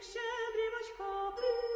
щедрівочка, прилетіла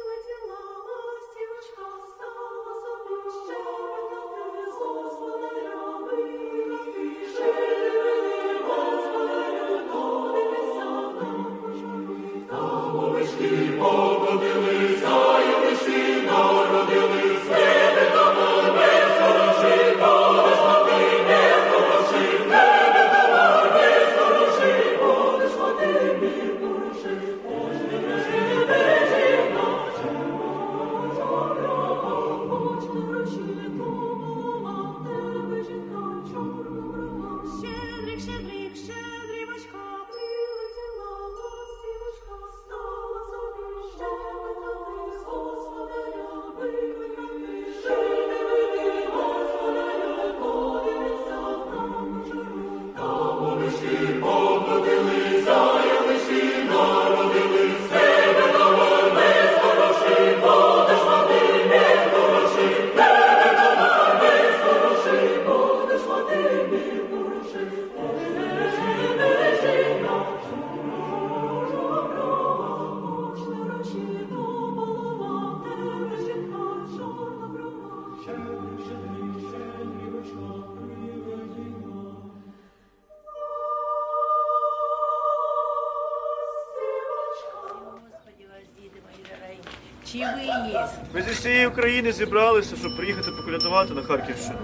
України зібралися, щоб приїхати поколядувати на Харківщину.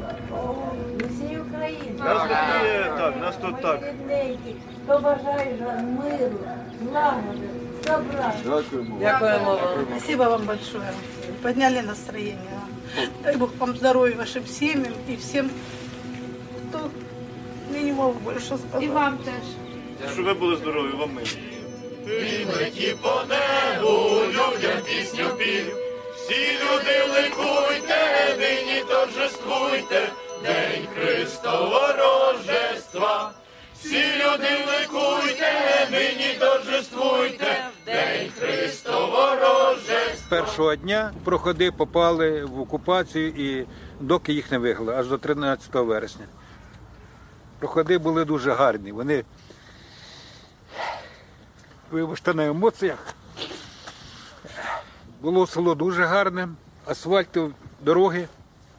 Усієї України. Нас тут є, так, нас тут так. Рідненькі, Хто вам миру, злагоди, добра. Дякуємо вам. Спасибо вам большое. Подняли настроение. Дай Бог вам здоровья вашим семьям и всем, кто мне не мог больше сказать. І вам теж. Щоб ви були здорові, вам ми. Всі люди ликуйте, нині торжествуйте, День Христового Рождества. Всі люди ликуйте, нині торжествуйте, День Христового Рождества. першого дня проходи попали в окупацію і доки їх не вигнали, аж до 13 вересня. Проходи були дуже гарні. Вони вибачте на емоціях. Було село дуже гарне, асфальту, дороги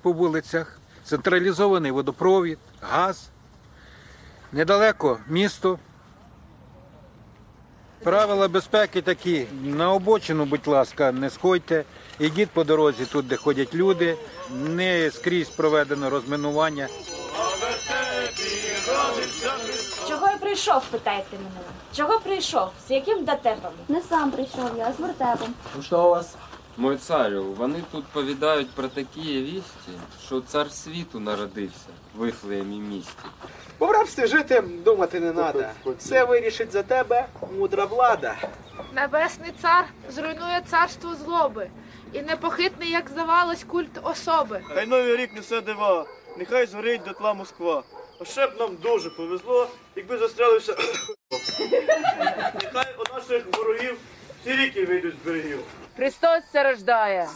по вулицях, централізований водопровід, газ. Недалеко місто. Правила безпеки такі. На обочину, будь ласка, не сходьте. Ідіть по дорозі тут, де ходять люди. Не скрізь проведено розминування. Прийшов, питаєте мене? Чого прийшов? З яким дотепом? Не сам прийшов я, а з вертепом. Мой царю, вони тут повідають про такі вісті, що цар світу народився в Вифлеємі місті. У рабстві жити думати не треба. Все вирішить за тебе мудра влада. Небесний цар зруйнує царство злоби. І непохитний, як здавалось, культ особи. Хай новий рік несе дива, нехай згорить дотла Москва. А ще б нам дуже повезло, якби застрелився. Нехай у наших ворогів всі ріки вийдуть з берегів. Христос це рождає.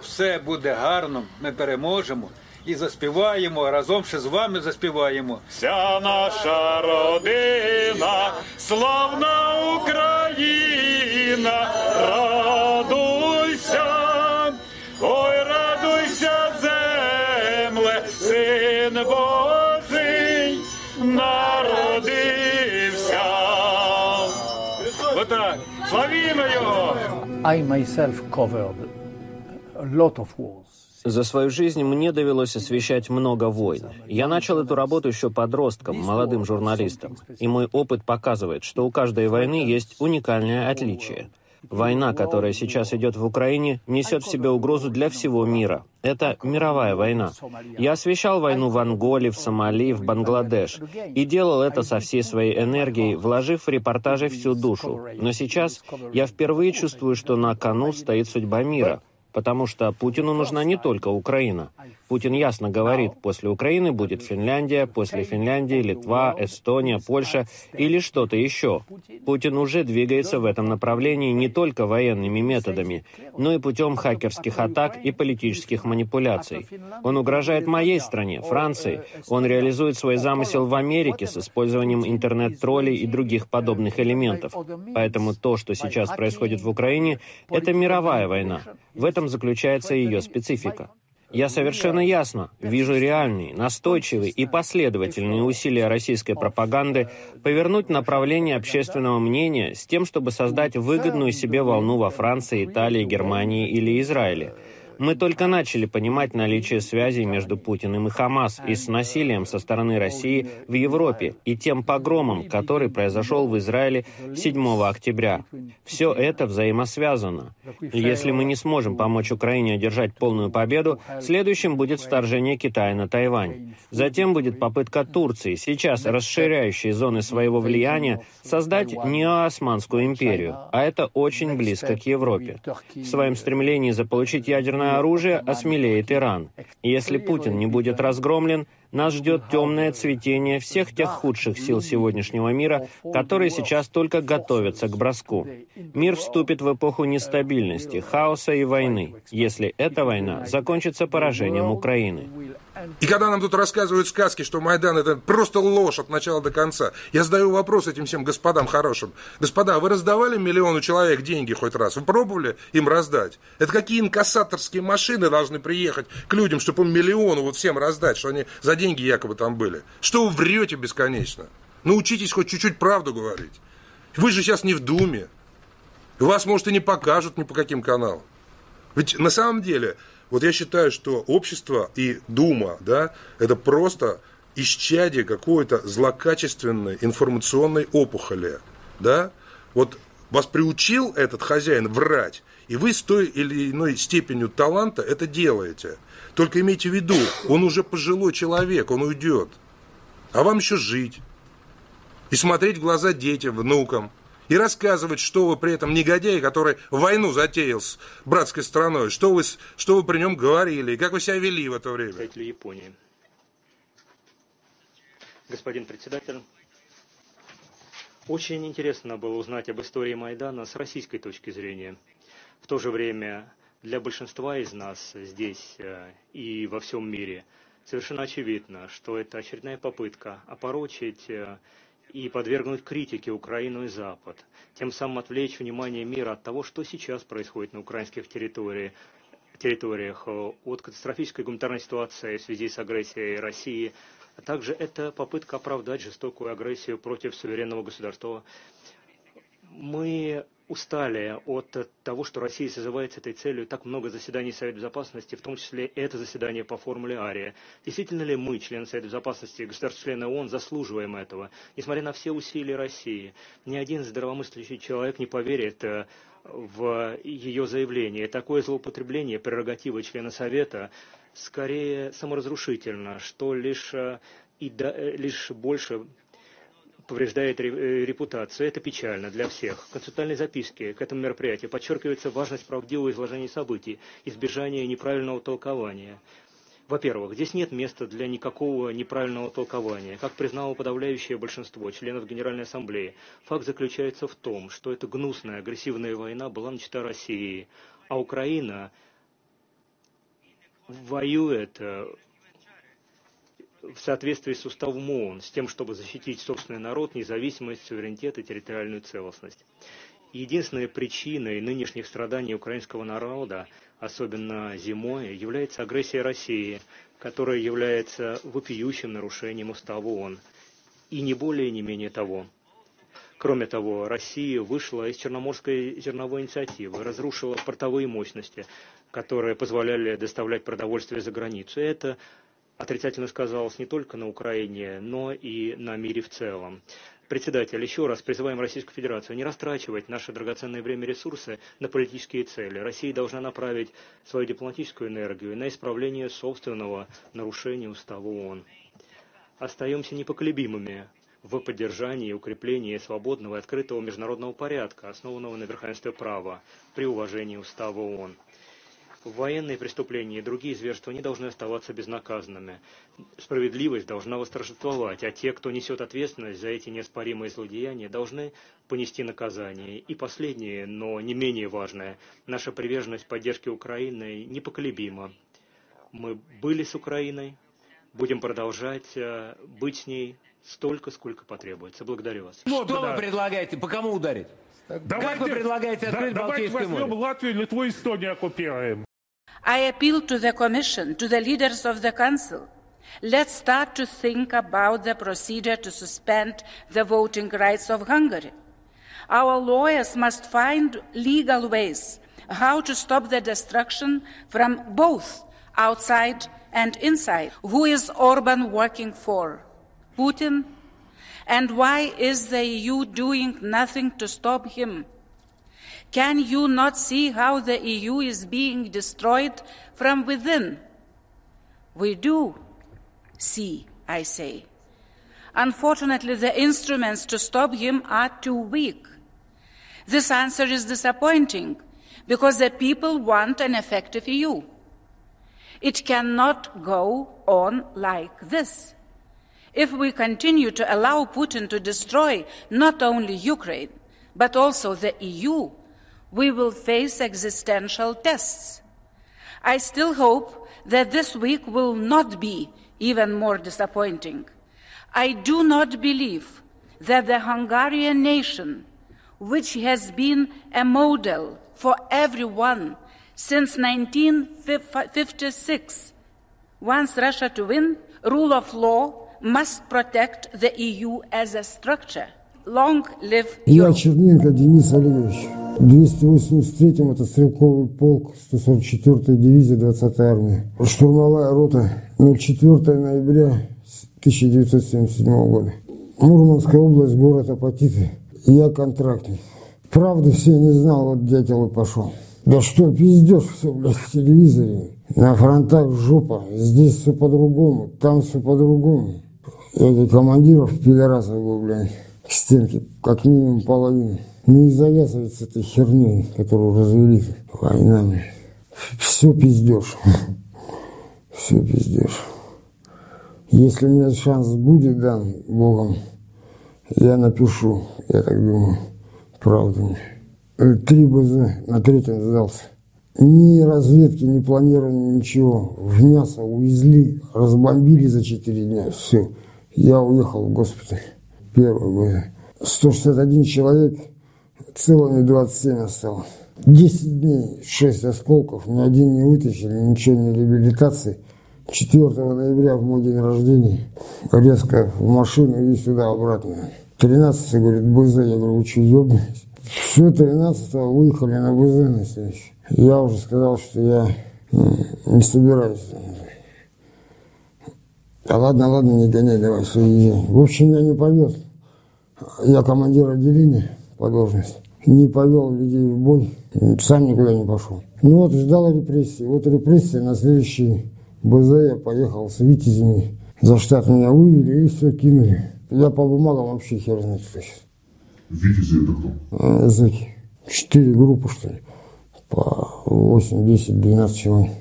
Все буде гарно, ми переможемо і заспіваємо, разом ще з вами заспіваємо. Вся наша родина, славна Україна, радуйся, син Божий народився. Отак, славімо його! I myself covered a lot of wars. За свою жизнь мне довелось освещать много войн. Я начал эту работу еще подростком, молодым журналистом. И мой опыт показывает, что у каждой войны есть уникальное отличие. Война, которая сейчас идет в Украине, несет в себе угрозу для всего мира. Это мировая война. Я освещал войну в Анголе, в Сомали, в Бангладеш. И делал это со всей своей энергией, вложив в репортажи всю душу. Но сейчас я впервые чувствую, что на кону стоит судьба мира. Потому что Путину нужна не только Украина. Путин ясно говорит, после Украины будет Финляндия, после Финляндии Литва, Эстония, Польша или что-то еще. Путин уже двигается в этом направлении не только военными методами, но и путем хакерских атак и политических манипуляций. Он угрожает моей стране, Франции. Он реализует свой замысел в Америке с использованием интернет-троллей и других подобных элементов. Поэтому то, что сейчас происходит в Украине, это мировая война. В этом заключается ее специфика. Я совершенно ясно вижу реальные, настойчивые и последовательные усилия российской пропаганды повернуть направление общественного мнения с тем, чтобы создать выгодную себе волну во Франции, Италии, Германии или Израиле. Мы только начали понимать наличие связей между Путиным и Хамас и с насилием со стороны России в Европе и тем погромом, который произошел в Израиле 7 октября. Все это взаимосвязано. Если мы не сможем помочь Украине одержать полную победу, следующим будет вторжение Китая на Тайвань. Затем будет попытка Турции, сейчас расширяющей зоны своего влияния, создать неоосманскую империю, а это очень близко к Европе. В своем стремлении заполучить ядерное оружие, осмелеет Иран. Если Путин не будет разгромлен, нас ждет темное цветение всех тех худших сил сегодняшнего мира, которые сейчас только готовятся к броску. Мир вступит в эпоху нестабильности, хаоса и войны, если эта война закончится поражением Украины. И когда нам тут рассказывают сказки, что Майдан это просто ложь от начала до конца, я задаю вопрос этим всем господам хорошим. Господа, вы раздавали миллиону человек деньги хоть раз? Вы пробовали им раздать? Это какие инкассаторские машины должны приехать к людям, чтобы им миллиону вот всем раздать, что они за деньги якобы там были? Что вы врете бесконечно? Научитесь хоть чуть-чуть правду говорить. Вы же сейчас не в Думе. Вас, может, и не покажут ни по каким каналам. Ведь на самом деле вот я считаю, что общество и Дума, да, это просто исчадие какой-то злокачественной информационной опухоли, да. Вот вас приучил этот хозяин врать, и вы с той или иной степенью таланта это делаете. Только имейте в виду, он уже пожилой человек, он уйдет. А вам еще жить. И смотреть в глаза детям, внукам – и рассказывать, что вы при этом негодяй, который войну затеял с братской страной, что вы, что вы при нем говорили, и как вы себя вели в это время. Представители Японии. Господин председатель, очень интересно было узнать об истории Майдана с российской точки зрения. В то же время для большинства из нас здесь э, и во всем мире совершенно очевидно, что это очередная попытка опорочить э, и подвергнуть критике Украину и Запад, тем самым отвлечь внимание мира от того, что сейчас происходит на украинских территориях, территориях, э, от катастрофической гуманитарной ситуации в связи с агрессией России, а также это попытка оправдать жестокую агрессию против суверенного государства. Мы устали от того, что Россия созывает с этой целью так много заседаний Совета Безопасности, в том числе это заседание по формуле Ария. Действительно ли мы, члены Совета Безопасности, государства-члены ООН, заслуживаем этого? Несмотря на все усилия России, ни один здравомыслящий человек не поверит э, в ее заявление. Такое злоупотребление прерогативы члена Совета скорее саморазрушительно, что лишь, э, и да, э, лишь больше повреждает э, репутацию. Это печально для всех. В концептуальной записке к этому мероприятию подчеркивается важность правдивого изложения событий, избежания неправильного толкования. Во-первых, здесь нет места для никакого неправильного толкования. Как признало подавляющее большинство членов Генеральной Ассамблеи, факт заключается в том, что эта гнусная, агрессивная война была начата Россией, а Украина воюет э, в соответствии с уставом ООН, с тем, чтобы защитить собственный народ, независимость, суверенитет и территориальную целостность. Единственной причиной нынешних страданий украинского народа, особенно зимой, является агрессия России, которая является вопиющим нарушением устава ООН. И не более, не менее того. Кроме того, Россия вышла из Черноморской зерновой инициативы, разрушила портовые мощности, которые позволяли доставлять продовольствие за границу. Это отрицательно сказалось не только на Украине, но и на мире в целом. Председатель, еще раз призываем Российскую Федерацию не растрачивать наше драгоценное время ресурсы на политические цели. Россия должна направить свою дипломатическую энергию на исправление собственного нарушения Устава ООН. Остаемся непоколебимыми в поддержании и укреплении свободного и открытого международного порядка, основанного на верховенстве права, при уважении Устава ООН. Военные преступления и другие зверства не должны оставаться безнаказанными. Справедливость должна восторжествовать, а те, кто несет ответственность за эти неоспоримые злодеяния, должны понести наказание. И последнее, но не менее важное, наша приверженность поддержке Украины непоколебима. Мы были с Украиной, будем продолжать э, быть с ней столько, сколько потребуется. Благодарю вас. Что вы предлагаете? По кому ударить? как вы предлагаете открыть Давайте Балтийское возьмем море? Латвию, Литву, Эстонию оккупируем. I appeal to the Commission, to the leaders of the Council. Let's start to think about the procedure to suspend the voting rights of Hungary. Our lawyers must find legal ways how to stop the destruction from both outside and inside. Who is Orban working for? Putin? And why is the EU doing nothing to stop him? Can you not see how the EU is being destroyed from within? We do see, I say. Unfortunately, the instruments to stop him are too weak. This answer is disappointing because the people want an effective EU. It cannot go on like this. If we continue to allow Putin to destroy not only Ukraine, but also the EU, we will face existential tests. I still hope that this week will not be even more disappointing. I do not believe that the Hungarian nation, which has been a model for everyone since 1956, wants Russia to win, rule of law must protect the EU as a structure. Long live Я Черненко Денис Олегович. В 283-м это стрелковый полк 144-й дивизии 20-й армии. Штурмовая рота 04 ноября 1977 года. Мурманская область, город Апатиты. Я контрактник. Правды все не знал, вот дятел и пошел. Да что пиздешь все, блядь, в телевизоре. На фронтах жопа. Здесь все по-другому, там все по-другому. Этих командиров, пидорасов, блядь, к стенке, как минимум половину. Ну и завязывать с этой херней, которую развели войнами. Все пиздешь. Все пиздешь. Если мне шанс будет дан Богом, я напишу, я так думаю, правду. Э, Три БЗ на третьем сдался. Ни разведки, ни планирования, ничего. В мясо увезли, разбомбили за четыре дня. Все. Я уехал в госпиталь. Первый БЗ. 161 человек, целыми 27 осталось. 10 дней, 6 осколков, ни один не вытащили, ничего не реабилитации. 4 ноября в мой день рождения резко в машину и сюда обратно. 13 говорит, БЗ, я говорю, вы что, ебаетесь? Все 13 выехали на БЗ на следующий. Я уже сказал, что я не собираюсь. Да ладно, ладно, не гоняй, давай, все, езжай. В общем, я не повез. Я командир отделения по должности. Не повел людей в бой, сам никуда не пошел. Ну вот, ждал репрессии. Вот репрессии на следующий БЗ я поехал с Витязями. За штат меня вывели и все кинули. Я по бумагам вообще хер знает, что сейчас. Витязи это кто? Э, Зэки. Четыре группы, что ли. По 8, 10, 12 человек.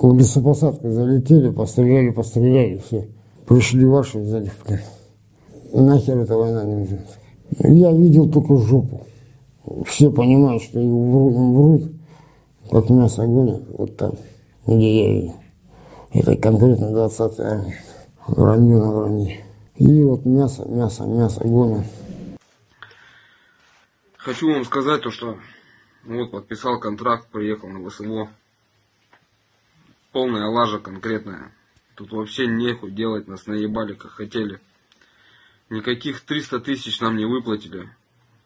В лесопосадку залетели, постреляли, постреляли, все. Пришли ваши, взяли в плен. Нахер эта война не нужна. Я видел только жопу. Все понимают, что им врут, им врут, как мясо гонят, вот там, где я видел. Это конкретно 20-я армия. Вранье на вранье. И вот мясо, мясо, мясо гонят. Хочу вам сказать то, что вот подписал контракт, приехал на ВСВО. Полная лажа конкретная. Тут вообще нехуй делать, нас наебали как хотели. Никаких 300 тысяч нам не выплатили.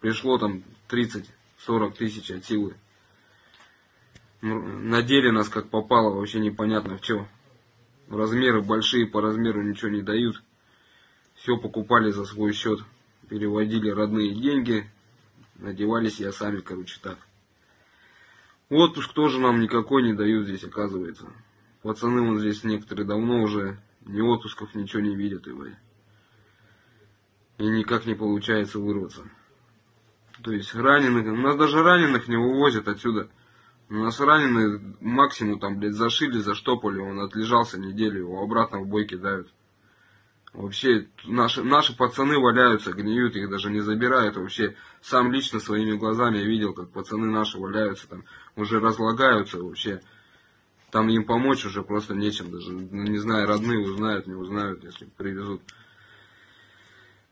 Пришло там 30-40 тысяч от силы. Ну, Надели нас как попало, вообще непонятно в чем. Размеры большие, по размеру ничего не дают. Все покупали за свой счет. Переводили родные деньги. Надевались я сами, короче, так. Отпуск тоже нам никакой не дают здесь, оказывается. Пацаны вот здесь некоторые давно уже ни отпусков, ничего не видят, и, и никак не получается вырваться. То есть раненых, у нас даже раненых не вывозят отсюда. У нас раненый максимум там, блядь, зашили, заштопали, он отлежался неделю, его обратно в бой кидают. Вообще, наши, наши пацаны валяются, гниют, их даже не забирают. Вообще, сам лично своими глазами видел, как пацаны наши валяются, там, уже разлагаются вообще. Там им помочь уже просто нечем даже. Ну, не знаю, родные узнают, не узнают, если привезут.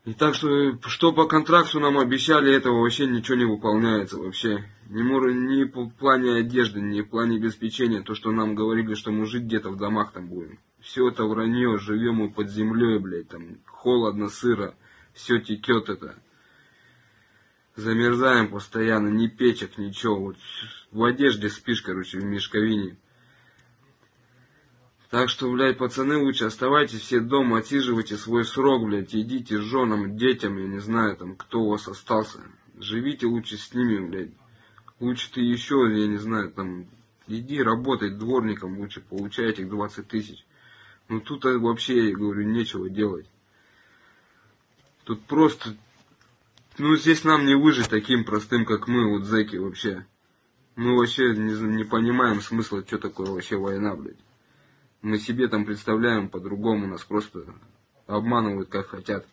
И так что, что по контракту нам обещали, этого вообще ничего не выполняется вообще. Ни, ни в плане одежды, ни в плане обеспечения. То, что нам говорили, что мы жить где-то в домах там будем. Все это вранье, живем мы под землей, блядь, там холодно, сыро, все текет это. Замерзаем постоянно, ни печек, ничего. Вот в одежде спишь, короче, в мешковине. Так что, блядь, пацаны, лучше оставайтесь все дома, отсиживайте свой срок, блядь, идите с женам, детям, я не знаю, там, кто у вас остался. Живите лучше с ними, блядь. Лучше ты еще, я не знаю, там, иди работай дворником, лучше получай этих 20 тысяч. Ну тут вообще, я говорю, нечего делать. Тут просто, ну здесь нам не выжить таким простым, как мы, вот зэки вообще. Мы вообще не, не понимаем смысла, что такое вообще война, блядь. Мы себе там представляем по-другому, нас просто обманывают как хотят.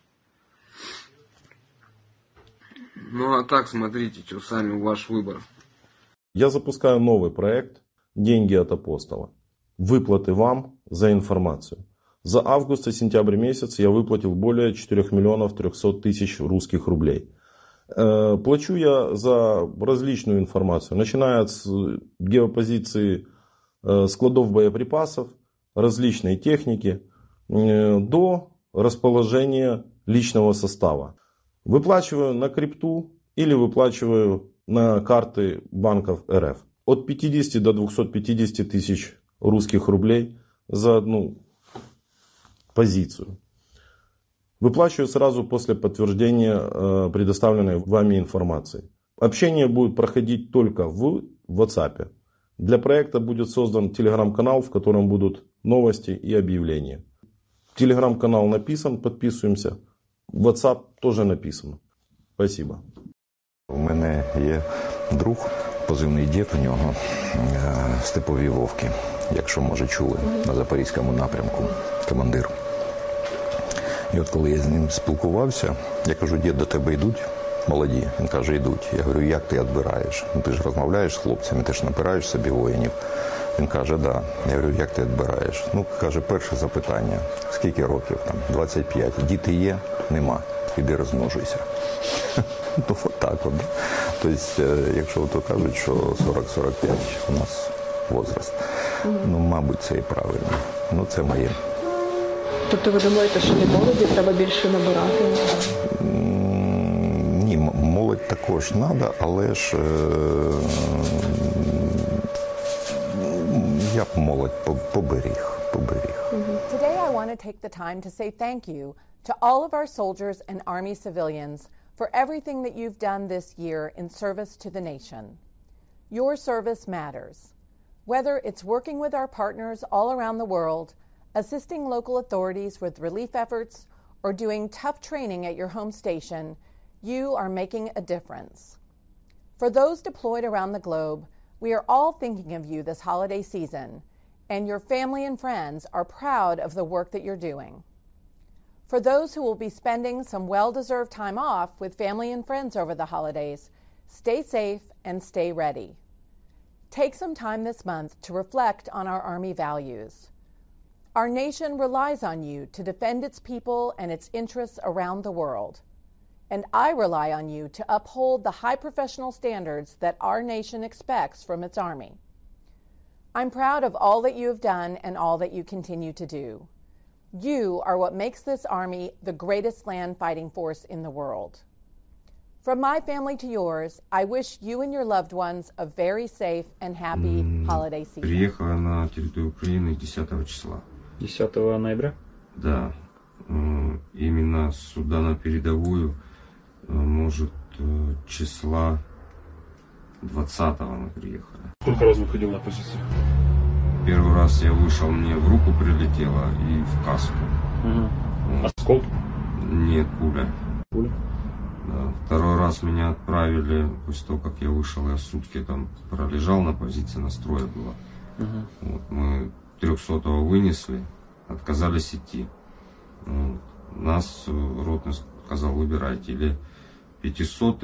Ну а так, смотрите, что сами ваш выбор. Я запускаю новый проект «Деньги от апостола». Выплаты вам за информацию. За август и сентябрь месяц я выплатил более 4 миллионов 300 тысяч русских рублей. Э, плачу я за различную информацию, начиная с геопозиции э, складов боеприпасов, различной техники э, до расположения личного состава. Выплачиваю на крипту или выплачиваю на карты банков РФ. От 50 до 250 тысяч русских рублей за одну позицию. Выплачиваю сразу после подтверждения э, предоставленной вами информации. Общение будет проходить только в WhatsApp. Для проекта будет создан телеграм-канал, в котором будут новости и объявления. Телеграм-канал написан, подписываемся. WhatsApp тоже написано. Спасибо. У мене є друг, позивний дід у нього степові вовки, якщо може чули, на запорізькому напрямку, командир. І от коли я з ним спілкувався, я кажу, дід, до тебе йдуть молоді. Він каже, йдуть. Я говорю, як ти відбираєш? Ну, ти ж розмовляєш з хлопцями, ти ж набираєш собі воїнів. Він каже, да. Я говорю, як ти відбираєш? Ну, каже, перше запитання, скільки років? Там 25. Діти є? Нема. Іди розмножуйся. Ну, от так от. Тобто, якщо то кажуть, що 40-45 у нас возраст, ну, мабуть, це і правильно. Ну, це моє. Тобто ви думаєте, що не молоді треба більше набирати? Ні, молодь також треба, але ж я б молодь поберіг, поберіг. Today I want to take the time to say thank you to all of our soldiers and Army civilians for everything that you've done this year in service to the nation. Your service matters. Whether it's working with our partners all around the world, assisting local authorities with relief efforts, or doing tough training at your home station, you are making a difference. For those deployed around the globe, we are all thinking of you this holiday season, and your family and friends are proud of the work that you're doing. For those who will be spending some well deserved time off with family and friends over the holidays, stay safe and stay ready. Take some time this month to reflect on our Army values. Our nation relies on you to defend its people and its interests around the world And I rely on you to uphold the high professional standards that our nation expects from its Army. I'm proud of all that you have done and all that you continue to do. You are what makes this Army the greatest land fighting force in the world. From my family to yours, I wish you and your loved ones a very safe and happy holiday season. Приехала на территорию Украины 10 числа. 10 ноября? Да. Именно сюда на передовую, может, числа 20 мы приехали. Сколько раз выходил на позицию? Первый раз я вышел, мне в руку прилетело и в каску. Угу. Осколки? Нет, пуля. Пуля? Да. Второй раз меня отправили, после того, как я вышел, я сутки там пролежал на позиции, настроя было. Вот, мы 300 вынесли, отказались идти. Вот. Нас э, ротный сказал, выбирайте, или 500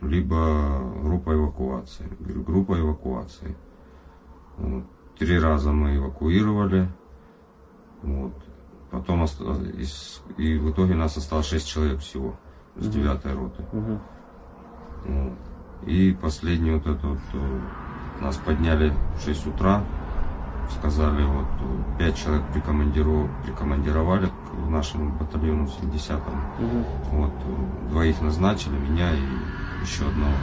либо группа эвакуации. Говорю, группа эвакуации. Вот. Три раза мы эвакуировали. Вот. Потом и в итоге нас осталось 6 человек всего с. 9 роты. Мгм. Вот. И последний вот этот вот, э, нас подняли в 6 утра, сказали, вот пять человек прикомандиров- прикомандировали к нашему батальону 70-му. Мгм. Вот, двоих назначили, меня и еще одного.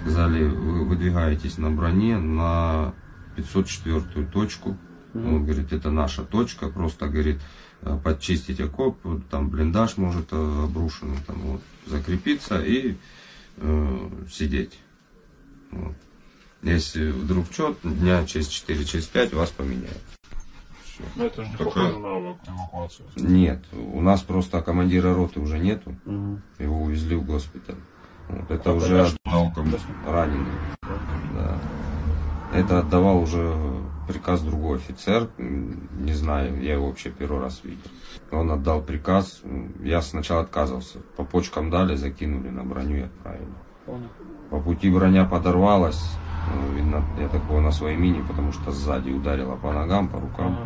Сказали, вы выдвигаетесь на броне на 504 точку. Мгм. Он говорит, это наша точка, просто, говорит, э, подчистить окоп, там блиндаж может э, обрушенный, там вот, закрепиться и э, сидеть. Вот. Если вдруг что, дня через 4, через 5 вас поменяют. Ну это же не Только- похоже на эвакуацию. Нет, у нас просто командира роты уже нету. Мгм. Его увезли в госпиталь. Вот, это А уже кому раненый. Да. Это отдавал уже приказ другой офицер. Не знаю, я его вообще первый раз видел. Он отдал приказ. Я сначала отказывался. По почкам дали, закинули на броню и отправили. Понял. По пути броня подорвалась. Ну, Видно, я так понял, на своей мини, потому что сзади ударила по ногам, по рукам.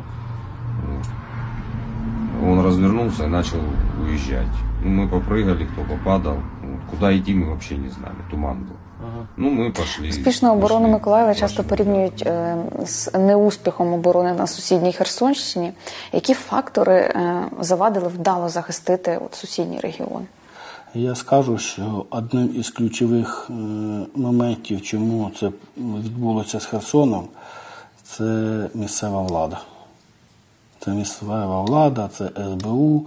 Вот. Он развернулся и начал уезжать. Ну, мы попрыгали, кто попадал. Вот. Куда идти мы вообще не знали, туман был. Ну, мы пошли. Успішну оборону Миколаєва часто порівнюють е, з неуспіхом оборони на сусідній Херсонщині. Які фактори е, завадили вдало захистити от сусідній регіон? Я скажу, що одним із ключових е, моментів, чому це відбулося з Херсоном, це місцева влада. Це місцева влада, це СБУ,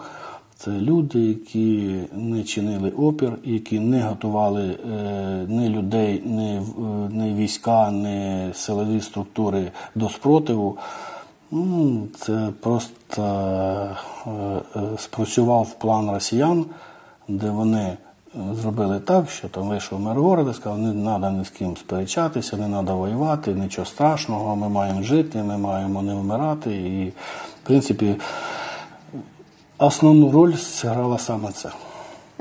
це люди, які не чинили опір, які не готували е, ні людей, ні, ні війська, ні силові структури до спротиву. Ну, це просто е, е, спрацював план росіян, де вони е, зробили так, що там вийшов мер города, сказав, не треба ні з ким сперечатися, не треба воювати, нічого страшного, ми маємо жити, ми маємо не вмирати. І, в принципі, основну роль зіграла саме це.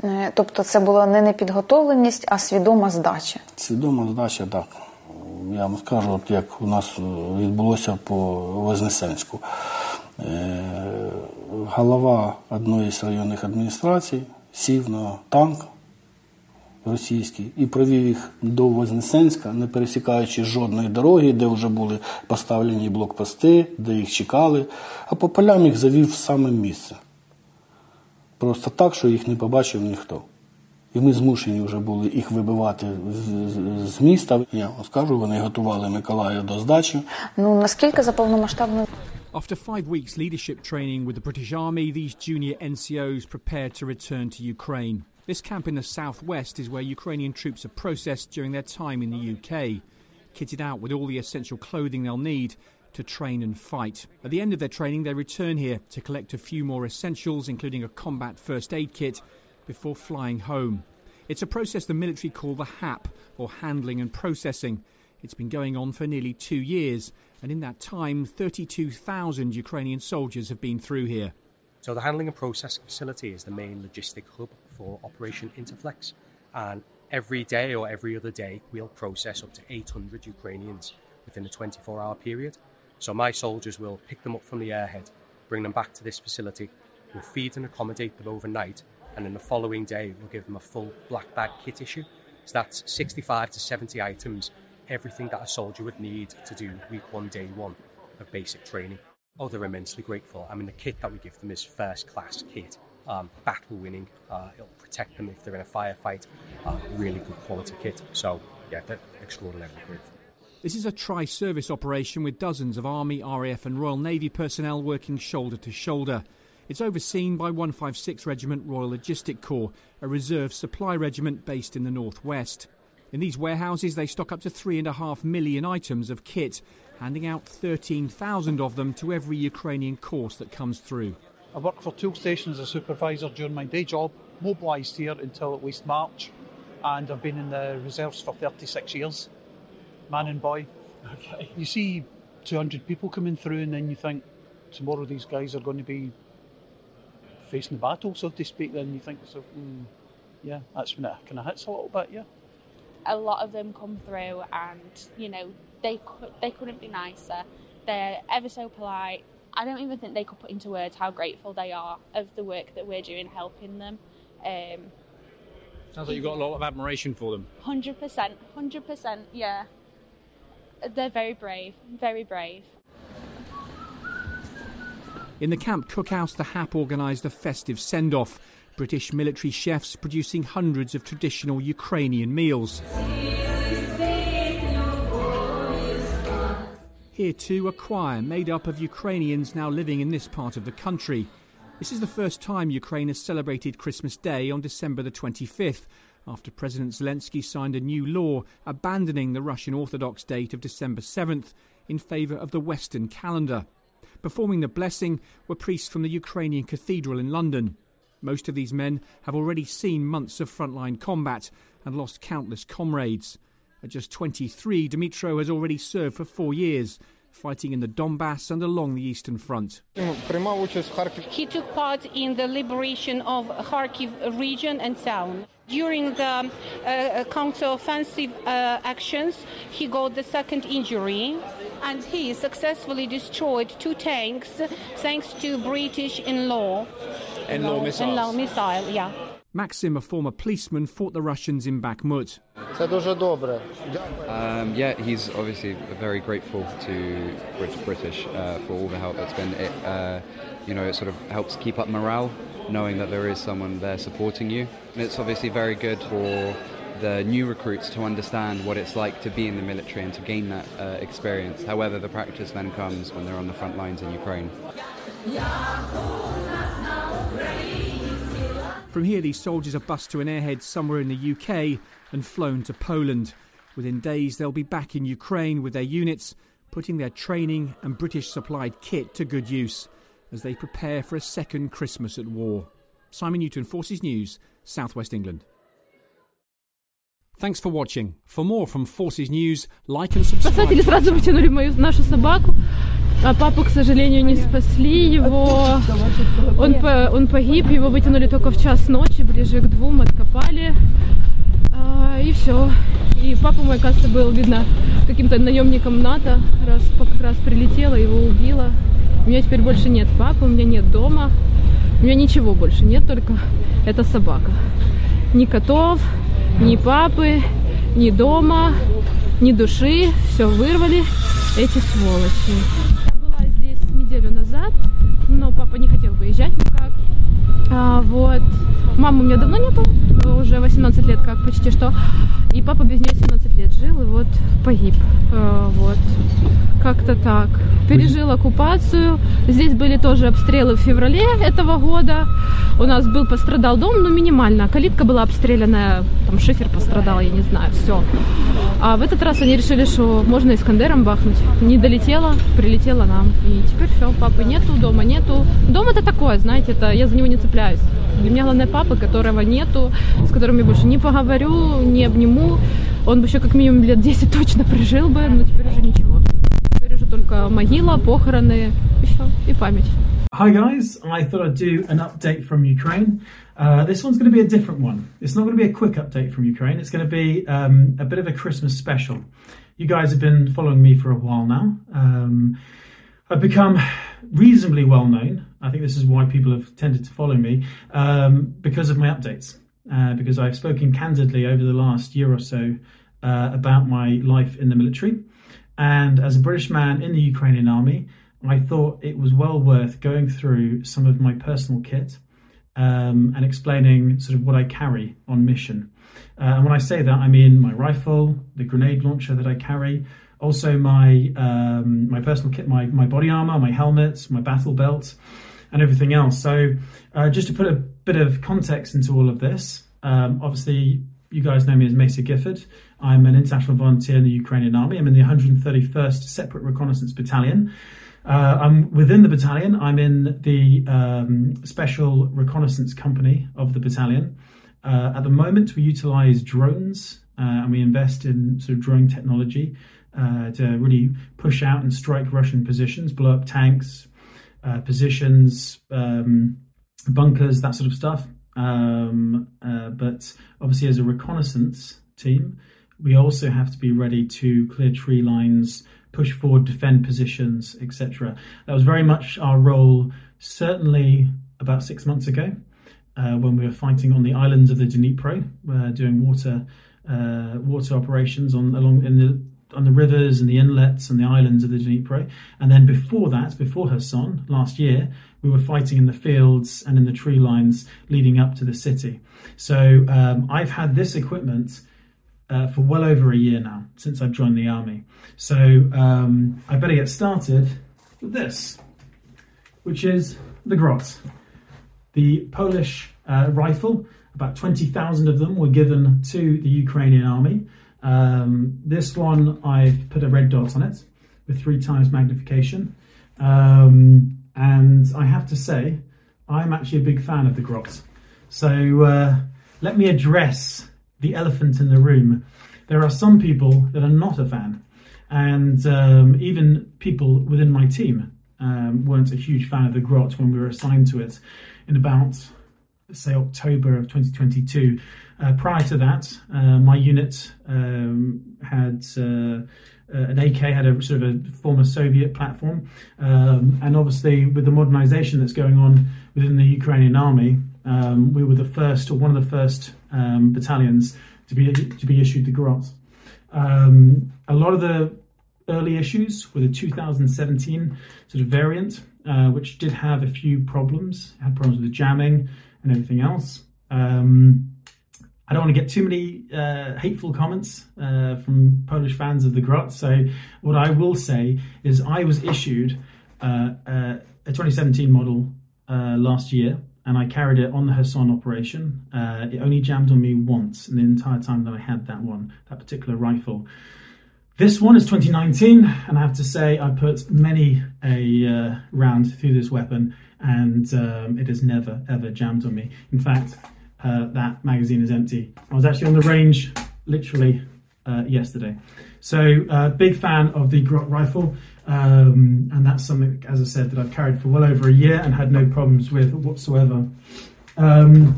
Е, Тобто це була не непідготовленість, а свідома здача. Свідома здача, так. Я вам скажу, от як у нас відбулося по Вознесенську. Е, Голова одної з районних адміністрацій сів на танк російський і провів їх до Вознесенська, не пересікаючи жодної дороги, де вже були поставлені блокпости, де їх чекали, а по полям їх завів в саме місце. Просто так, що їх не побачив ніхто. І ми змушені вже були їх вибивати з, міста. Я вам скажу, вони готували Миколая до здачі. Ну наскільки за повномасштабну After five weeks leadership training with the British Army, these junior NCOs prepared to return to Ukraine. This camp in the southwest is where Ukrainian troops are processed during their time in the UK, kitted out with all the essential clothing they'll need to train and fight. At the end of their training, they return here to collect a few more essentials, including a combat first aid kit, before flying home. It's a process the military call the HAP, or Handling and Processing. It's been going on for nearly two years, and in that time, 32,000 Ukrainian soldiers have been through here. So the handling and processing facility is the main logistic hub for Operation Interflex, and every day or every other day we'll process up to 800 Ukrainians within a 24-hour period. So my soldiers will pick them up from the airhead, bring them back to this facility, we'll feed and accommodate them overnight, and then the following day we'll give them a full black bag kit issue. So that's 65 to 70 items, everything that a soldier would need to do week one, day one of basic training. Oh, they're immensely grateful. I mean, the kit that we give them is first class kit, um, battle winning. Uh, it'll protect them if they're in a firefight. Uh, really good quality kit. So, yeah, they're extraordinarily grateful. This is a tri service operation with dozens of Army, RAF, and Royal Navy personnel working shoulder to shoulder. It's overseen by 156 Regiment Royal Logistic Corps, a reserve supply regiment based in the northwest. In these warehouses, they stock up to 3.5 million items of kit, handing out 13,000 of them to every Ukrainian course that comes through. I worked for Tool Station as a supervisor during my day job, mobilised here until at least March, and I've been in the reserves for 36 years, man and boy. Okay. You see 200 people coming through, and then you think tomorrow these guys are going to be facing the battle, so to speak. Then you think, so mm, yeah, that's when it kind of hits a little bit, yeah. A lot of them come through, and you know they could, they couldn't be nicer. They're ever so polite. I don't even think they could put into words how grateful they are of the work that we're doing, helping them. Um, Sounds like you've got a lot of admiration for them. Hundred percent, hundred percent, yeah. They're very brave, very brave. In the camp cookhouse, the HAP organised a festive send off. British military chefs producing hundreds of traditional Ukrainian meals. Here, too, a choir made up of Ukrainians now living in this part of the country. This is the first time Ukraine has celebrated Christmas Day on December the 25th, after President Zelensky signed a new law abandoning the Russian Orthodox date of December 7th in favour of the Western calendar. Performing the blessing were priests from the Ukrainian cathedral in London. Most of these men have already seen months of frontline combat and lost countless comrades. At just 23, Dmitro has already served for four years, fighting in the Donbass and along the Eastern Front. He took part in the liberation of Kharkiv region and town. During the uh, counter-offensive uh, actions, he got the second injury, and he successfully destroyed two tanks thanks to British in-law. In-law missiles. In-law missile, yeah. Maxim, a former policeman, fought the Russians in Bakhmut. Um, yeah, he's obviously very grateful to British uh, for all the help that's been. It, uh, you know, it sort of helps keep up morale, knowing that there is someone there supporting you. And it's obviously very good for the new recruits to understand what it's like to be in the military and to gain that uh, experience. However, the practice then comes when they're on the front lines in Ukraine. From here, these soldiers are bussed to an airhead somewhere in the UK and flown to Poland. Within days, they'll be back in Ukraine with their units, putting their training and British supplied kit to good use as they prepare for a second Christmas at war. Simon Newton, Forces News, Southwest England. Thanks for watching. For more from Forces News, like and subscribe. А папу, к сожалению, не спасли. Его, он, по, он погиб, его вытянули только в час ночи, ближе к двум, откопали. А, и все. И папа мой, кажется, был, видно, каким-то наемником НАТО, раз, как раз прилетела, его убила. У меня теперь больше нет папы, у меня нет дома. У меня ничего больше нет, только эта собака. Ни котов, ни папы, ни дома, ни души. Все вырвали эти сволочи. Неделю назад, но папа не хотел выезжать никак. А, вот. Мамы у меня давно нету, уже 18 лет как почти что. И папа без нее 17 лет жил, и вот погиб. А, вот. Как-то так. Пережил оккупацию. Здесь были тоже обстрелы в феврале этого года. У нас был пострадал дом, но минимально. Калитка была обстрелянная, там шифер пострадал, я не знаю, все. А в этот раз они решили, что можно Искандером бахнуть. Не долетела, прилетела нам. И теперь все, папы нету, дома нету. Дом это такое, знаете, это я за него не цепляюсь. Для меня главное папы, которого нету, с которым я больше не поговорю, не обниму. Он бы еще как минимум лет 10 точно прожил бы, но теперь уже ничего. Теперь уже только могила, похороны и все, и память. Hi guys, I thought I'd do an update from Ukraine. Uh, this one's going to be a different one. It's not going to be a quick update from Ukraine. It's going to be um, a bit of a Christmas special. You guys have been following me for a while now. Um, I've become reasonably well known. I think this is why people have tended to follow me um, because of my updates. Uh, because I've spoken candidly over the last year or so uh, about my life in the military. And as a British man in the Ukrainian army, I thought it was well worth going through some of my personal kit um, and explaining sort of what I carry on mission. Uh, and when I say that, I mean my rifle, the grenade launcher that I carry, also my um, my personal kit, my my body armor, my helmet, my battle belt, and everything else. So, uh, just to put a bit of context into all of this, um, obviously you guys know me as Mesa Gifford. I'm an international volunteer in the Ukrainian army. I'm in the 131st Separate Reconnaissance Battalion. Uh, I'm within the battalion. I'm in the um, Special Reconnaissance Company of the battalion. Uh, at the moment, we utilize drones uh, and we invest in sort of drone technology uh, to really push out and strike Russian positions, blow up tanks, uh, positions, um, bunkers, that sort of stuff. Um, uh, but obviously, as a reconnaissance team, we also have to be ready to clear tree lines, push forward, defend positions, etc. That was very much our role, certainly about six months ago, uh, when we were fighting on the islands of the Dnipro, uh, doing water uh, water operations on along in the on the rivers and the inlets and the islands of the Dnipro. And then before that, before Kherson, last year, we were fighting in the fields and in the tree lines leading up to the city. So um, I've had this equipment uh, for well over a year now since I've joined the army. So um, I better get started with this, which is the Grot, the Polish uh, rifle. About 20,000 of them were given to the Ukrainian army. Um, this one, I've put a red dot on it with three times magnification. Um, and I have to say, I'm actually a big fan of the Grot. So uh, let me address the elephant in the room. There are some people that are not a fan, and um, even people within my team um, weren't a huge fan of the Grot when we were assigned to it in about, say, October of 2022. Uh, prior to that, uh, my unit um, had uh, uh an AK had a sort of a former Soviet platform, um, and obviously with the modernisation that's going on within the Ukrainian army, um, we were the first or one of the first um, battalions to be to be issued the grant. Um, a lot of the early issues were the 2017 sort of variant, uh, which did have a few problems. It had problems with jamming and everything else. Um, I don't want to get too many uh, hateful comments uh, from Polish fans of the Grot. So what I will say is I was issued uh, uh a 2017 model uh, last year and I carried it on the Kherson operation. Uh, it only jammed on me once in the entire time that I had that one, that particular rifle. This one is 2019, and I have to say I put many a round through this weapon, and um, it has never ever jammed on me. In fact, uh, that magazine is empty. I was actually on the range literally uh, yesterday. So, uh, big fan of the Grot rifle. Um, and that's something, as I said, that I've carried for well over a year and had no problems with whatsoever. Um,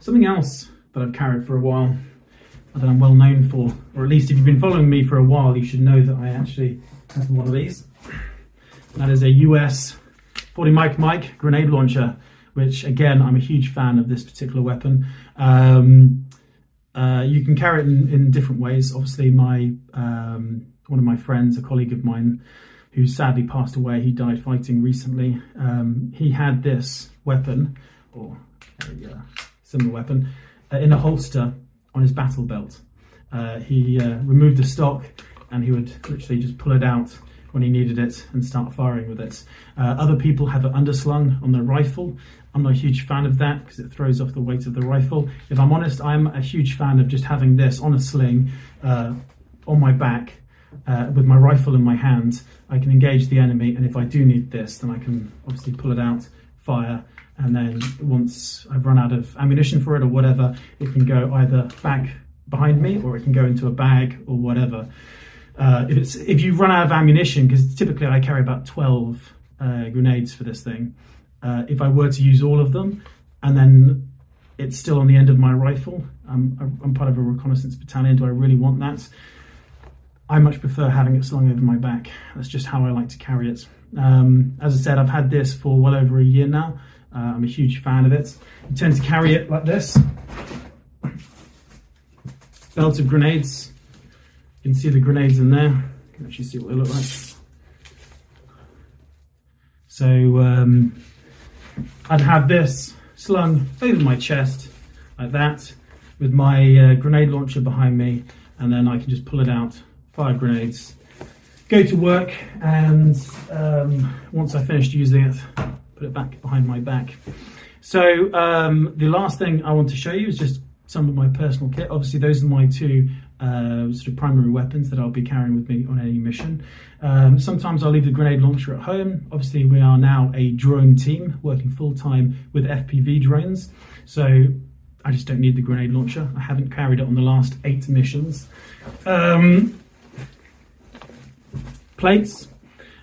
something else that I've carried for a while that I'm well known for, or at least if you've been following me for a while, you should know that I actually have one of these. That is a US 40 Mike Mike grenade launcher, which again, I'm a huge fan of this particular weapon. Um, uh, you can carry it in, in different ways. Obviously, my um, one of my friends, a colleague of mine, who sadly passed away, he died fighting recently. Um, he had this weapon, or a uh, similar weapon, uh, in a holster on his battle belt. Uh, he uh, removed the stock and he would literally just pull it out when he needed it and start firing with it. Uh, other people have it underslung on their rifle. I'm not a huge fan of that because it throws off the weight of the rifle. If I'm honest, I'm a huge fan of just having this on a sling uh, on my back uh, with my rifle in my hand, I can engage the enemy, and if I do need this, then I can obviously pull it out, fire, and then once I've run out of ammunition for it or whatever, it can go either back behind me or it can go into a bag or whatever. Uh, if if you run out of ammunition, because typically I carry about twelve uh, grenades for this thing. Uh, if I were to use all of them, and then it's still on the end of my rifle, I'm, I'm part of a reconnaissance battalion. Do I really want that? I much prefer having it slung over my back. That's just how I like to carry it. Um, as I said, I've had this for well over a year now. Uh, I'm a huge fan of it. I tend to carry it like this. Belt of grenades. You can see the grenades in there. You can actually see what they look like. So um, I'd have this slung over my chest like that with my uh, grenade launcher behind me and then I can just pull it out fire grenades, go to work, and um, once I finished using it, put it back behind my back. So um, the last thing I want to show you is just some of my personal kit. Obviously, those are my two uh, sort of primary weapons that I'll be carrying with me on any mission. Um, sometimes I'll leave the grenade launcher at home. Obviously, we are now a drone team working full time with FPV drones. So I just don't need the grenade launcher. I haven't carried it on the last eight missions. Um, plates.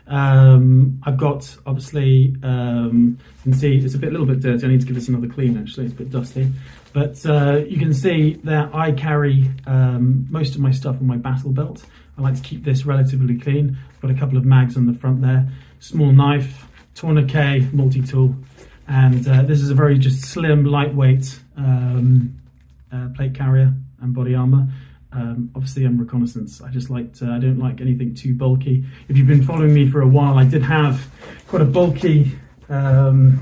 Um, I've got obviously um, you can see it's a bit, little bit dirty. I need to give this another clean. Actually, it's a bit dusty, but uh, you can see that I carry um, most of my stuff on my battle belt. I like to keep this relatively clean. Got a couple of mags on the front there, small knife, tourniquet, multi-tool, and uh, this is a very just slim, lightweight um, uh, plate carrier and body armor. Um, obviously, I'm reconnaissance. I just like to, I don't like anything too bulky. If you've been following me for a while, I did have quite a bulky um,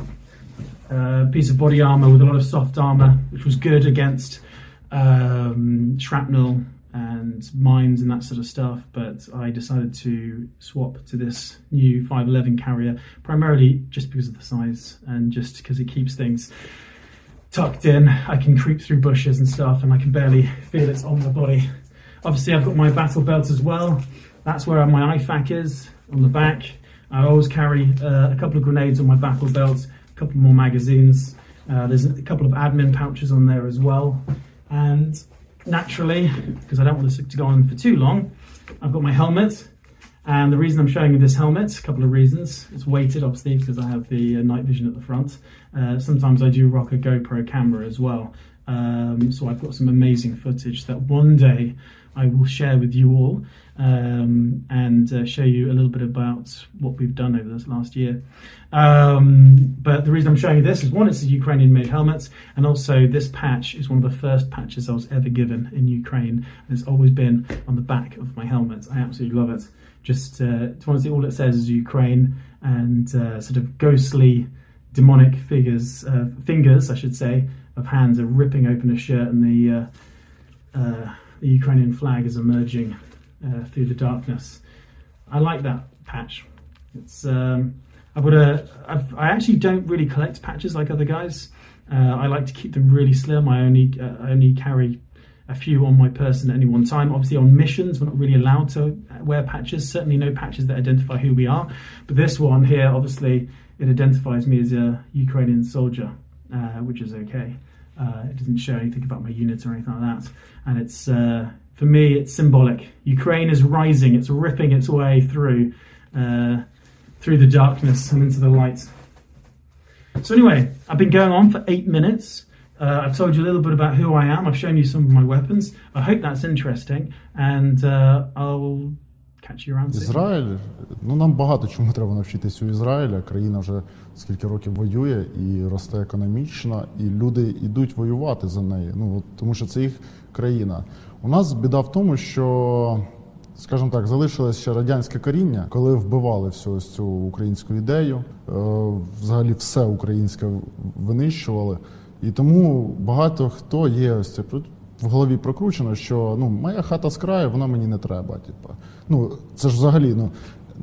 uh, piece of body armor with a lot of soft armor, which was good against um, shrapnel and mines and that sort of stuff. But I decided to swap to this new 511 carrier, primarily just because of the size and just because it keeps things tucked in. I can creep through bushes and stuff, and I can barely feel it's on my body. Obviously, I've got my battle belt as well. That's where my IFAK is on the back. I always carry uh, a couple of grenades on my battle belt, couple more magazines. Uh, there's a couple of admin pouches on there as well. And naturally, because I don't want this to go on for too long, I've got my helmet. And the reason I'm showing you this helmet, a couple of reasons. It's weighted, obviously, because I have the uh, night vision at the front. Uh, sometimes I do rock a GoPro camera as well. Um, so I've got some amazing footage that one day I will share with you all um, and uh, show you a little bit about what we've done over this last year. Um, but the reason I'm showing you this is one, it's a Ukrainian made helmet, and also this patch is one of the first patches I was ever given in Ukraine. And it's always been on the back of my helmet. I absolutely love it. Just uh, honestly, all it says is Ukraine and uh, sort of ghostly, demonic figures, uh, fingers, I should say, of hands are ripping open a shirt, and the uh, uh, the Ukrainian flag is emerging uh, through the darkness. I like that patch. It's um, I've a I've, I actually don't really collect patches like other guys. Uh, I like to keep them really slim. I only uh, I only carry a few on my person at any one time. Obviously, on missions, we're not really allowed to wear patches. Certainly, no patches that identify who we are. But this one here, obviously, it identifies me as a Ukrainian soldier, uh, which is okay. Uh, it doesn't show anything about my units or anything like that. And it's uh, for me, it's symbolic. Ukraine is rising. It's ripping its way through uh, through the darkness and into the light. So anyway, I've been going on for eight minutes. Uh, I've told you a little bit about who I am. I've shown you some of my weapons. I hope that's interesting, and uh, I'll catch you around. Ізраїль, ну нам багато чому треба навчитися у Ізраїля. Країна вже скільки років воює і росте економічно, і люди йдуть воювати за неї. Ну от, тому що це їх країна. У нас біда в тому, що, скажімо так, залишилось ще радянське коріння, коли вбивали всю ось цю українську ідею, е, взагалі все українське винищували. І тому багато хто є ось це в голові прокручено, що ну моя хата з краю, вона мені не треба. Типу. Ну це ж взагалі, ну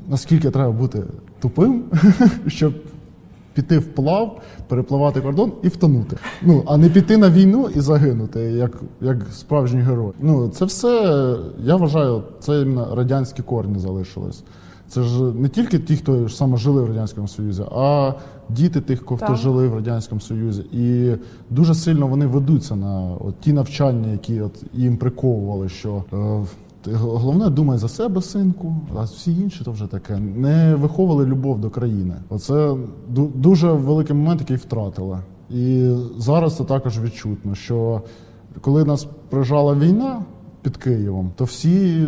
наскільки треба бути тупим, щоб піти вплав, перепливати кордон і втонути. Ну а не піти на війну і загинути, як як справжній герой. Ну це все я вважаю, це радянські корні залишились. Це ж не тільки ті, хто саме жили в радянському союзі, а діти тих, хто так. жили в радянському союзі, і дуже сильно вони ведуться на от ті навчання, які от їм приковували, що. Е, Головне, думай за себе, синку, а всі інші то вже таке. Не виховували любов до країни. Оце дуже великий момент, який втратила. І зараз це також відчутно, що коли нас прижала війна під Києвом, то всі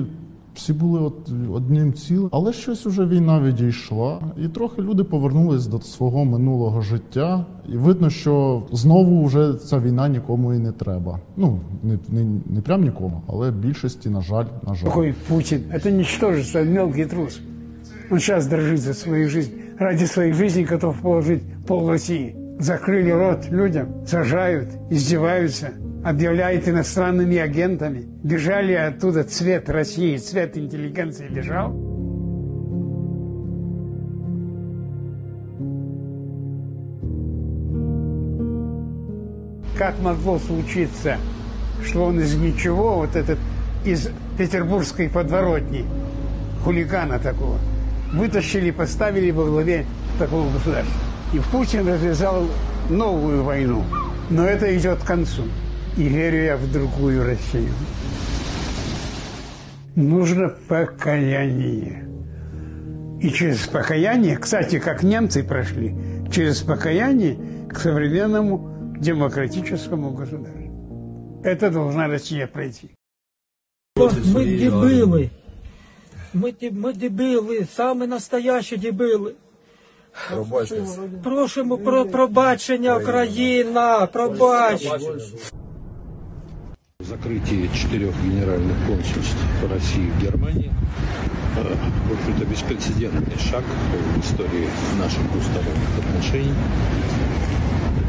всі були от одним цілим, але щось уже війна відійшла, і трохи люди повернулись до свого минулого життя. І видно, що знову вже ця війна нікому і не треба. Ну не не, не прям нікому, але більшості, на жаль, на жаль. Такой Путин, это ничтожество, мелкий трус. Он сейчас дрожит за свою жизнь. Ради своих жизней готов положить пол России. Закрыли рот людям, сажают, издеваются объявляет иностранными агентами. Бежали оттуда цвет России, цвет интеллигенции бежал. Как могло случиться, что он из ничего, вот этот из петербургской подворотни, хулигана такого, вытащили поставили во главе такого государства. И Путин развязал новую войну Но это идет к концу. И верю я в другую Россию. Нужно покаяние. И через покаяние, кстати, как немцы прошли, через покаяние к современному демократическому государству. Это должна Россия пройти. Мы дебилы. Мы, мы дебили, самі настоящі дебили. Просимо про пробачення, Україна, пробач. Закрытие четырех генеральных консульств России в Германии э, в общем-то, беспрецедентный шаг в истории наших двусторонних отношений.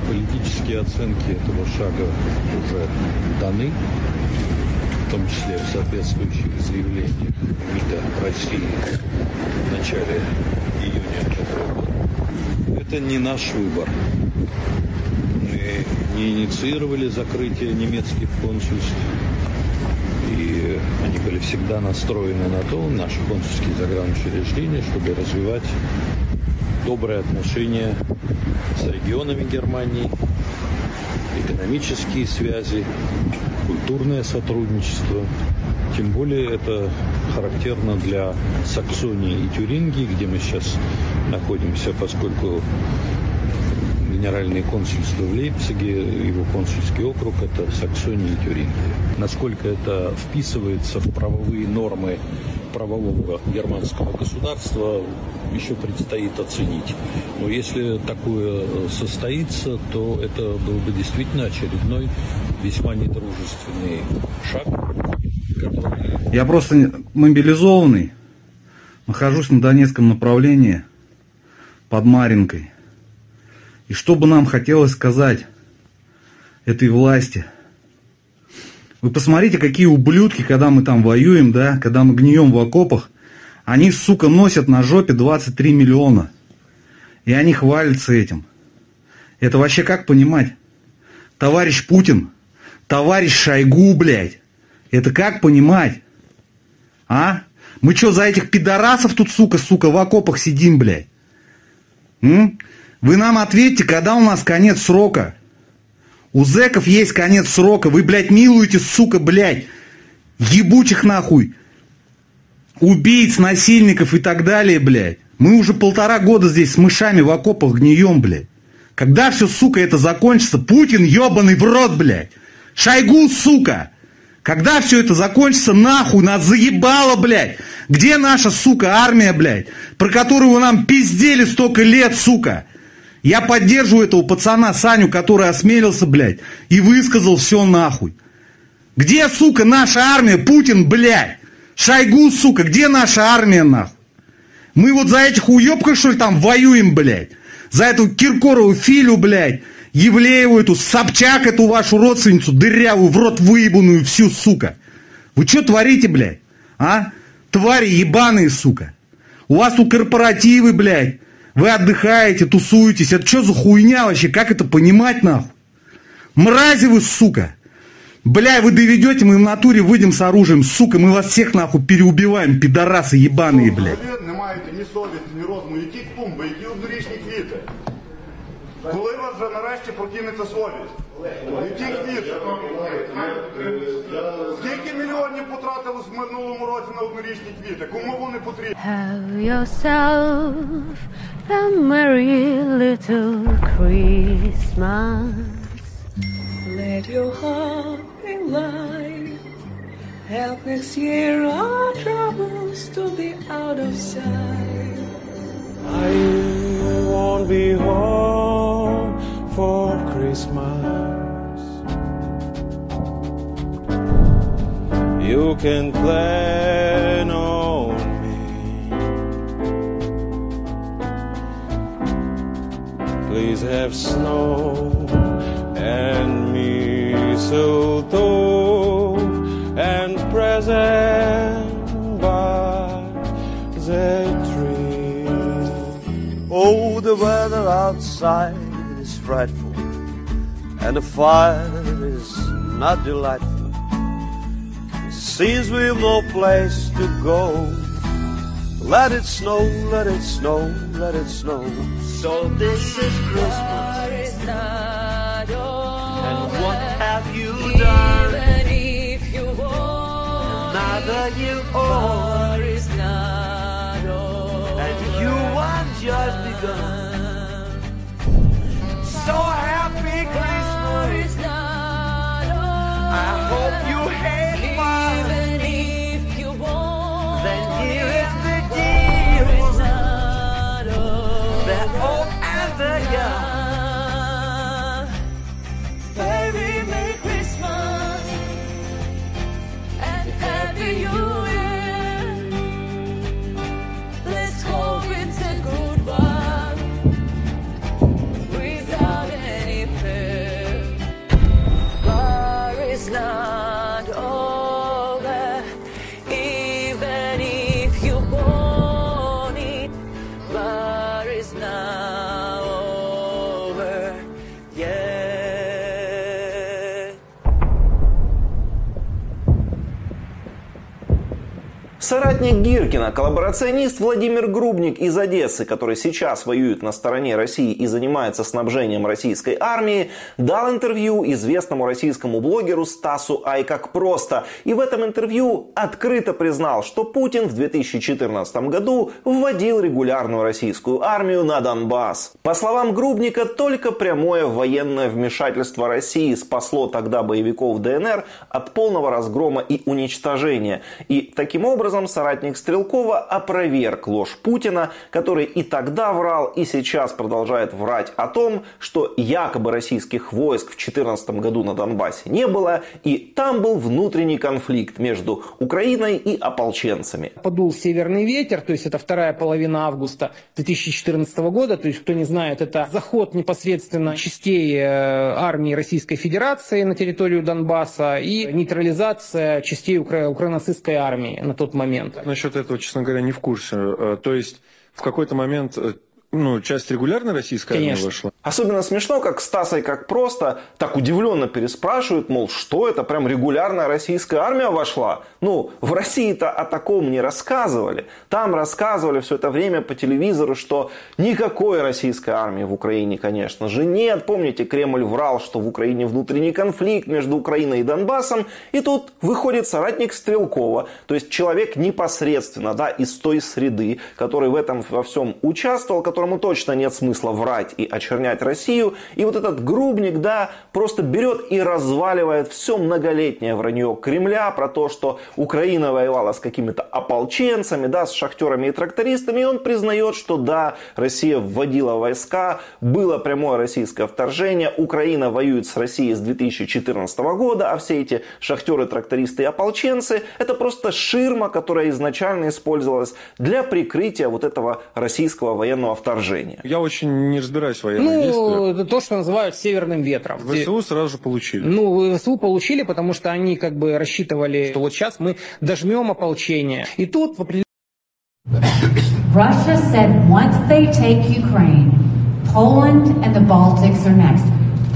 Политические оценки этого шага уже даны, в том числе в соответствующих заявлениях МИДа России в начале июня этого года. Это не наш выбор. Не инициировали закрытие немецких консульств. И они были всегда настроены на то, наши консульские загранучреждения, чтобы развивать добрые отношения с регионами Германии, экономические связи, культурное сотрудничество. Тем более это характерно для Саксонии и Тюрингии, где мы сейчас находимся, поскольку генеральное консульство в Лейпциге, его консульский округ – это Саксония и Тюрингия. Насколько это вписывается в правовые нормы правового германского государства, еще предстоит оценить. Но если такое состоится, то это был бы действительно очередной весьма недружественный шаг, который... Я просто мобилизованный, нахожусь на Донецком направлении под Маринкой. И что бы нам хотелось сказать этой власти? Вы посмотрите, какие ублюдки, когда мы там воюем, да, когда мы гнием в окопах, они, сука, носят на жопе 23 миллиона. И они хвалятся этим. Это вообще как понимать? Товарищ Путин, товарищ Шойгу, блядь. Это как понимать? А? Мы что, за этих пидорасов тут, сука, сука, в окопах сидим, блядь? М? Вы нам ответьте, когда у нас конец срока. У зэков есть конец срока. Вы, блядь, милуете, сука, блядь, ебучих нахуй. Убийц, насильников и так далее, блядь. Мы уже полтора года здесь с мышами в окопах гнием, блядь. Когда все, сука, это закончится? Путин, ебаный в рот, блядь. Шойгу, сука. Когда все это закончится, нахуй, нас заебало, блядь. Где наша, сука, армия, блядь, про которую вы нам пиздели столько лет, сука? Я поддерживаю этого пацана Саню, который осмелился, блядь, и высказал все нахуй. Где, сука, наша армия? Путин, блядь. Шойгу, сука, где наша армия, нахуй? Мы вот за этих уебков, что ли, там воюем, блядь? За эту Киркорову Филю, блядь, Евлееву эту, Собчак эту вашу родственницу, дырявую, в рот выебанную всю, сука. Вы что творите, блядь? А? Твари ебаные, сука. У вас тут корпоративы, блядь. Вы отдыхаете, тусуетесь. Это что за хуйня вообще? Как это понимать, нахуй? Мрази вы, сука. Бля, вы доведете, мы в натуре выйдем с оружием, сука, мы вас всех нахуй переубиваем, пидорасы ебаные, блядь. Не маєте ні совісті, ні розуму, які клумби, які однорічні квіти. Коли вас вже нарешті прокинеться совість? Які квіти? Скільки мільйонів потратили в минулому році на однорічні квіти? Кому вони потрібні? Have yourself a merry little Christmas. Let your heart be light. Help next year our troubles to be out of sight. I won't be home for Christmas. You can plan on me. Please have snow and mistletoe and present by the tree. Oh, the weather outside is frightful, and the fire is not delightful. It seems we've no place to go. Let it snow, let it snow, let it snow. So this is Christmas. And what have you done? Even if you want, neither you. And you are just begun. So happy Christmas. I hope you hate fun. Even if you want Then here is the deal. is Соратник Гиркина, коллаборационист Владимир Грубник из Одессы, который сейчас воюет на стороне России и занимается снабжением российской армии, дал интервью известному российскому блогеру Стасу Ай как просто. И в этом интервью открыто признал, что Путин в 2014 году вводил регулярную российскую армию на Донбасс. По словам Грубника, только прямое военное вмешательство России спасло тогда боевиков ДНР от полного разгрома и уничтожения. И таким образом соратник Стрелкова опроверг ложь Путина, который и тогда врал, и сейчас продолжает врать о том, что якобы российских войск в 2014 году на Донбассе не было, и там был внутренний конфликт между Украиной и ополченцами. Подул северный ветер, то есть это вторая половина августа 2014 года, то есть кто не знает, это заход непосредственно частей э, армии Российской Федерации на территорию Донбасса и нейтрализация частей укра- украинацистской армии на тот момент. Насчет этого, честно говоря, не в курсе. Э, То есть в какой-то момент э, ну, часть регулярной российской армии Конечно. вышла? Особенно смешно, как Стаса и как просто так удивленно переспрашивают, мол, что это, прям регулярная российская армия вошла? Ну, в России-то о таком не рассказывали. Там рассказывали все это время по телевизору, что никакой российской армии в Украине, конечно же, нет. Помните, Кремль врал, что в Украине внутренний конфликт между Украиной и Донбассом. И тут выходит соратник Стрелкова, то есть человек непосредственно, да, из той среды, который в этом во всем участвовал, которому точно нет смысла врать и очернять Россию. И вот этот грубник, да, просто берет и разваливает все многолетнее вранье Кремля про то, что Украина воевала с какими-то ополченцами, да, с шахтерами и трактористами. И он признает, что да, Россия вводила войска, было прямое российское вторжение, Украина воюет с Россией с 2014 года, а все эти шахтеры, трактористы и ополченцы это просто ширма, которая изначально использовалась для прикрытия вот этого российского военного вторжения. Я очень не разбираюсь в военных действиях. Ну, это то, что называют северным ветром. ВСУ сразу же получили. Ну, ВСУ получили, потому что они как бы рассчитывали, что вот сейчас мы дожмем ополчение. И тут в определенный Russia said once they take Ukraine, Poland and the Baltics are next.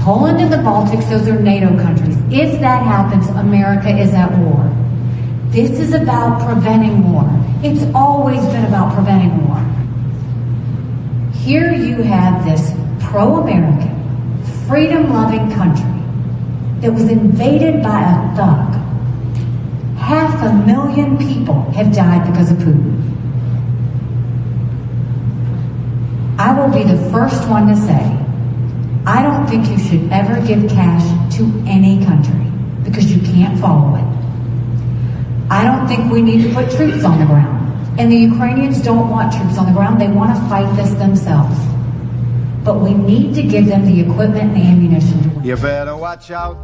Poland and the Baltics, those are NATO countries. If that happens, America is at war. This is about preventing war. It's always been about preventing war. Here you have this pro American, freedom loving country that was invaded by a thug. Half a million people have died because of Putin. I will be the first one to say, I don't think you should ever give cash to any country because you can't follow it. I don't think we need to put troops on the ground. And the Ukrainians don't want troops on the ground. They want to fight this themselves. But we need to give them the equipment and the ammunition. You better watch out.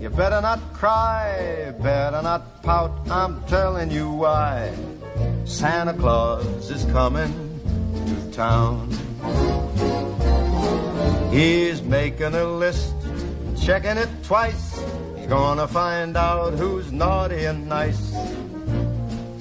You better not cry. Better not pout. I'm telling you why. Santa Claus is coming to town. He's making a list, checking it twice. He's gonna find out who's naughty and nice.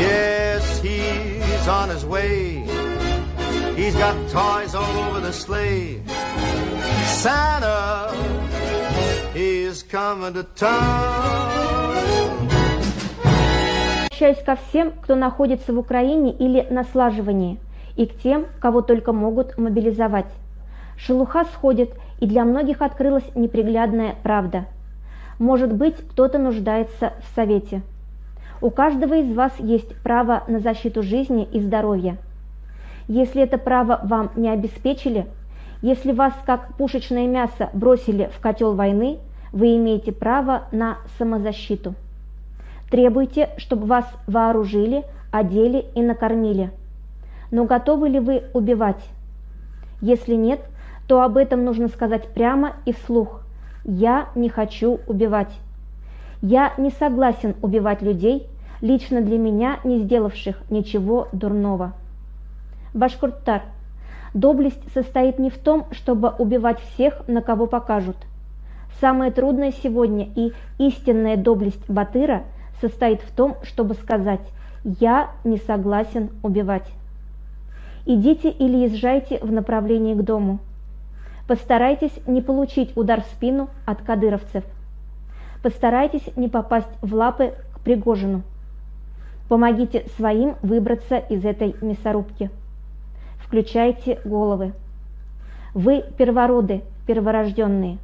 Yes, he's on his way. He's got toys all over the sleigh. Santa, he's coming to town. Обращаюсь ко всем, кто находится в Украине или на слаживании, и к тем, кого только могут мобилизовать. Шелуха сходит, и для многих открылась неприглядная правда. Может быть, кто-то нуждается в совете. У каждого из вас есть право на защиту жизни и здоровья. Если это право вам не обеспечили, если вас как пушечное мясо бросили в котел войны, вы имеете право на самозащиту. Требуйте, чтобы вас вооружили, одели и накормили. Но готовы ли вы убивать? Если нет, то об этом нужно сказать прямо и вслух. Я не хочу убивать. Я не согласен убивать людей, лично для меня не сделавших ничего дурного. Башкурттар. Доблесть состоит не в том, чтобы убивать всех, на кого покажут. Самое трудное сегодня и истинная доблесть Батыра состоит в том, чтобы сказать «Я не согласен убивать». Идите или езжайте в направлении к дому. Постарайтесь не получить удар в спину от кадыровцев. Постарайтесь не попасть в лапы к Пригожину. Помогите своим выбраться из этой мясорубки. Включайте головы. Вы первороды, перворожденные.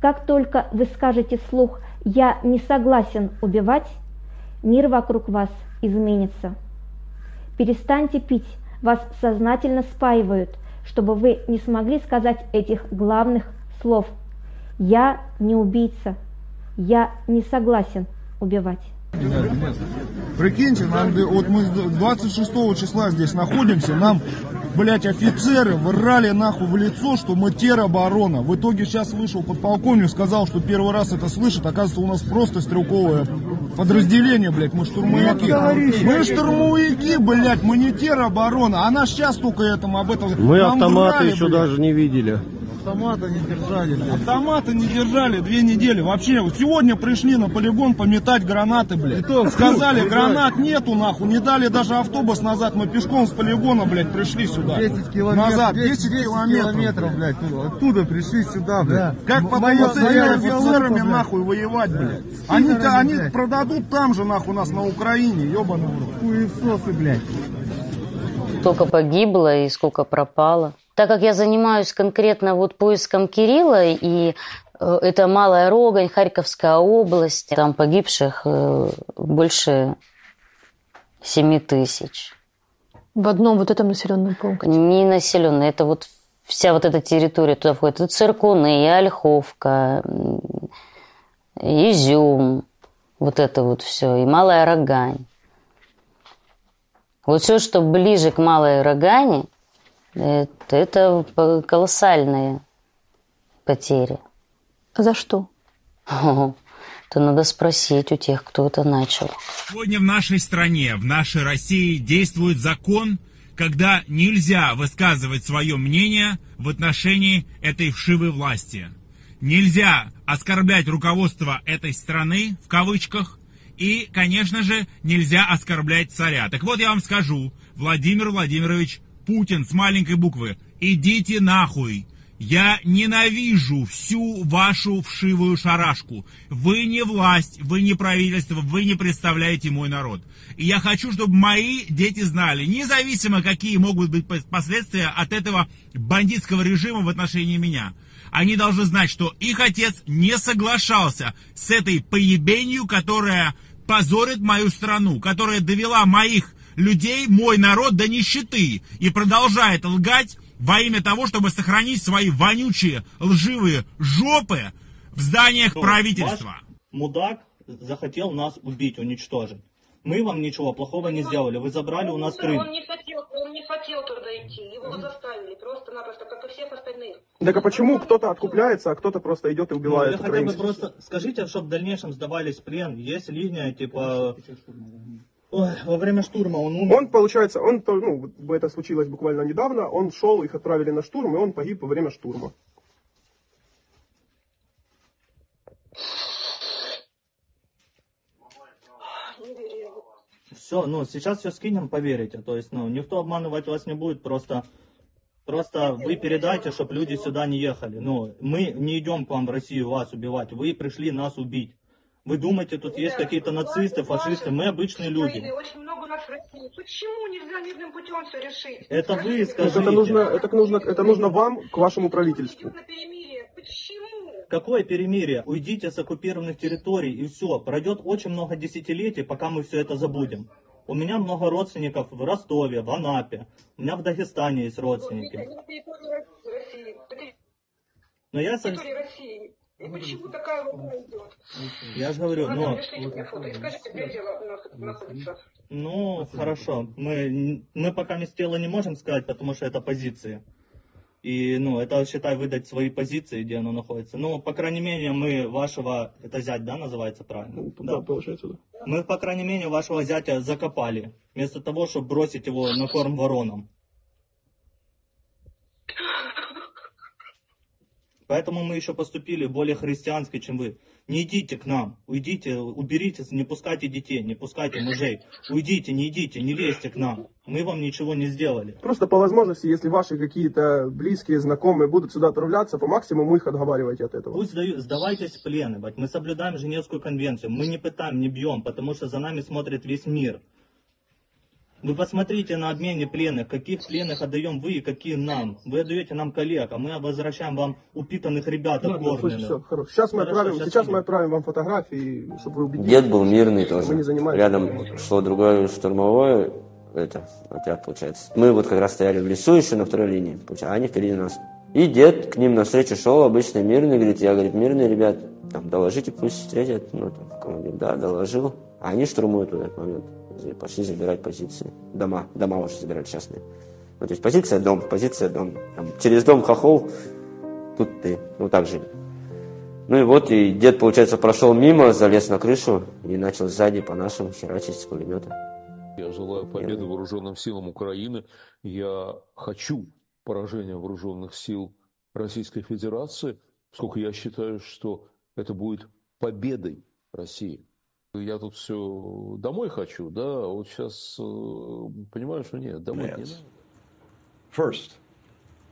Как только вы скажете вслух «я не согласен убивать», мир вокруг вас изменится. Перестаньте пить, вас сознательно спаивают, чтобы вы не смогли сказать этих главных слов «я не убийца», «я не согласен убивать». Прикиньте, нам, вот мы 26 числа здесь находимся, нам, блядь, офицеры врали нахуй в лицо, что мы тероборона. В итоге сейчас вышел подполковник, сказал, что первый раз это слышит. Оказывается, у нас просто стрелковое подразделение, блядь, мы штурмовики. Мы штурмовики, блядь, мы не тероборона. Она сейчас только этому об этом. Мы автоматы врали, еще блядь. даже не видели. Автомата не держали, блядь. Автомата не держали две недели. Вообще, вот сегодня пришли на полигон пометать гранаты, блядь. Сказали, фу, гранат нету, нахуй. Не дали даже автобус назад. Мы пешком с полигона, блядь, пришли сюда. 10 километров. Назад, 10 10 километров. километров, блядь. Оттуда пришли сюда, блядь. Как М- потом с этими офицерами, нахуй, воевать, блядь. Они, Сидорами, они блядь. продадут там же, нахуй, нас на Украине, ебаный в рот. Хуесосы, блядь. Сколько погибло и сколько пропало. Так как я занимаюсь конкретно вот поиском Кирилла, и э, это Малая Рогань, Харьковская область, там погибших э, больше 7 тысяч. В одном вот этом населенном пункте. Не населенная, это вот вся вот эта территория туда входит. И Циркуны, и Ольховка, и Изюм, вот это вот все, и Малая Рогань. Вот все, что ближе к Малой Рогани, это, это по- колоссальные потери. За что? То надо спросить у тех, кто это начал. Сегодня в нашей стране, в нашей России действует закон, когда нельзя высказывать свое мнение в отношении этой вшивой власти. Нельзя оскорблять руководство этой страны, в кавычках, и, конечно же, нельзя оскорблять царя. Так вот, я вам скажу, Владимир Владимирович Путин с маленькой буквы, идите нахуй. Я ненавижу всю вашу вшивую шарашку. Вы не власть, вы не правительство, вы не представляете мой народ. И я хочу, чтобы мои дети знали, независимо какие могут быть пос- последствия от этого бандитского режима в отношении меня. Они должны знать, что их отец не соглашался с этой поебенью, которая позорит мою страну, которая довела моих людей, мой народ до нищеты и продолжает лгать во имя того, чтобы сохранить свои вонючие, лживые жопы в зданиях правительства. Ваш мудак захотел нас убить, уничтожить. Мы вам ничего плохого не сделали. Вы забрали у нас Крым. Он не хотел, он не хотел туда идти. Его заставили просто-напросто, как и всех остальных. Так а почему кто-то откупляется, а кто-то просто идет и Ну, убивает или хотя бы просто скажите, чтобы в дальнейшем сдавались в плен. Есть линия, типа... Ой, во время штурма он умер. Он, получается, он, ну, это случилось буквально недавно, он шел, их отправили на штурм, и он погиб во время штурма. Все, ну сейчас все скинем, поверите. То есть, ну, никто обманывать вас не будет, просто, просто вы передайте, чтобы люди сюда не ехали. Ну, мы не идем к вам в Россию вас убивать, вы пришли нас убить. Вы думаете, тут есть какие-то нацисты, фашисты, мы обычные люди. Очень много у нас в России. Почему нельзя мирным путем все решить? Это вы скажите. это нужно, это нужно, это нужно вам, к вашему правительству. Какое перемирие? Уйдите с оккупированных территорий и все. Пройдет очень много десятилетий, пока мы все это забудем. У меня много родственников в Ростове, в Анапе. У меня в Дагестане есть родственники. России. Это Но я, со- России. И почему такая война идет? я же говорю, Надо ну, пришлите мне фото и скажите, где дело нах- находится. ну, хорошо. Мы, мы пока не с тела не можем сказать, потому что это позиции. И, ну, это, считай, выдать свои позиции, где оно находится. Ну, по крайней мере, мы вашего, это зять, да, называется правильно? Да, получается, да. Мы, по крайней мере, вашего зятя закопали, вместо того, чтобы бросить его на корм воронам. Поэтому мы еще поступили более христиански, чем вы. Не идите к нам, уйдите, уберите, не пускайте детей, не пускайте мужей. Уйдите, не идите, не лезьте к нам. Мы вам ничего не сделали. Просто по возможности, если ваши какие-то близкие, знакомые будут сюда отправляться, по максимуму их отговаривайте от этого. Пусть сдаю- сдавайтесь в плен, ебать. Мы соблюдаем Женевскую конвенцию. Мы не пытаем, не бьем, потому что за нами смотрит весь мир. Вы посмотрите на обмене пленных, каких пленных отдаем вы и какие нам. Вы отдаете нам коллег, а мы возвращаем вам упитанных ребят слушай, всё, хорошо. Сейчас мы Хорошо, отправим, сейчас скинем. мы отправим вам фотографии, чтобы вы убедились. Дед был мирный что тоже. Мы не занимаемся. Рядом шло другое штурмовое это, отряд, получается. Мы вот как раз стояли в лесу еще на второй линии, получается, а они впереди нас. И дед к ним навстречу шел, обычно мирный, говорит, я, говорит, мирный, ребят, там, доложите, пусть встретят. Ну, там, командир, да, доложил. А они штурмуют в этот момент. Пошли забирать позиции. Дома, дома уже забирать частные. Ну, то есть позиция дом, позиция дом. Там, через дом хохол, тут ты. Ну, так жили. Ну и вот, и дед, получается, прошел мимо, залез на крышу и начал сзади по нашим херачить с пулемета. Я желаю победы вооруженным силам Украины. Я хочу поражения вооруженных сил Российской Федерации, поскольку я считаю, что это будет победой России. Я тут все домой хочу, да, а вот сейчас понимаю, что нет, домой не надо. First,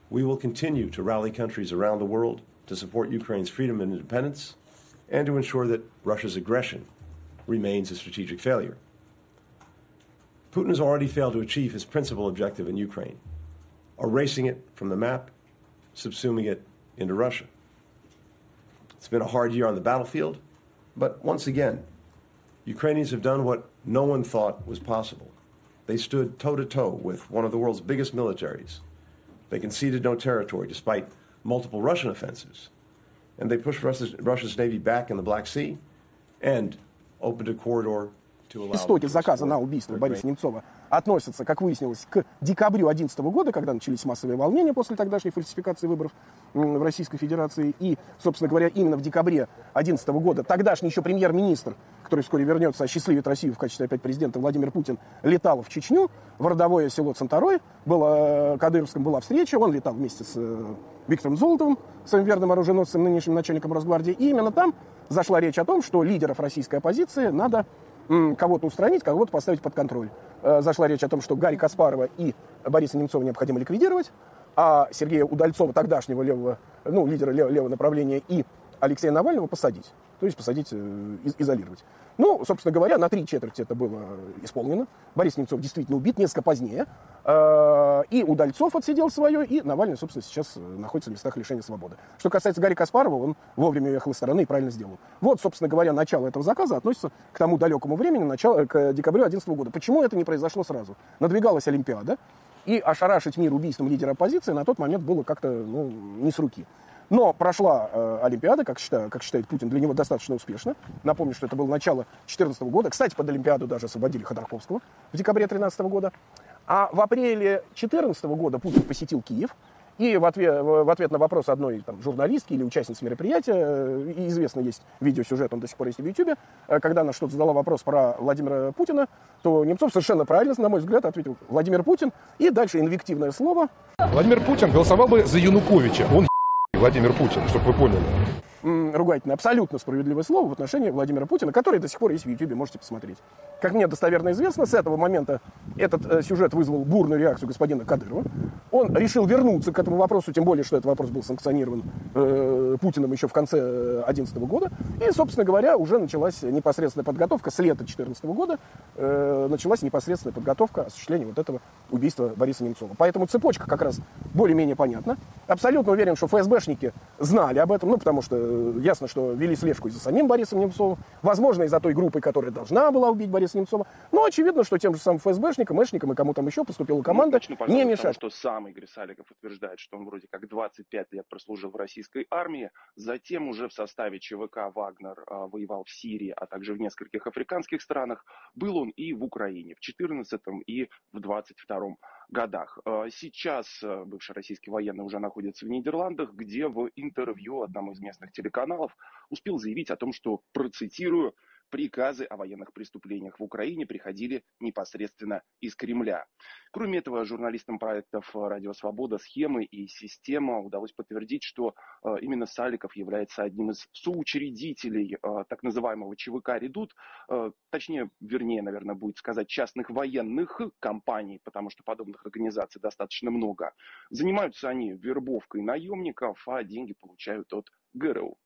we will continue to rally countries around the world to support Ukraine's freedom and independence and to ensure that Russia's aggression remains a strategic failure. Putin has already failed to achieve his principal objective in Ukraine erasing it from the map, subsuming it into Russia. It's been a hard year on the battlefield, but once again, Ukrainians have done what no one thought was possible. They stood toe to toe with one of the world's biggest militaries. They conceded no territory despite multiple Russian offensives. And they pushed Russia's, Russia's navy back in the Black Sea and opened a corridor to allow. Истоки заказа на убийство Бориса Немцова относятся, как выяснилось, к декабрю 2011 года, когда начались массовые волнения после тогдашней фальсификации выборов м, в Российской Федерации. И, собственно говоря, именно в декабре 2011 года тогдашний еще премьер-министр, который вскоре вернется, осчастливит Россию в качестве опять президента Владимир Путин, летал в Чечню, в родовое село Центарой, было, Кадыровском была встреча, он летал вместе с э, Виктором Золотовым, своим верным оруженосцем, нынешним начальником Росгвардии. И именно там зашла речь о том, что лидеров российской оппозиции надо кого-то устранить, кого-то поставить под контроль. Э, Зашла речь о том, что Гарри Каспарова и Бориса Немцова необходимо ликвидировать, а Сергея Удальцова, тогдашнего левого, ну, лидера лев- левого направления, и Алексея Навального посадить. То есть посадить, э, из- изолировать. Ну, собственно говоря, на три четверти это было исполнено. Борис Немцов действительно убит несколько позднее. Э, И Удальцов отсидел свое, и Навальный, собственно, сейчас э, находится в местах лишения свободы. Что касается Гарри Каспарова, он вовремя уехал из страны и правильно сделал. Вот, собственно говоря, начало этого заказа относится к тому далекому времени, начало, к декабрю 2011 года. Почему это не произошло сразу? Надвигалась Олимпиада, и ошарашить мир убийством лидера оппозиции на тот момент было как-то ну, не с руки. Но прошла э, Олимпиада, как, считаю, как считает Путин, для него достаточно успешно. Напомню, что это было начало 2014 года. Кстати, под Олимпиаду даже освободили Ходорковского в декабре 2013 года. А в апреле 2014 года Путин посетил Киев. И в ответ, в ответ на вопрос одной там, журналистки или участницы мероприятия, э, и известно есть видеосюжет, он до сих пор есть в Ютьюбе, э, когда она что-то задала вопрос про Владимира Путина, то Немцов совершенно правильно, на мой взгляд, ответил Владимир Путин. И дальше инвективное слово. Владимир Путин голосовал бы за Януковича. Он Владимир Путин, чтобы вы поняли. Ругательное, абсолютно справедливое слово в отношении Владимира Путина, которое до сих пор есть в Ютьюбе, можете посмотреть. Как мне достоверно известно, с этого момента этот э, сюжет вызвал бурную реакцию господина Кадырова. Он решил вернуться к этому вопросу, тем более, что этот вопрос был санкционирован э, Путиным еще в конце 2011 года. И, собственно говоря, уже началась непосредственная подготовка с лета 2014 года, э, началась непосредственная подготовка осуществления вот этого убийства Бориса Немцова. Поэтому цепочка как раз более-менее понятна. Абсолютно уверен, что ФСБшники знали об этом, ну, потому что э, ясно, что вели слежку и за самим Борисом Немцовым, возможно, и за той группой, которая должна была убить Бориса Немцова. Но очевидно, что тем же самым ФСБшникам, Эшникам и кому там еще поступила команда Начну, пожалуй, не того, мешать. что сам Игорь Саликов утверждает, что он вроде как 25 лет прослужил в российской армии, затем уже в составе ЧВК «Вагнер» а, воевал в Сирии, а также в нескольких африканских странах. Был он и в Украине в 14 и в 22 годах. А, Сейчас а, бывший российский военный уже находится в Нидерландах, где в интервью одному из местных телеканалов успел заявить о том, что, процитирую, приказы о военных преступлениях в Украине приходили непосредственно из Кремля. Кроме этого, журналистам проектов «Радио Свобода», «Схемы» и «Система» удалось подтвердить, что э, именно Саликов является одним из соучредителей э, так называемого ЧВК «Редут», э, точнее, вернее, наверное, будет сказать, частных военных компаний, потому что подобных организаций достаточно много. Занимаются они вербовкой наемников, а деньги получают от ГРУ.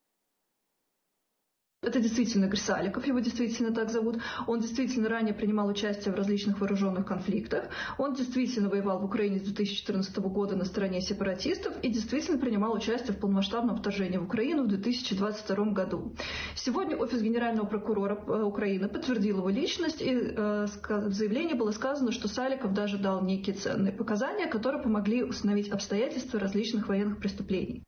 Это действительно Игорь Саликов, его действительно так зовут. Он действительно ранее принимал участие в различных вооруженных конфликтах. Он действительно воевал в Украине с 2014 года на стороне сепаратистов и действительно принимал участие в полномасштабном вторжении в Украину в 2022 году. Сегодня офис генерального прокурора э, Украины подтвердил его личность, и э, в заявлении было сказано, что Саликов даже дал некие ценные показания, которые помогли установить обстоятельства различных военных преступлений.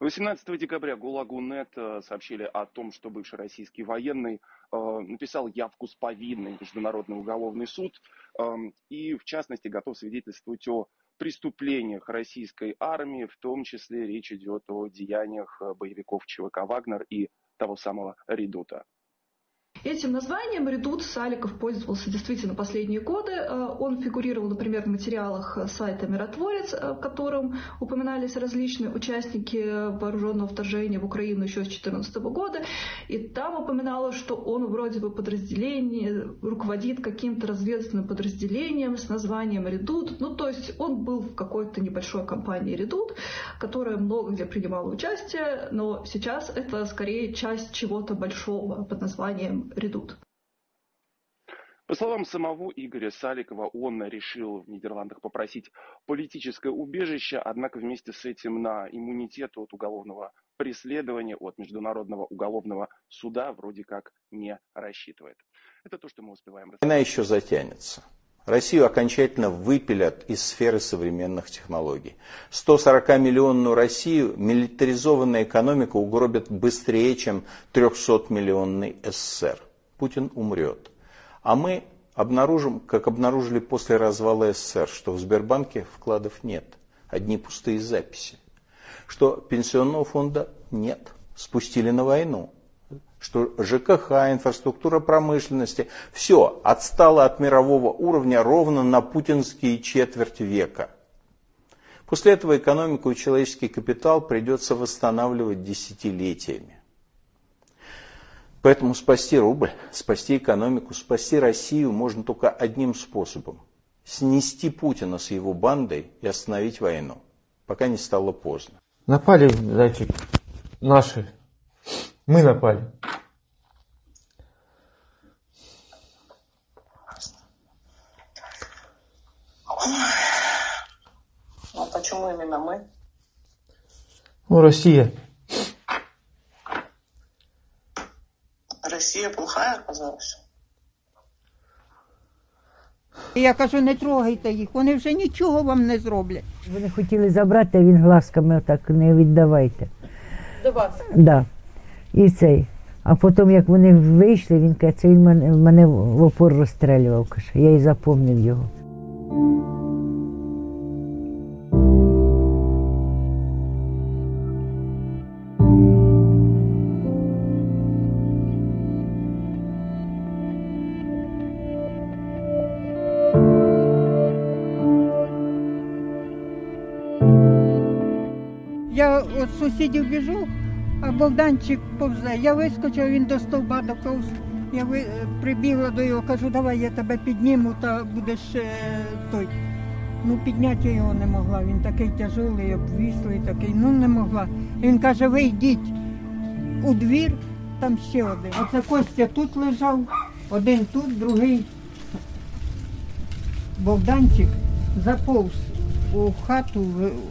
18 декабря ГУЛАГу.нет э, сообщили о том, что бывший российский военный э, написал явку с повинной Международный уголовный суд эм, и, в частности, готов свидетельствовать о преступлениях российской армии, в том числе речь идет о деяниях э, боевиков ЧВК «Вагнер» и того самого «Редута». Этим названием редут Саликов пользовался действительно последние годы. Э, Он фигурировал, например, в материалах э, сайта «Миротворец», э, в котором упоминались различные участники вооруженного вторжения в Украину еще с 2014 года. И там упоминалось, что он вроде бы подразделение, руководит каким-то разведывательным подразделением с названием «Редут». Ну, то есть он был в какой-то небольшой компании «Редут», которая много где принимала участие, но сейчас это скорее часть чего-то большого под названием «Редут». По словам самого Игоря Саликова, он решил в Нидерландах попросить политическое убежище, однако вместе с этим на иммунитет от уголовного преследования, от Международного уголовного суда вроде как не рассчитывает. Это то, что мы успеваем Война еще затянется. Россию окончательно выпилят из сферы современных технологий. 140-миллионную Россию милитаризованная экономика угробит быстрее, чем 300-миллионный СССР. Путин умрет. А мы обнаружим, как обнаружили после развала СССР, что в Сбербанке вкладов нет, одни пустые записи. Что пенсионного фонда нет, спустили на войну что ЖКХ, инфраструктура промышленности, все отстало от мирового уровня ровно на путинские четверть века. После этого экономику и человеческий капитал придется восстанавливать десятилетиями. Поэтому спасти рубль, спасти экономику, спасти Россию можно только одним способом. Снести Путина с его бандой и остановить войну, пока не стало поздно. Напали, зайчик, наши. Мы напали. А почему именно мы? Ну, Россия. Россия плохая оказалась? Я кажу, не трогайте їх, вони вже нічого вам не зроблять. Вони хотіли забрати, а він глазками отак не віддавайте. До вас. Да. І цей. А потім, як вони вийшли, він каже, це він мене, мене в опор розстрілював. Каже. Я і запомнив його. Я від сусідів біжу, Богданчик повзе. Я вискочив, він до стовба доповз. Я ви, прибігла до його, кажу, давай я тебе підніму та будеш е, той. Ну, підняти його не могла. Він такий тяжелий, обвіслий, такий, ну не могла. Він каже, ви йдіть у двір, там ще один. Оце Костя тут лежав, один тут, другий. Богданчик заповз у хату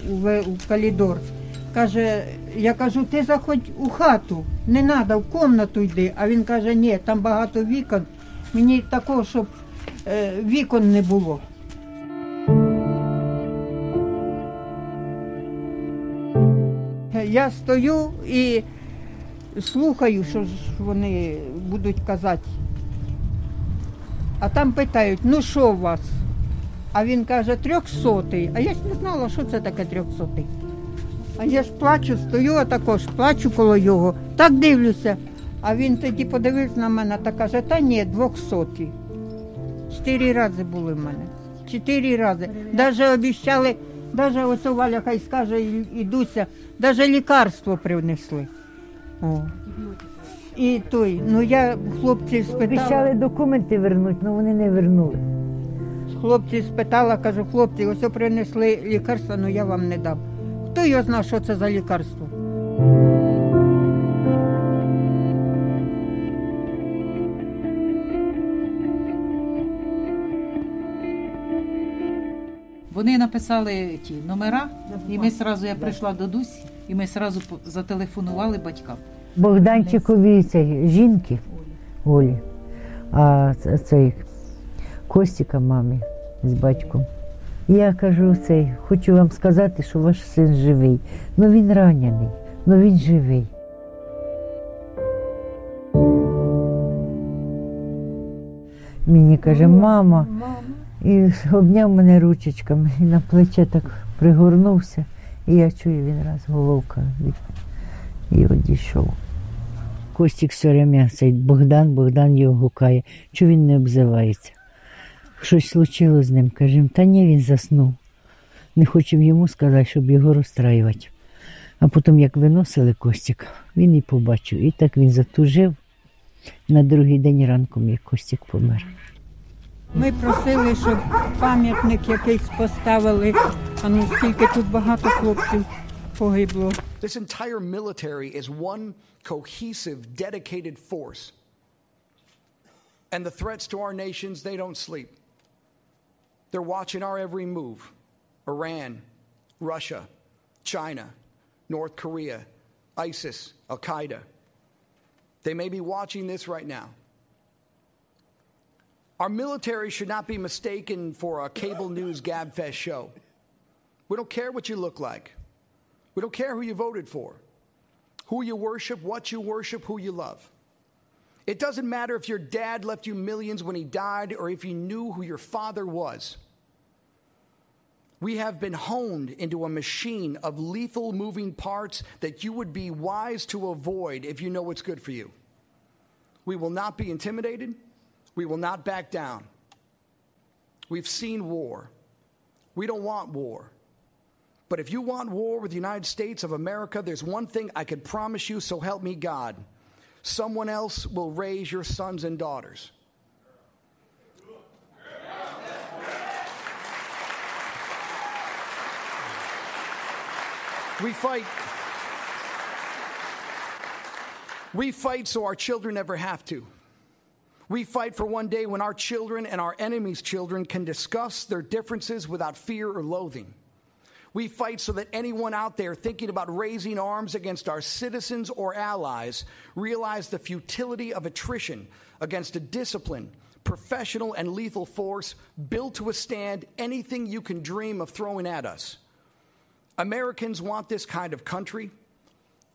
у, в- у коридор. Каже, я кажу, ти заходь у хату, не треба, в кімнату йди. А він каже, ні, там багато вікон. Мені такого, щоб е, вікон не було. Я стою і слухаю, що ж вони будуть казати. А там питають, ну що у вас? А він каже, трьохсотий. А я ж не знала, що це таке трьохсотий. А я ж плачу, стою, а також плачу коло його. Так дивлюся. А він тоді подивився на мене та каже, та ні, двохсоті. Чотири рази були в мене. Чотири рази. Навіть обіцяли, навіть ось Валя хай скаже, ідуся, навіть лікарство принесли. О. І той, ну я хлопців спитала. Обіцяли документи вернути, але вони не вернули. Хлопці спитала, кажу, хлопці, ось принесли лікарство, але я вам не дам. Хто його знає, що це за лікарство? Вони написали ті номера, і ми сразу, я прийшла до Дусі, і ми сразу зателефонували батькам. Богданчикові цей, жінки Олі, а цей Костіка мамі з батьком. Я кажу цей, хочу вам сказати, що ваш син живий. Ну він ранений, ну він живий. Мені каже, мама, і обняв мене ручечками і на плече так пригорнувся. І я чую, він раз головка від і одійшов. Костік все время цей Богдан, Богдан його гукає. Чого він не обзивається? Щось случилось з ним. Кажемо, та ні, він заснув. Не хочемо йому сказати, щоб його розстраювати. А потім, як виносили Костік, він і побачив. І так він затужив. На другий день ранком, як Костік помер. Ми просили, щоб пам'ятник якийсь поставили. А ну скільки тут багато хлопців погибло. This entire military is one cohesive, dedicated force. And the threats to our nations, they don't sleep. They're watching our every move Iran, Russia, China, North Korea, ISIS, Al Qaeda. They may be watching this right now. Our military should not be mistaken for a cable news gabfest show. We don't care what you look like. We don't care who you voted for, who you worship, what you worship, who you love. It doesn't matter if your dad left you millions when he died or if you knew who your father was. We have been honed into a machine of lethal moving parts that you would be wise to avoid if you know what's good for you. We will not be intimidated. We will not back down. We've seen war. We don't want war. But if you want war with the United States of America, there's one thing I can promise you, so help me God. Someone else will raise your sons and daughters. We fight. We fight so our children never have to. We fight for one day when our children and our enemies' children can discuss their differences without fear or loathing. We fight so that anyone out there thinking about raising arms against our citizens or allies realize the futility of attrition against a disciplined, professional and lethal force built to withstand anything you can dream of throwing at us. Americans want this kind of country.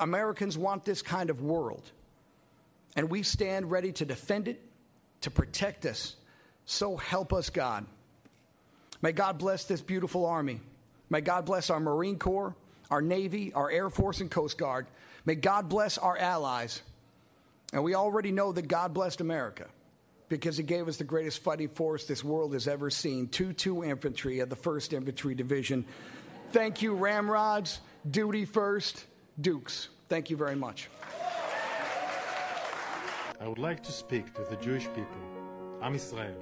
Americans want this kind of world. And we stand ready to defend it, to protect us. So help us, God. May God bless this beautiful army. May God bless our Marine Corps, our Navy, our Air Force, and Coast Guard. May God bless our allies. And we already know that God blessed America because he gave us the greatest fighting force this world has ever seen 2 2 Infantry of the 1st Infantry Division. Thank you, Ramrods, Duty First, Dukes. Thank you very much. I would like to speak to the Jewish people, Am Israel,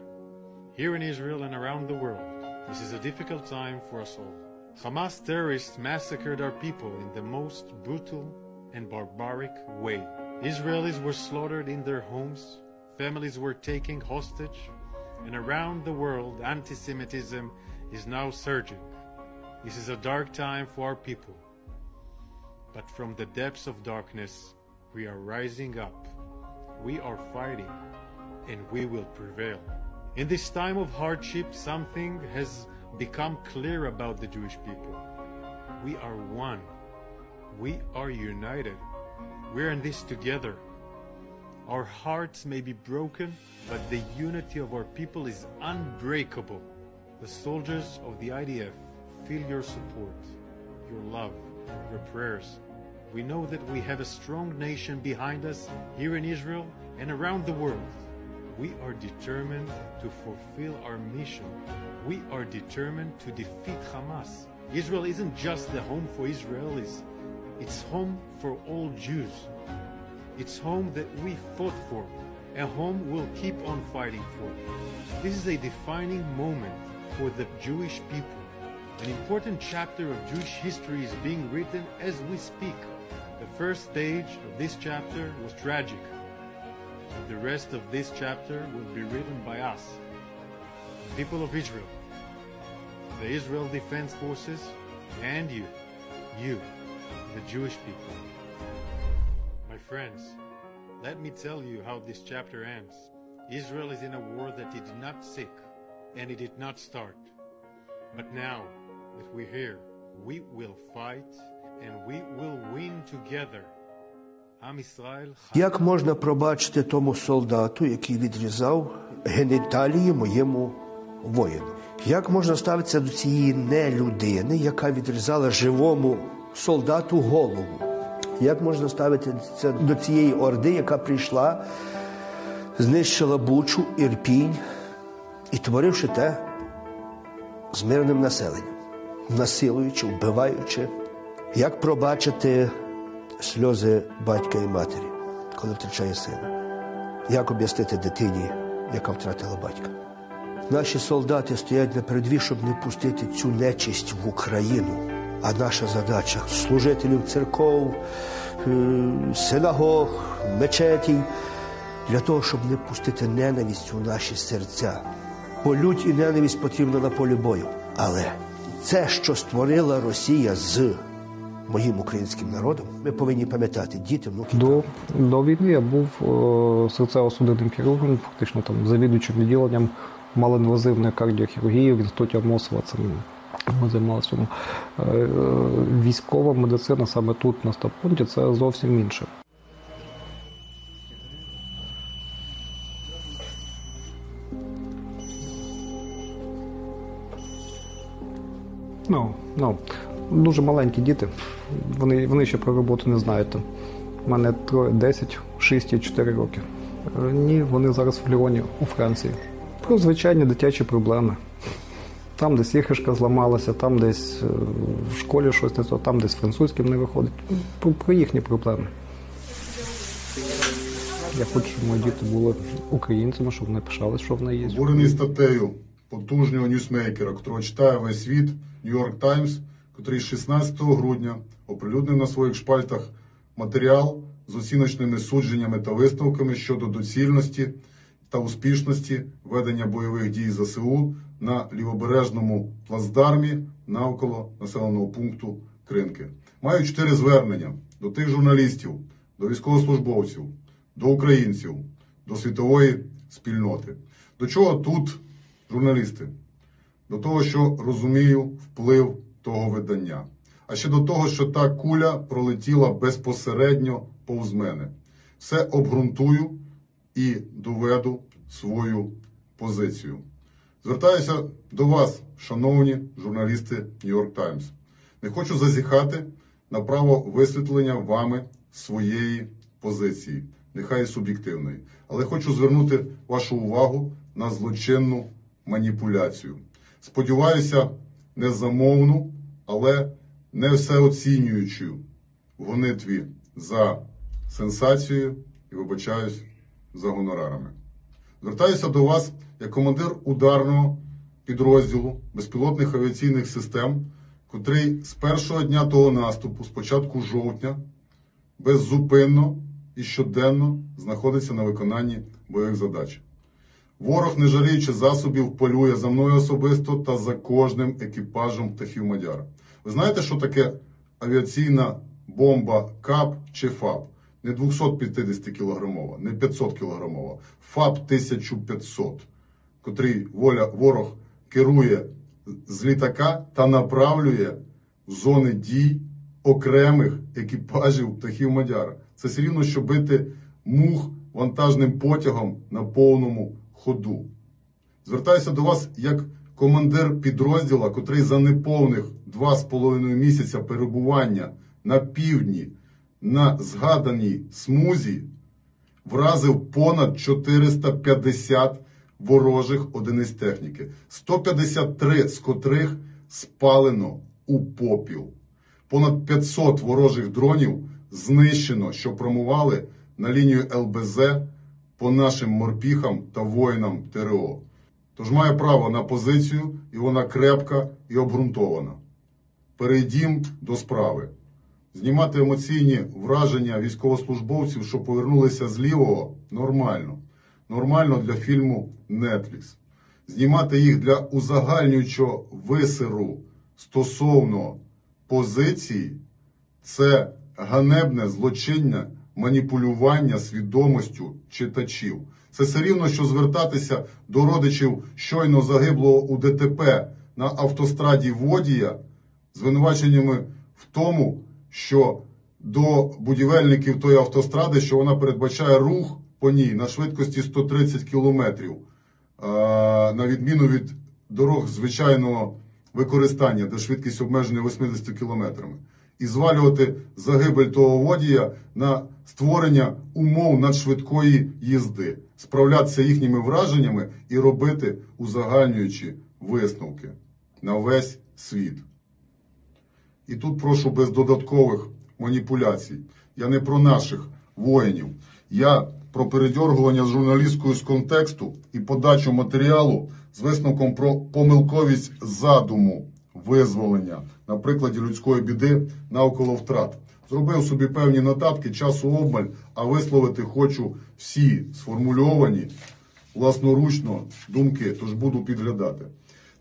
here in Israel and around the world. This is a difficult time for us all. Hamas terrorists massacred our people in the most brutal and barbaric way. Israelis were slaughtered in their homes, families were taken hostage, and around the world, anti Semitism is now surging. This is a dark time for our people. But from the depths of darkness, we are rising up. We are fighting, and we will prevail. In this time of hardship, something has become clear about the Jewish people. We are one. We are united. We're in this together. Our hearts may be broken, but the unity of our people is unbreakable. The soldiers of the IDF feel your support, your love, your prayers. We know that we have a strong nation behind us here in Israel and around the world. We are determined to fulfill our mission. We are determined to defeat Hamas. Israel isn't just the home for Israelis, it's home for all Jews. It's home that we fought for, a home we'll keep on fighting for. This is a defining moment for the Jewish people. An important chapter of Jewish history is being written as we speak. The first page of this chapter was tragic. The rest of this chapter will be written by us, people of Israel, the Israel Defense Forces, and you, you, the Jewish people. My friends, let me tell you how this chapter ends. Israel is in a war that it did not seek, and it did not start. But now that we're here, we will fight, and we will win together. Am Israel Як можна пробачити тому солдату, який відрізав геніталії моєму воїну? Як можна ставитися до цієї нелюдини, яка відрізала живому солдату голову? Як можна ставитися до цієї орди, яка прийшла, знищила Бучу, Ірпінь і творивши те з мирним населенням, насилуючи, вбиваючи? Як пробачити сльози батька і матері, коли втрачає сина? Як об'яснити дитині, яка втратила батька? Наші солдати стоять на передві, щоб не пустити цю нечисть в Україну. А наша задача служителів церков, е, синагог, мечетій, для того, щоб не пустити ненависть у наші серця. Бо лють і ненависть потрібна на полі бою. Але це, що створила Росія з моїм українським народом, ми повинні пам'ятати діти, внуки. До, до війни я був е, серцево-судинним хірургом, фактично там завідуючим відділенням малоінвазивної кардіохірургії в інституті Амосова. Це ми займалися. Е, е, Військова медицина саме тут, на стаб-пункті, це зовсім інше. Ну, ну, дуже маленькі діти. Вони, вони ще про роботу не знають. У мене троє 10, 6 і 4 роки. Е, Ні, вони зараз в Ліоні у Франції. Про звичайні дитячі проблеми. Там десь іграшка зламалася, там десь е, в школі щось не то, там десь французьким не виходить. Про, про їхні проблеми. Я хочу, щоб мої діти були українцями, щоб вони пишалися, що в неї є. Обурений статтею потужнього ньюсмейкера, котрого читає весь світ, Нью-Йорк Таймс, котрий 16 грудня оприлюднив на своїх шпальтах матеріал з оціночними судженнями та висновками щодо доцільності та успішності ведення бойових дій ЗСУ на лівобережному плацдармі навколо населеного пункту Кринки. Маю чотири звернення до тих журналістів, до військовослужбовців, до українців, до світової спільноти. До чого тут журналісти? До того, що розумію вплив того видання. А ще до того, що та куля пролетіла безпосередньо повз мене. Все обґрунтую і доведу свою позицію. Звертаюся до вас, шановні журналісти Нью-Йорк Таймс. Не хочу зазіхати на право висвітлення вами своєї позиції, нехай суб'єктивної. Але хочу звернути вашу увагу на злочинну маніпуляцію. Сподіваюся, не замовну, але не всеоцінюючу гонитві за сенсацією і вибачаюсь за гонорарами. Звертаюся до вас як командир ударного підрозділу безпілотних авіаційних систем, котрий з першого дня того наступу, з початку жовтня, беззупинно і щоденно знаходиться на виконанні бойових задач. Ворог, не жаліючи засобів, полює за мною особисто та за кожним екіпажем птахів Мадяра. Ви знаєте, що таке авіаційна бомба КАП чи ФАП? Не 250 кілограмова, не 500 кілограмова, ФАП 1500, котрий воля ворог керує з літака та направлює в зони дій окремих екіпажів птахів Мадяра. Це все рівно, що бити мух вантажним потягом на повному ходу. Звертаюся до вас як командир підрозділа, котрий за неповних два з половиною місяця перебування на півдні на згаданій смузі вразив понад 450 ворожих одиниць техніки, 153 з котрих спалено у попіл. Понад 500 ворожих дронів знищено, що промували на лінію ЛБЗ по нашим морпіхам та воїнам ТРО. Тож має право на позицію, і вона крепка і обґрунтована. Перейдім до справи. Знімати емоційні враження військовослужбовців, що повернулися з лівого, нормально. Нормально для фільму Netflix. Знімати їх для узагальнюючого висеру стосовно позиції це ганебне злочиння маніпулювання свідомостю читачів. Це все рівно, що звертатися до родичів щойно загиблого у ДТП на автостраді Водія звинуваченнями в тому, що до будівельників тої автостради, що вона передбачає рух по ній на швидкості 130 кілометрів, на відміну від дорог звичайного використання, де швидкість обмежена 80 кілометрами. І звалювати загибель того водія на створення умов надшвидкої їзди, справлятися їхніми враженнями і робити узагальнюючі висновки на весь світ. І тут прошу без додаткових маніпуляцій. Я не про наших воїнів. Я про передьоргування з журналісткою з контексту і подачу матеріалу з висновком про помилковість задуму визволення на прикладі людської біди навколо втрат. Зробив собі певні нотатки, часу обмаль, а висловити хочу всі сформульовані власноручно думки, тож буду підглядати.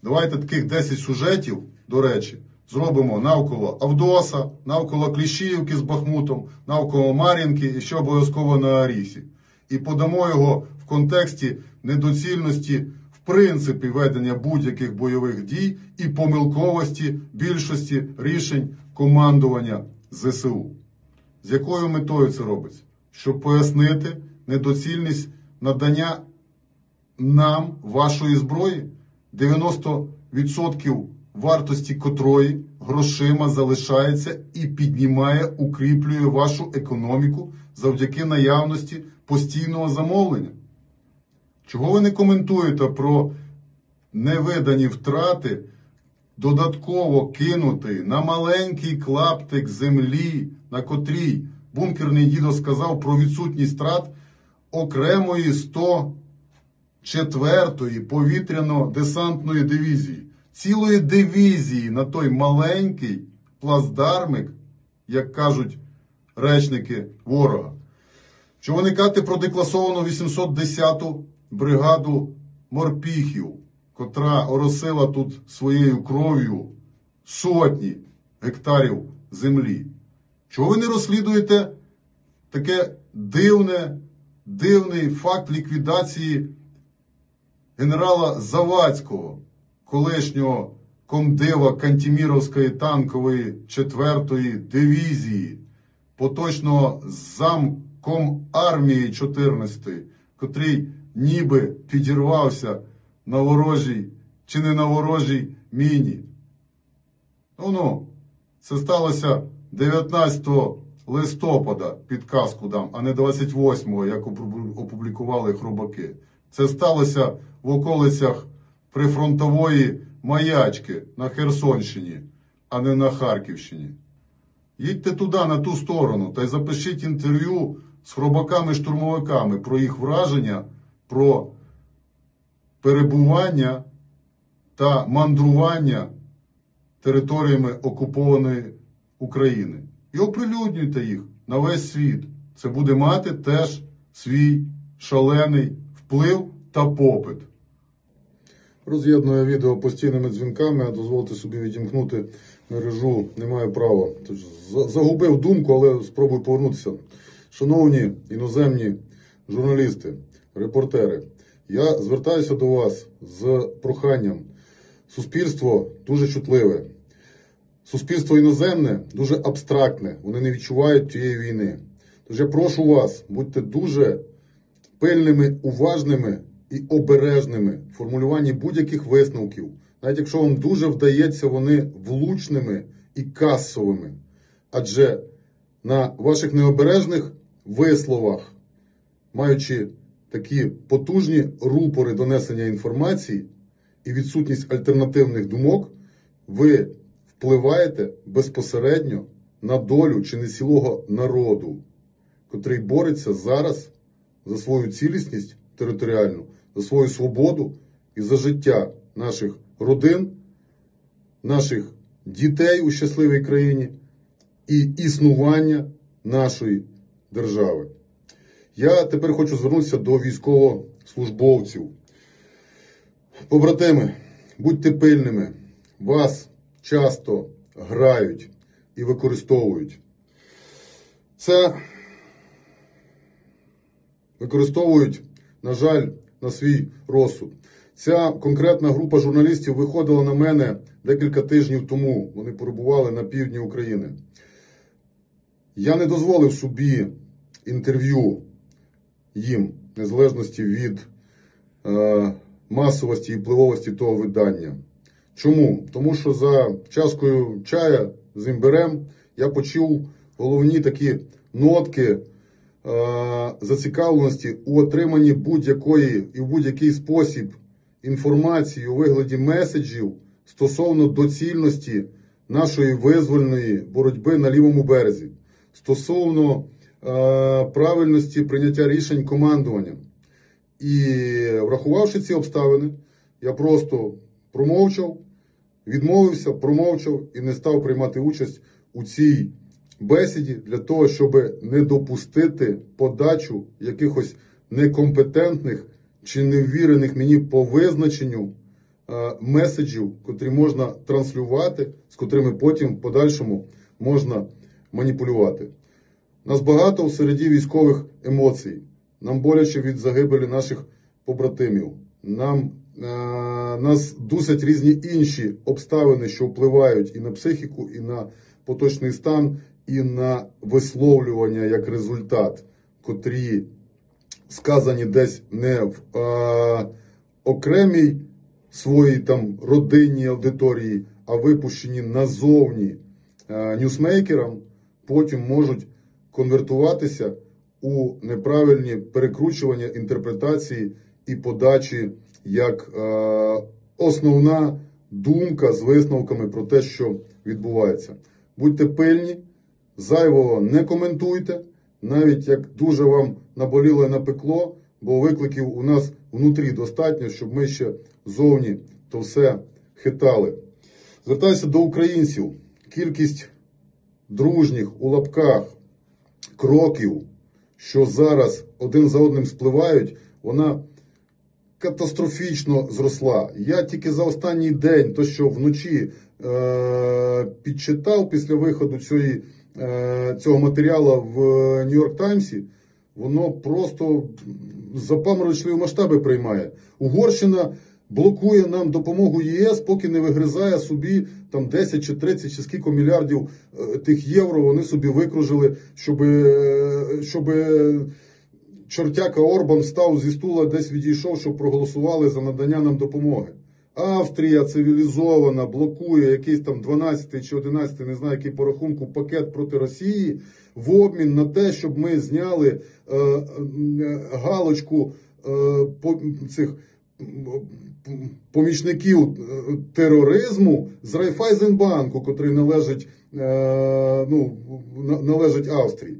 Давайте таких 10 сюжетів, до речі, зробимо навколо Авдоса, навколо Кліщіївки з Бахмутом, навколо Мар'їнки і ще обов'язково на Арісі. І подамо його в контексті недоцільності в принципі ведення будь-яких бойових дій і помилковості більшості рішень командування ЗСУ. З якою метою це робиться? Щоб пояснити недоцільність надання нам вашої зброї 90% вартості котрої грошима залишається і піднімає, укріплює вашу економіку завдяки наявності постійного замовлення. Чого ви не коментуєте про невидані втрати, додатково кинутий на маленький клаптик землі, на котрій бункерний дідо сказав про відсутність втрат окремої 104-ї повітряно-десантної дивізії? Цілої дивізії на той маленький плацдармик, як кажуть речники ворога. Що вони казати про декласовану 810-ту бригаду морпіхів, котра оросила тут своєю кров'ю сотні гектарів землі. Чого ви не розслідуєте таке дивне, дивний факт ліквідації генерала Завадського, колишнього комдива Кантіміровської танкової 4-ї дивізії, поточного замком армії 14, котрий ніби підірвався на ворожій чи не на ворожій міні. Ну ну, це сталося 19 листопада, підказку дам, а не 28-го, як опублікували хробаки. Це сталося в околицях прифронтової маячки на Херсонщині, а не на Харківщині. Їдьте туди, на ту сторону, та й запишіть інтерв'ю з хробаками-штурмовиками про їх враження, про перебування та мандрування територіями окупованої України. І оприлюднюйте їх на весь світ. Це буде мати теж свій шалений вплив та попит. Роз'єднує відео постійними дзвінками, а дозволити собі відімкнути мережу не маю права. Тож загубив думку, але спробую повернутися. Шановні іноземні журналісти, репортери, я звертаюся до вас з проханням. Суспільство дуже чутливе. Суспільство іноземне дуже абстрактне. Вони не відчувають тієї війни. Тож я прошу вас, будьте дуже пильними, уважними і обережними в формулюванні будь-яких висновків, навіть якщо вам дуже вдається вони влучними і касовими. Адже на ваших необережних висловах, маючи такі потужні рупори донесення інформації і відсутність альтернативних думок, ви впливаєте безпосередньо на долю чи не цілого народу, котрий бореться зараз за свою цілісність територіальну за свою свободу і за життя наших родин, наших дітей у щасливій країні і існування нашої держави. Я тепер хочу звернутися до військовослужбовців. Побратими, будьте пильними, вас часто грають і використовують. Це використовують, на жаль, на свій розсуд. Ця конкретна група журналістів виходила на мене декілька тижнів тому. Вони перебували на півдні України. Я не дозволив собі інтерв'ю їм, незалежності від е, масовості і впливовості того видання. Чому? Тому що за чашкою чая з імбирем я почув головні такі нотки. Е, зацікавленості у отриманні будь-якої і в будь-який спосіб інформації у вигляді меседжів стосовно доцільності нашої визвольної боротьби на лівому березі, стосовно е, правильності прийняття рішень командуванням. І врахувавши ці обставини, я просто промовчав, відмовився, промовчав і не став приймати участь у цій бесіді для того, щоб не допустити подачу якихось некомпетентних чи невірених мені по визначенню е, меседжів, котрі можна транслювати, з котрими потім в подальшому можна маніпулювати. Нас багато в середі військових емоцій. Нам боляче від загибелі наших побратимів. Нам е, Нас дусять різні інші обставини, що впливають і на психіку, і на поточний стан, і на висловлювання як результат, котрі сказані десь не в е, окремій своїй там родинній аудиторії, а випущені назовні е, ньюсмейкерам, потім можуть конвертуватися у неправильні перекручування інтерпретації і подачі як е, основна думка з висновками про те, що відбувається. Будьте пильні зайвого не коментуйте, навіть як дуже вам наболіло і напекло, бо викликів у нас внутрі достатньо, щоб ми ще зовні то все хитали. Звертаюся до українців. Кількість дружніх у лапках кроків, що зараз один за одним спливають, вона катастрофічно зросла. Я тільки за останній день, то що вночі е- підчитав після виходу цієї цього матеріалу в Нью-Йорк Таймсі, воно просто запаморочливі масштаби приймає. Угорщина блокує нам допомогу ЄС, поки не вигризає собі там 10 чи 30 чи скільки мільярдів е, тих євро вони собі викружили, щоб, щоб чортяка Орбан став зі стула, десь відійшов, щоб проголосували за надання нам допомоги. Австрія цивілізована, блокує якийсь там 12 чи 11, не знаю, який по рахунку пакет проти Росії в обмін на те, щоб ми зняли е, е, галочку е, по, цих помічників е, тероризму з Райфайзенбанку, котрий належить, е, ну, належить Австрії.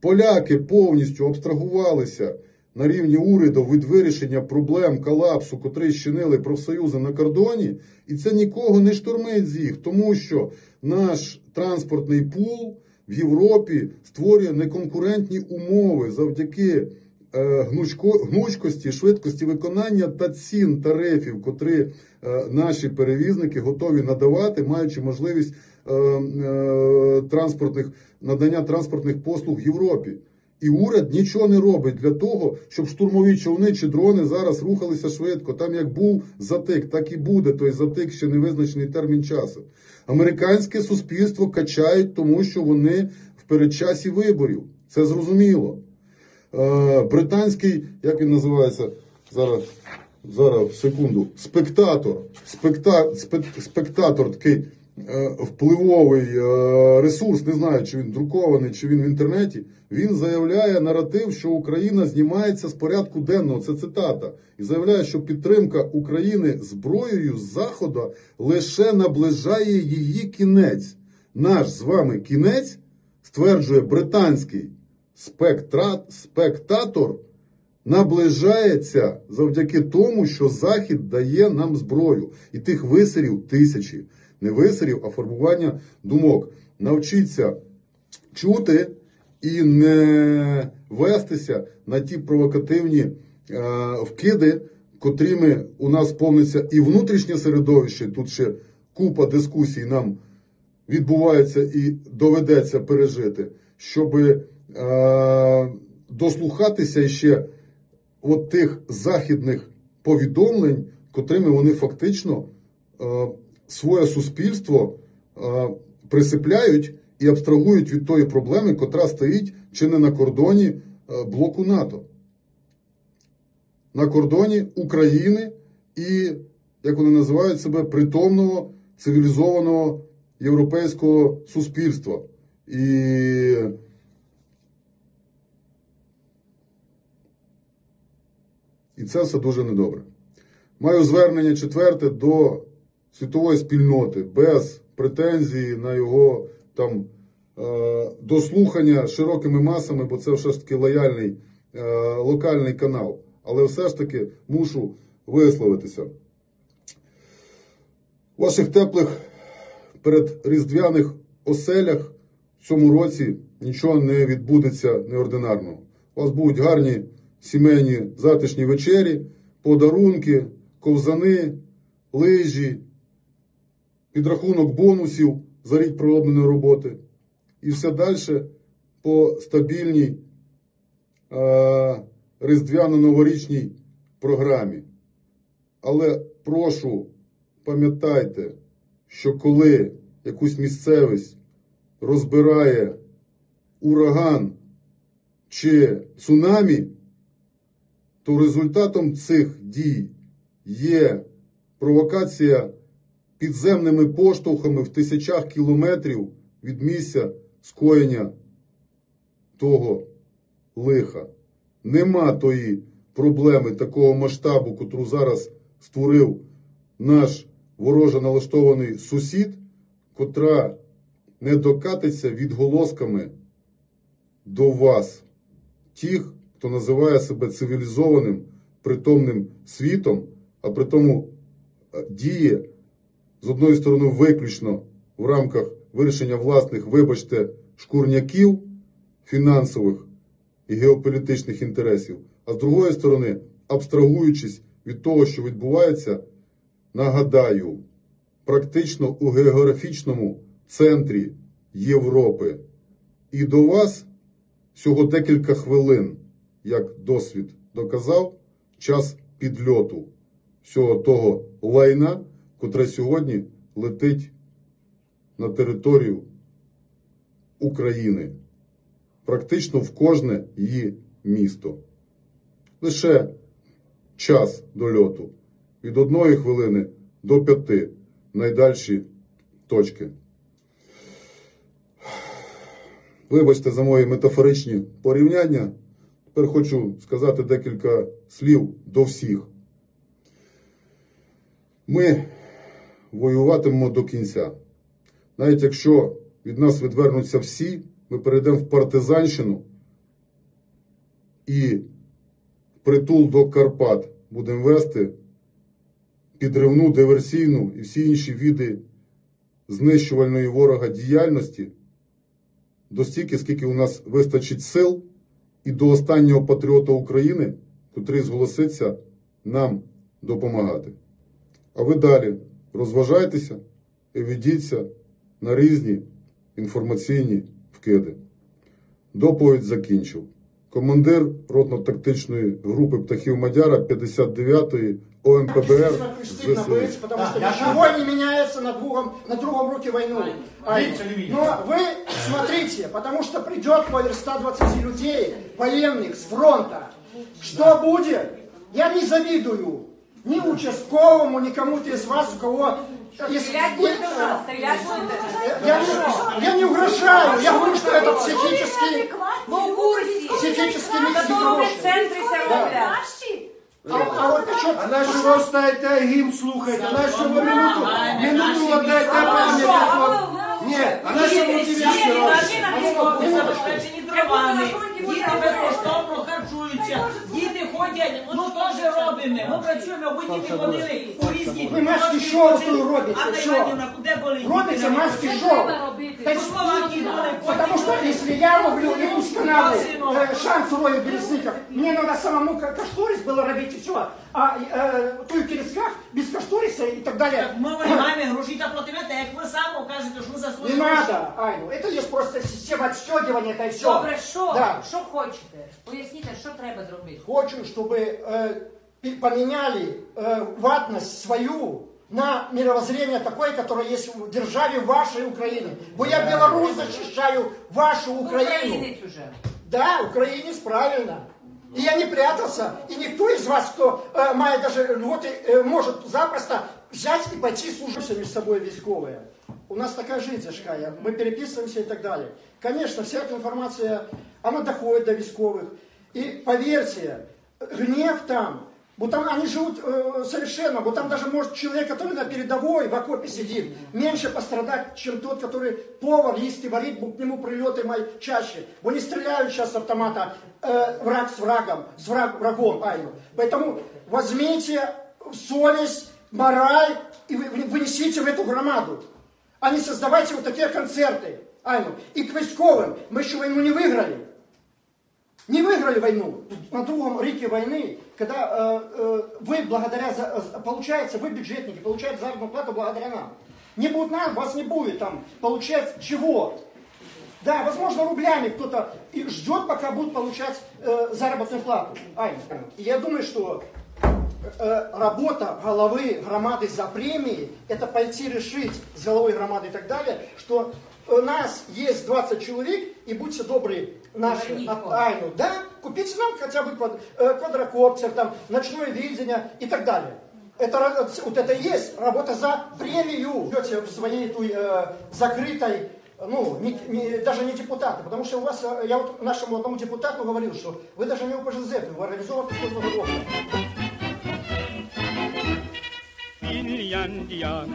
Поляки повністю абстрагувалися на рівні уряду від вирішення проблем колапсу, котрий щинили профсоюзи на кордоні, і це нікого не штурмить з їх, тому що наш транспортний пул в Європі створює неконкурентні умови завдяки е, гнучкості, швидкості виконання та цін тарифів, котрі е, наші перевізники готові надавати, маючи можливість е, транспортних надання транспортних послуг в Європі. І уряд нічого не робить для того, щоб штурмові човни чи дрони зараз рухалися швидко. Там як був затик, так і буде той затик ще невизначений термін часу. Американське суспільство качають, тому що вони в передчасі виборів. Це зрозуміло. Е, британський, як він називається зараз, зараз секунду, спектатор. Спекта, спек, спектатор такий. Е, впливовий е, ресурс, не знаю, чи він друкований, чи він в інтернеті, він заявляє наратив, що Україна знімається з порядку денного. Це цитата. І заявляє, що підтримка України зброєю з Заходу лише наближає її кінець. Наш з вами кінець стверджує британський спектрат, спектатор. Наближається завдяки тому, що Захід дає нам зброю, і тих висерів тисячі не висерів, а формування думок. Навчіться чути і не вестися на ті провокативні е, вкиди, котрими у нас повниться і внутрішнє середовище. Тут ще купа дискусій нам відбувається і доведеться пережити, щоб е, дослухатися ще от тих західних повідомлень, котрими вони фактично. Е, своє суспільство присипляють і абстрагують від тої проблеми, котра стоїть чи не на кордоні е, блоку НАТО. На кордоні України і, як вони називають себе, притомного цивілізованого європейського суспільства. І І це все дуже недобре. Маю звернення четверте до світової спільноти без претензії на його там е, дослухання широкими масами, бо це все ж таки лояльний е, локальний канал. Але все ж таки мушу висловитися. У ваших теплих передріздвяних оселях в цьому році нічого не відбудеться неординарного. У вас будуть гарні сімейні затишні вечері, подарунки, ковзани, лижі, підрахунок бонусів за рік проробленої роботи. І все далі по стабільній е, різдвяно-новорічній програмі. Але прошу, пам'ятайте, що коли якусь місцевість розбирає ураган чи цунамі, то результатом цих дій є провокація підземними поштовхами в тисячах кілометрів від місця скоєння того лиха. Нема тої проблеми такого масштабу, котру зараз створив наш вороже налаштований сусід, котра не докатиться відголосками до вас, тих, хто називає себе цивілізованим притомним світом, а при тому е, діє з одної сторони, виключно в рамках вирішення власних, вибачте, шкурняків фінансових і геополітичних інтересів, а з другої сторони, абстрагуючись від того, що відбувається, нагадаю, практично у географічному центрі Європи. І до вас всього декілька хвилин як досвід доказав, час підльоту всього того лайна, котре сьогодні летить на територію України, практично в кожне її місто. Лише час дольоту від одної хвилини до п'яти найдальші точки. Вибачте за мої метафоричні порівняння. Тепер хочу сказати декілька слів до всіх. Ми воюватимемо до кінця. Навіть якщо від нас відвернуться всі, ми перейдемо в партизанщину і притул до Карпат будемо вести підривну, диверсійну і всі інші види знищувальної ворога діяльності до стільки, скільки у нас вистачить сил, і до останнього патріота України, котрий зголоситься нам допомагати. А ви далі розважайтеся і ведіться на різні інформаційні вкиди. Доповідь закінчив. Командир ротно-тактичної групи птахів Мадяра 59-ї ОМПБР стыдно ЗСУ. быть, потому что ничего не меняется на другом, на другом руке войну. А, Видите, не видите? но вы смотрите, потому что придет поверх 120 людей, военных с фронта. Что будет? Я не завидую ни участковому, ни кому-то из вас, у кого... если- Стрелять будет нужно, стрелять будет. я, не, я не угрожаю, я говорю, что это психический... Ну, в курсі. Психический микс Готові нехороший. в центрі все Да. роблять. А, а вот что, А на що стоїте гімн слухаєте? А на що ви минуту, минуту віддаєте пам'ять? Ні, а на що ви ті речі робите? Дровами, діти безкоштовно харчуються, діти ходять, ну теж робимо. Ми працюємо, ви діти ходили у різні... Ви маски шоу тут робите, Анна що? Іванівна, куди були діти? Робите маски шоу. Так, У Словакії були, Потому что если я ловлю не устанавливаю э, шанс рою березников, мне надо самому ка- кашторис было робить и все. А э, той в Керецках без кашториса и так далее. Ми вимагаємо гроші та платимо, так як ви самі кажете, що ви за свої Не гроші. надо, Айну. Это есть просто система отстегивания, это и все. Добре, що? Да. Що хочете? Поясніть, що треба зробити? Хочу, чтобы э, пи- поменяли э, ватность свою на мировоззрение такое, которое есть в державе вашей Украины. Бо я Беларусь защищаю вашу Украину. Українець уже. Да, украинец, правильно. И я не прятался, и никто из вас, кто э, мает даже льготы, э, может запросто взять и пойти служить между собой військовые. У нас такая жизнь зашкая, мы переписываемся и так далее. Конечно, вся эта информация, она доходит до військовых. И поверьте, гнев там, вот там они живут э, совершенно, вот там даже может человек, который на передовой в окопе сидит, меньше пострадать, чем тот, который повар, есть и варит, к нему прилеты мои чаще. Бо не стреляют сейчас с автомата э, враг с врагом, с враг, врагом, айну. Поэтому возьмите совесть, мораль и вы- вы- вынесите в эту громаду. А не создавайте вот такие концерты. Айну. И к войсковым. Мы еще войну не выиграли. Не выиграли войну. На другом реке войны, когда э, э, вы благодаря, за, э, получается, вы бюджетники, получаете заработную плату благодаря нам. Не будет нам, вас не будет там получать чего. Да, возможно, рублями кто-то ждет, пока будут получать э, заработную плату. Ай, я думаю, что работа головы громады за премии, это пойти решить с головой громады и так далее, что у нас есть 20 человек, и будьте добры, наши от. Айну, да, купите нам хотя бы э, квадрокоптер, там, ночное видение и так далее. Это, ра- вот это и есть работа за премию. Идете в своей той, э, закрытой, ну, не- не- даже не депутаты, потому что у вас, э, я вот нашему одному депутату говорил, что вы даже не УПЖЗ, вы организованы Finlandia,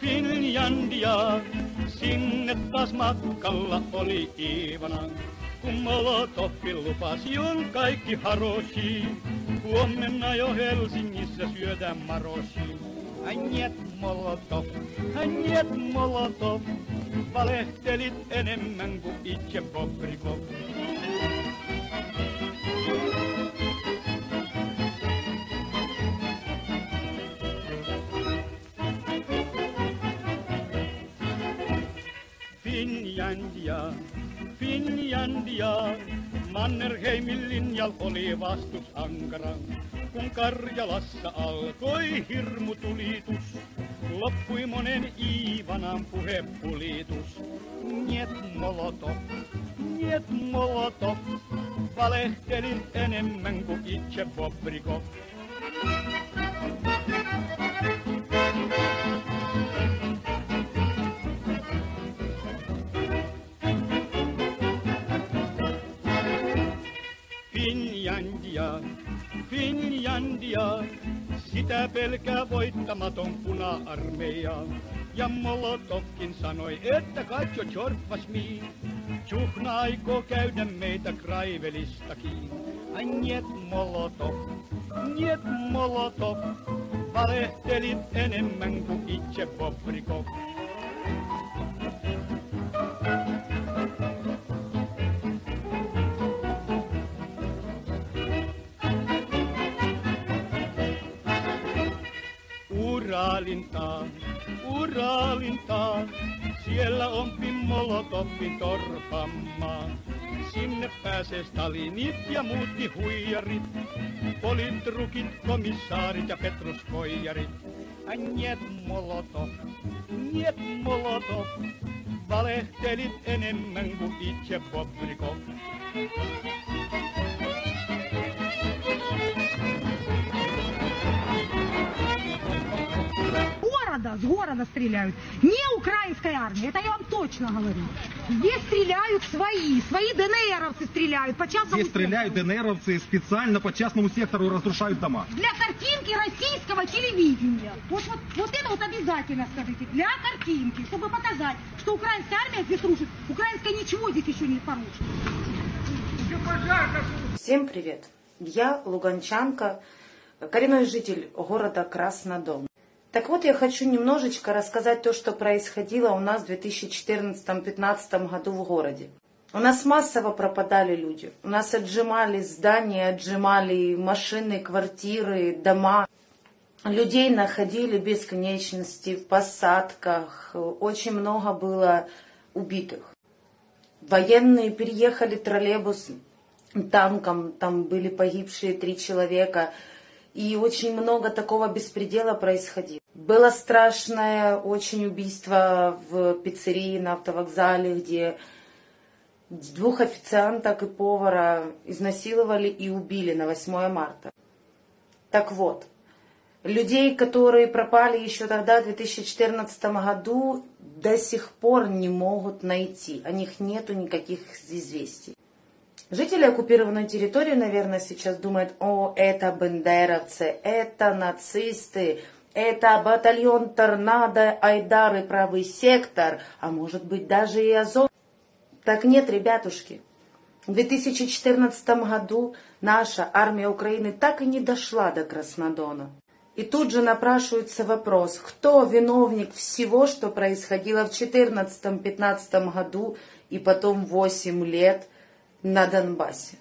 Finlandia, sinne taas matkalla oli Iivana. Kun Molotoffi lupasi on kaikki harosi, huomenna jo Helsingissä syödään marosi. Hänjet Molotov, hänjet Molotov, valehtelit enemmän kuin itse Bobrikov. Finlandia, Finlandia, Mannerheimin linjal oli vastus ankara, kun Karjalassa alkoi hirmutulitus. Loppui monen Iivanan puhepulitus. Niet molotov, niet molotov, valehtelin enemmän kuin itse Bobrikov. Finlandia, Finlandia, sitä pelkää voittamaton puna-armeija. Ja Molotovkin sanoi, että katso chorpas mi. Tjuhna aikoo käydä meitä Kraivelistakin. Ai niet Molotov, niet Molotov, valehtelit enemmän kuin itse Bobrikov. Uralintaan, Uralintaan, siellä on Molotovin torpammaa. Sinne pääsee Stalinit ja muutkin huijarit, politrukit, komissaarit ja petruskoijarit. Ai Niet Molotov, niet Molotov, valehtelit enemmän kuin itse Bobrikov. Города, с города стреляют. Не украинская армия, это я вам точно говорю. Здесь стреляют свои, свои ДНРовцы стреляют по частному Здесь стреляют ДНРовцы специально по частному сектору и разрушают дома. Для картинки российского телевидения. Вот, вот, вот это вот обязательно скажите. Для картинки, чтобы показать, что украинская армия здесь рушит. Украинская ничего здесь еще не порушит. Всем привет! Я Луганчанка, коренной житель города Краснодон. Так вот, я хочу немножечко рассказать то, что происходило у нас в 2014-2015 году в городе. У нас массово пропадали люди. У нас отжимали здания, отжимали машины, квартиры, дома. Людей находили бесконечности в посадках. Очень много было убитых. Военные переехали троллейбус танком, там были погибшие три человека. И очень много такого беспредела происходило. Было страшное очень убийство в пиццерии на автовокзале, где двух официанток и повара изнасиловали и убили на 8 марта. Так вот, людей, которые пропали еще тогда, в 2014 году, до сих пор не могут найти. О них нету никаких известий. Жители оккупированной территории, наверное, сейчас думают, о, это бендеровцы, это нацисты, это батальон Торнадо, Айдар и Правый сектор, а может быть даже и Азов. Так нет, ребятушки. В 2014 году наша армия Украины так и не дошла до Краснодона. И тут же напрашивается вопрос, кто виновник всего, что происходило в 2014-2015 году и потом 8 лет на Донбассе.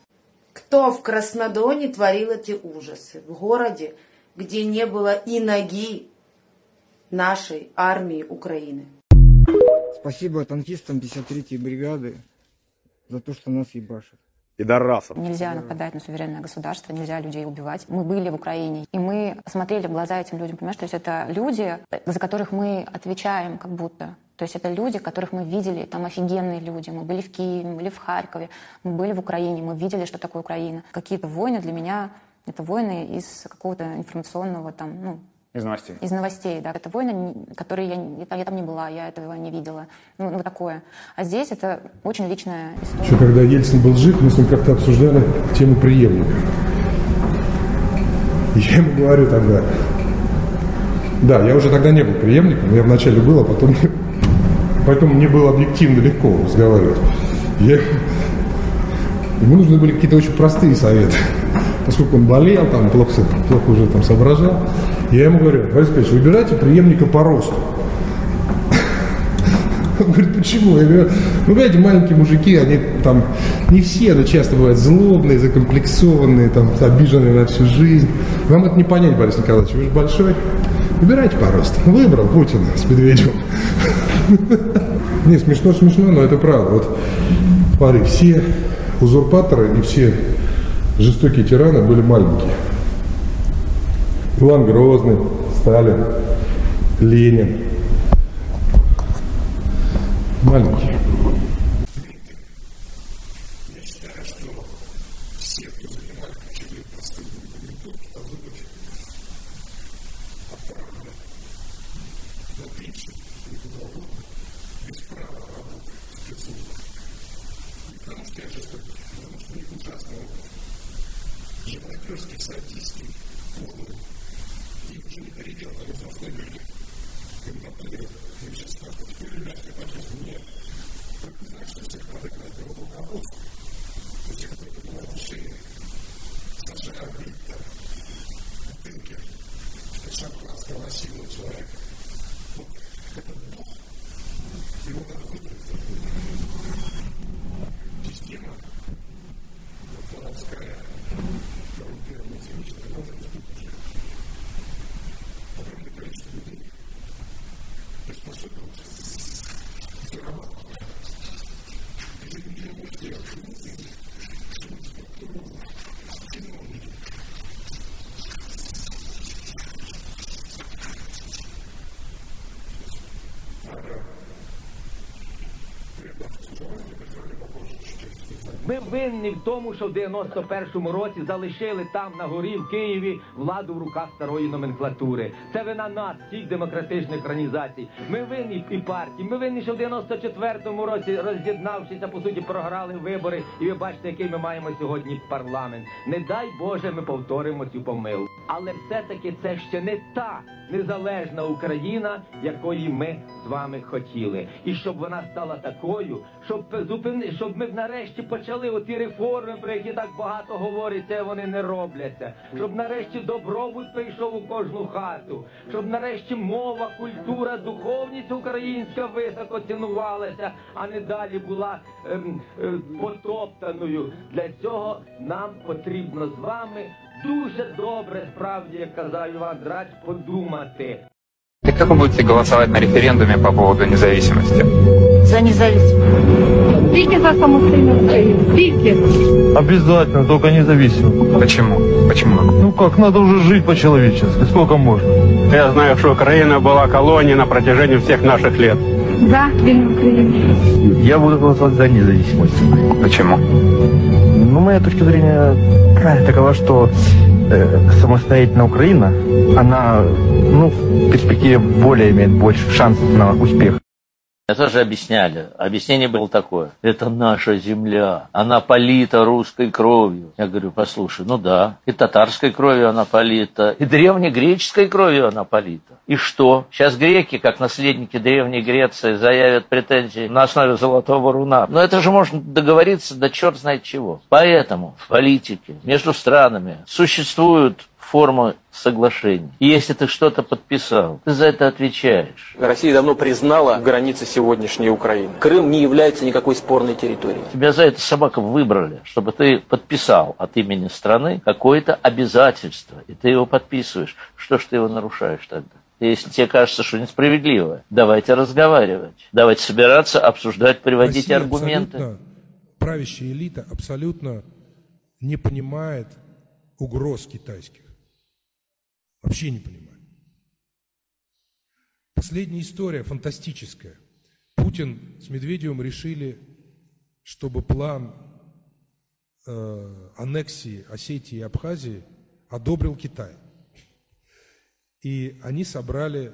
Кто в Краснодоне творил эти ужасы? В городе, где не было и ноги нашей армии Украины. Спасибо танкистам 53-й бригады за то, что нас ебашат. Пидорасов. Нельзя нападать на суверенное государство, нельзя людей убивать. Мы были в Украине, и мы смотрели в глаза этим людям, понимаешь? То есть это люди, за которых мы отвечаем как будто. То есть это люди, которых мы видели, там офигенные люди. Мы были в Киеве, мы были в Харькове, мы были в Украине, мы видели, что такое Украина. Какие-то войны для меня это войны из какого-то информационного там, ну, Из новостей. из новостей, да. Это войны, которые я, я, там не была, я этого не видела. Ну, ну, такое. А здесь это очень личная история. Еще когда Ельцин был жив, мы с ним как-то обсуждали тему преемника. И я ему говорю тогда, да, я уже тогда не был преемником, я вначале был, а потом, поэтому мне было объективно легко разговаривать. Я, ему нужны были какие-то очень простые советы. Поскольку он болел, там плохо, плохо уже там соображал, я ему говорю, Борис Павлович, выбирайте преемника по росту. Он говорит, почему? Я говорю, ну, знаете, маленькие мужики, они там, не все, но часто бывают злобные, закомплексованные, там, обиженные на всю жизнь. Вам это не понять, Борис Николаевич, вы же большой. Выбирайте по росту. Выбрал Путина с Медведевым. Не, смешно, смешно, но это правда. Вот, смотри, все узурпаторы и все жестокие тираны были маленькие. Иван Грозный, Сталин, Ленин. Маленькие. Тому, що в 91-му році залишили там на горі в Києві владу в руках старої номенклатури. Це вина нас, всіх демократичних організацій. Ми винні і партії. Ми винні, що в 94-му році, роз'єднавшися, по суті, програли вибори. І ви бачите, який ми маємо сьогодні парламент. Не дай Боже, ми повторимо цю помилку. Але все-таки це ще не та незалежна Україна, якої ми з вами хотіли. І щоб вона стала такою, щоб зупини, щоб ми нарешті почали оті реформи, про які так багато говориться, вони не робляться. Щоб нарешті добробут прийшов у кожну хату, щоб нарешті мова, культура, духовність українська високо цінувалася, а не далі була ем, е, потоптаною. Для цього нам потрібно з вами дуже добре, справді, як казав Іван Драч, подумати. И как вы будете голосовать на референдуме по поводу независимости? За независимость. Тільки за самостійну Україну. Тільки. Обязательно, только независимо. Почему? Почему? Ну как, надо уже жить по-человечески, сколько можно. Я знаю, что Украина была колонией на протяжении всех наших лет. За вільну Україну. Я буду голосовать за независимость. Почему? Ну, моя точка зрения такова, что э, самостоятельная Украина, она, ну, в перспективе более имеет больше шансов на успех. Это тоже объясняли. Объяснение было такое. Это наша земля. Она полита русской кровью. Я говорю, послушай, ну да. И татарской кровью она полита. И древнегреческой кровью она полита. И что? Сейчас греки, как наследники Древней Греции, заявят претензии на основе золотого руна. Но это же можно договориться до черт знает чего. Поэтому в политике между странами существуют формы соглашений. И если ты что-то подписал, ты за это отвечаешь. Россия давно признала границы сегодняшней Украины. Крым не является никакой спорной территорией. Тебя за это собака выбрали, чтобы ты подписал от имени страны какое-то обязательство, и ты его подписываешь. Что ж ты его нарушаешь тогда? Если тебе кажется, что несправедливо, давайте разговаривать. Давайте собираться, обсуждать, приводить Россия аргументы. правящая элита абсолютно не понимает угроз китайских. Вообще не понимает. Последняя история фантастическая. Путин с Медведевым решили, чтобы план э, аннексии Осетии и Абхазии одобрил Китай. И они собрали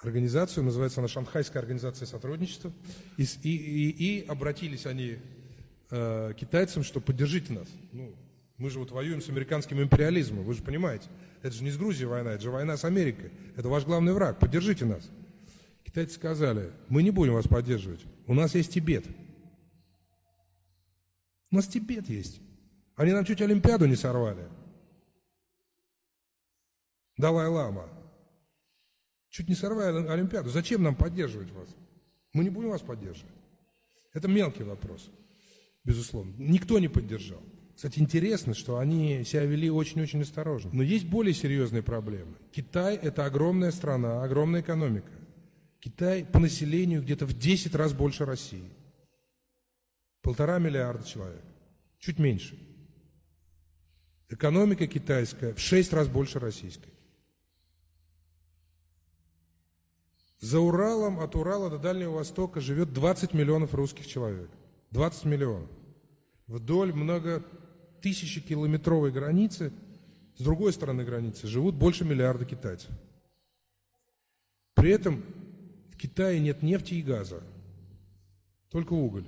организацию, называется она Шанхайская организация сотрудничества, и, и, и- и обратились они э, китайцам, что поддержите нас. Ну, мы же вот воюем с американским империализмом, вы же понимаете. Это же не с Грузией война, это же война с Америкой. Это ваш главный враг, поддержите нас. Китайцы сказали, мы не будем вас поддерживать, у нас есть Тибет. У нас Тибет есть. Они нам чуть Олимпиаду не сорвали. Далай-Лама. Чуть не сорвали Олимпиаду. Зачем нам поддерживать вас? Мы не будем вас поддерживать. Это мелкий вопрос, безусловно. Никто не поддержал. Кстати, интересно, что они себя вели очень-очень осторожно. Но есть более серьезные проблемы. Китай – это огромная страна, огромная экономика. Китай по населению где-то в 10 раз больше России. Полтора миллиарда человек. Чуть меньше. Экономика китайская в шесть раз больше российской. За Уралом, от Урала до Дальнего Востока живет 20 миллионов русских человек. 20 миллионов. Вдоль много тысячи километровой границы, с другой стороны границы, живут больше миллиарда китайцев. При этом в Китае нет нефти и газа, только уголь.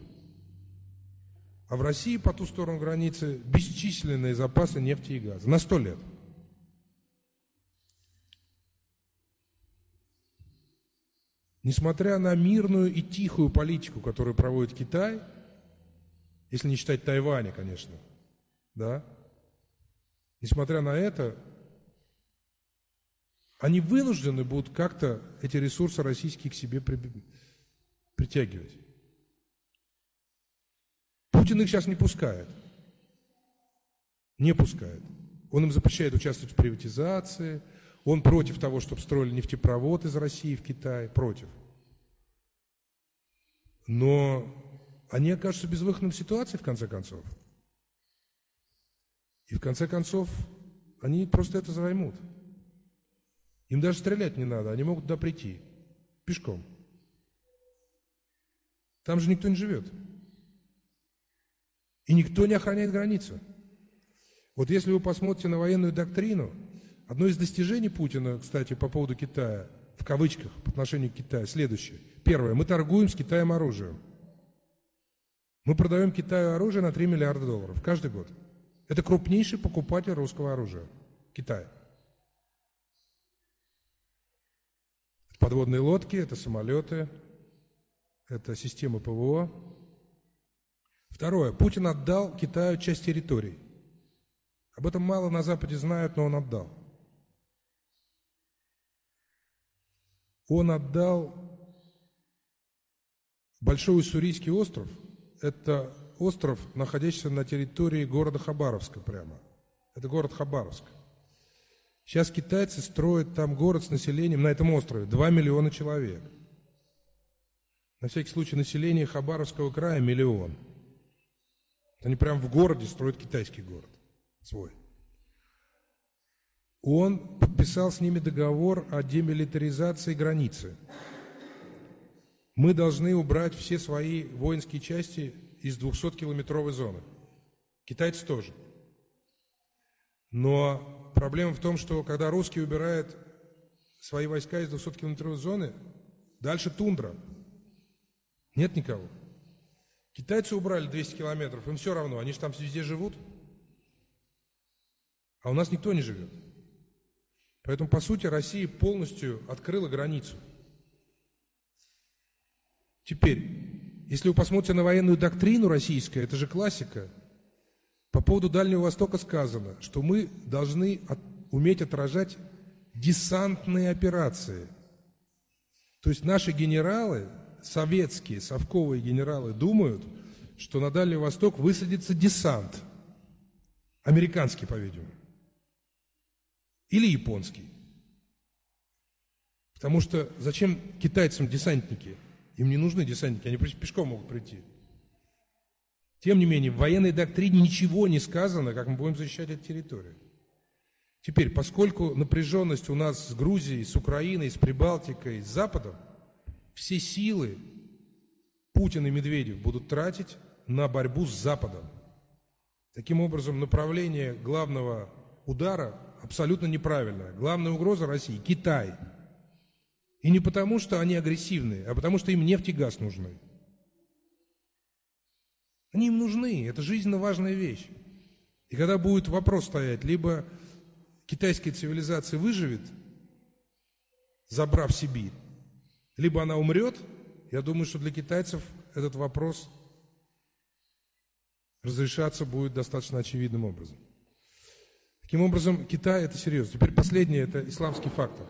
А в России по ту сторону границы бесчисленные запасы нефти и газа на сто лет. Несмотря на мирную и тихую политику, которую проводит Китай, если не считать Тайваня, конечно, да, несмотря на это, они вынуждены будут как-то эти ресурсы российские к себе при... притягивать. Путин их сейчас не пускает. Не пускает. Он им запрещает участвовать в приватизации, он против того, чтобы строили нефтепровод из России в Китай, против. Но они окажутся в безвыходной ситуации, в конце концов. И в конце концов, они просто это займут. Им даже стрелять не надо, они могут туда прийти. Пешком. Там же никто не живет. И никто не охраняет границу. Вот если вы посмотрите на военную доктрину, Одно из достижений Путина, кстати, по поводу Китая, в кавычках, по отношению к Китаю, следующее. Первое. Мы торгуем с Китаем оружием. Мы продаем Китаю оружие на 3 миллиарда долларов каждый год. Это крупнейший покупатель русского оружия. Китай. Подводные лодки, это самолеты, это системы ПВО. Второе. Путин отдал Китаю часть территорий. Об этом мало на Западе знают, но он отдал. Он отдал Большой Уссурийский остров. Это остров, находящийся на территории города Хабаровска прямо. Это город Хабаровск. Сейчас китайцы строят там город с населением на этом острове 2 миллиона человек. На всякий случай население Хабаровского края миллион. Они прямо в городе строят китайский город свой. Он подписал с ними договор о демилитаризации границы. Мы должны убрать все свои воинские части из 200-километровой зоны. Китайцы тоже. Но проблема в том, что когда русские убирают свои войска из 200-километровой зоны, дальше тундра. Нет никого. Китайцы убрали 200 километров, им все равно, они же там везде живут. А у нас никто не живет. Поэтому, по сути, Россия полностью открыла границу. Теперь, если вы посмотрите на военную доктрину российскую, это же классика. По поводу Дальнего Востока сказано, что мы должны от, уметь отражать десантные операции. То есть наши генералы, советские, совковые генералы, думают, что на Дальний Восток высадится десант. Американский, по-видимому. Или японский. Потому что зачем китайцам десантники? Им не нужны десантники, они пешком могут прийти. Тем не менее, в военной доктрине ничего не сказано, как мы будем защищать эту территорию. Теперь, поскольку напряженность у нас с Грузией, с Украиной, с Прибалтикой, с Западом, все силы Путин и Медведев будут тратить на борьбу с Западом. Таким образом, направление главного удара абсолютно неправильная. Главная угроза России – Китай. И не потому, что они агрессивные, а потому, что им нефть и газ нужны. Они им нужны, это жизненно важная вещь. И когда будет вопрос стоять, либо китайская цивилизация выживет, забрав Сибирь, либо она умрет, я думаю, что для китайцев этот вопрос разрешаться будет достаточно очевидным образом. Таким образом, Китай это серьезно. Теперь последнее, это исламский фактор.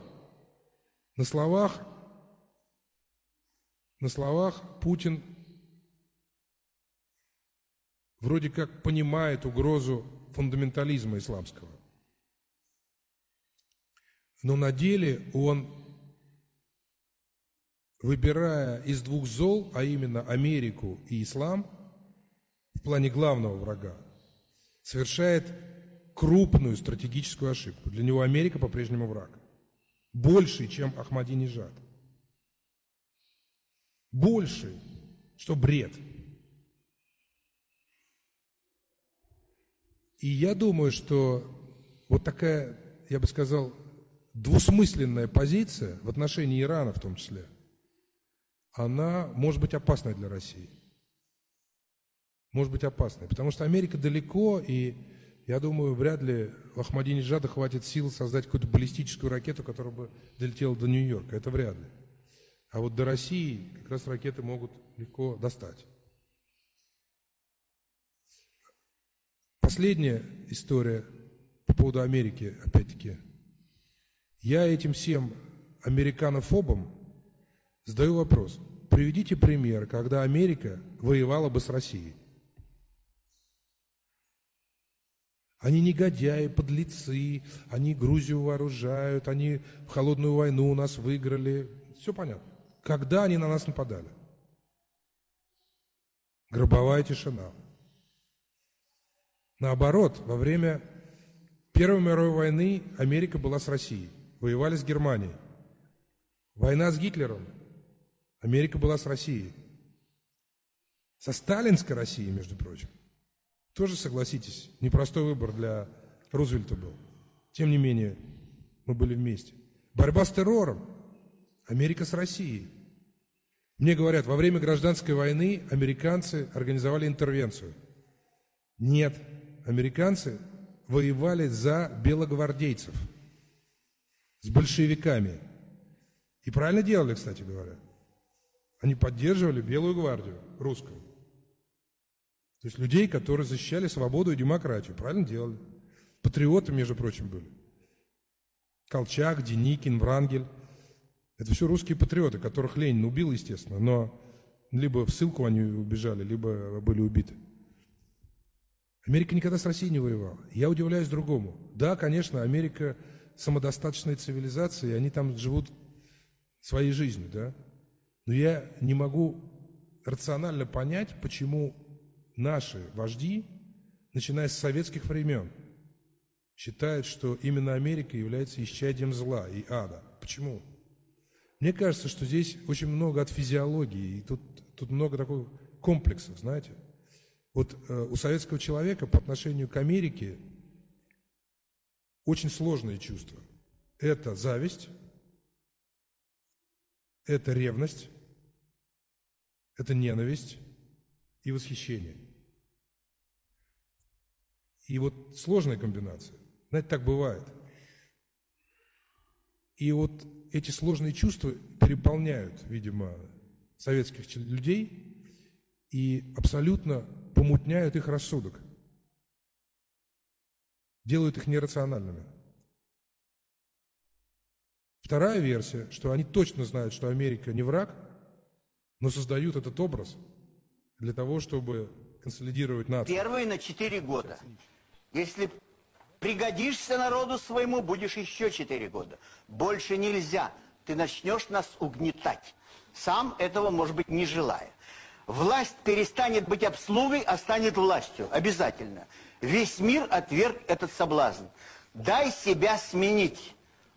На словах, на словах Путин вроде как понимает угрозу фундаментализма исламского. Но на деле он, выбирая из двух зол, а именно Америку и ислам, в плане главного врага, совершает крупную стратегическую ошибку. Для него Америка по-прежнему враг. Больше, чем Ахмадинежад. Больше, что бред. И я думаю, что вот такая, я бы сказал, двусмысленная позиция в отношении Ирана в том числе, она может быть опасной для России. Может быть опасной, потому что Америка далеко, и я думаю, вряд ли у Ахмадинежада хватит сил создать какую-то баллистическую ракету, которая бы долетела до Нью-Йорка. Это вряд ли. А вот до России как раз ракеты могут легко достать. Последняя история по поводу Америки, опять-таки. Я этим всем американофобам задаю вопрос. Приведите пример, когда Америка воевала бы с Россией. Они негодяи, подлецы, они Грузию вооружают, они в холодную войну у нас выиграли. Все понятно. Когда они на нас нападали? Гробовая тишина. Наоборот, во время Первой мировой войны Америка была с Россией, воевали с Германией. Война с Гитлером, Америка была с Россией. Со сталинской Россией, между прочим. Тоже, согласитесь, непростой выбор для Рузвельта был. Тем не менее, мы были вместе. Борьба с террором. Америка с Россией. Мне говорят, во время гражданской войны американцы организовали интервенцию. Нет, американцы воевали за белогвардейцев, с большевиками. И правильно делали, кстати говоря. Они поддерживали Белую гвардию, русскую. То есть людей, которые защищали свободу и демократию. Правильно делали. Патриоты, между прочим, были. Колчак, Деникин, Врангель. Это все русские патриоты, которых Ленин убил, естественно, но либо в ссылку они убежали, либо были убиты. Америка никогда с Россией не воевала. Я удивляюсь другому. Да, конечно, Америка самодостаточная цивилизация, и они там живут своей жизнью, да. Но я не могу рационально понять, почему наши вожди, начиная с советских времен, считают, что именно Америка является исчадием зла и ада. Почему? Мне кажется, что здесь очень много от физиологии, и тут, тут много таких комплексов, знаете. Вот э, у советского человека по отношению к Америке очень сложные чувства. Это зависть, это ревность, это ненависть и восхищение. И вот сложная комбинация. Знаете, так бывает. И вот эти сложные чувства переполняют, видимо, советских людей и абсолютно помутняют их рассудок, делают их нерациональными. Вторая версия, что они точно знают, что Америка не враг, но создают этот образ для того, чтобы консолидировать нацию. Первые на четыре года. Если пригодишься народу своему, будешь еще четыре года. Больше нельзя. Ты начнешь нас угнетать. Сам этого, может быть, не желая. Власть перестанет быть обслугой, а станет властью. Обязательно. Весь мир отверг этот соблазн. Дай себя сменить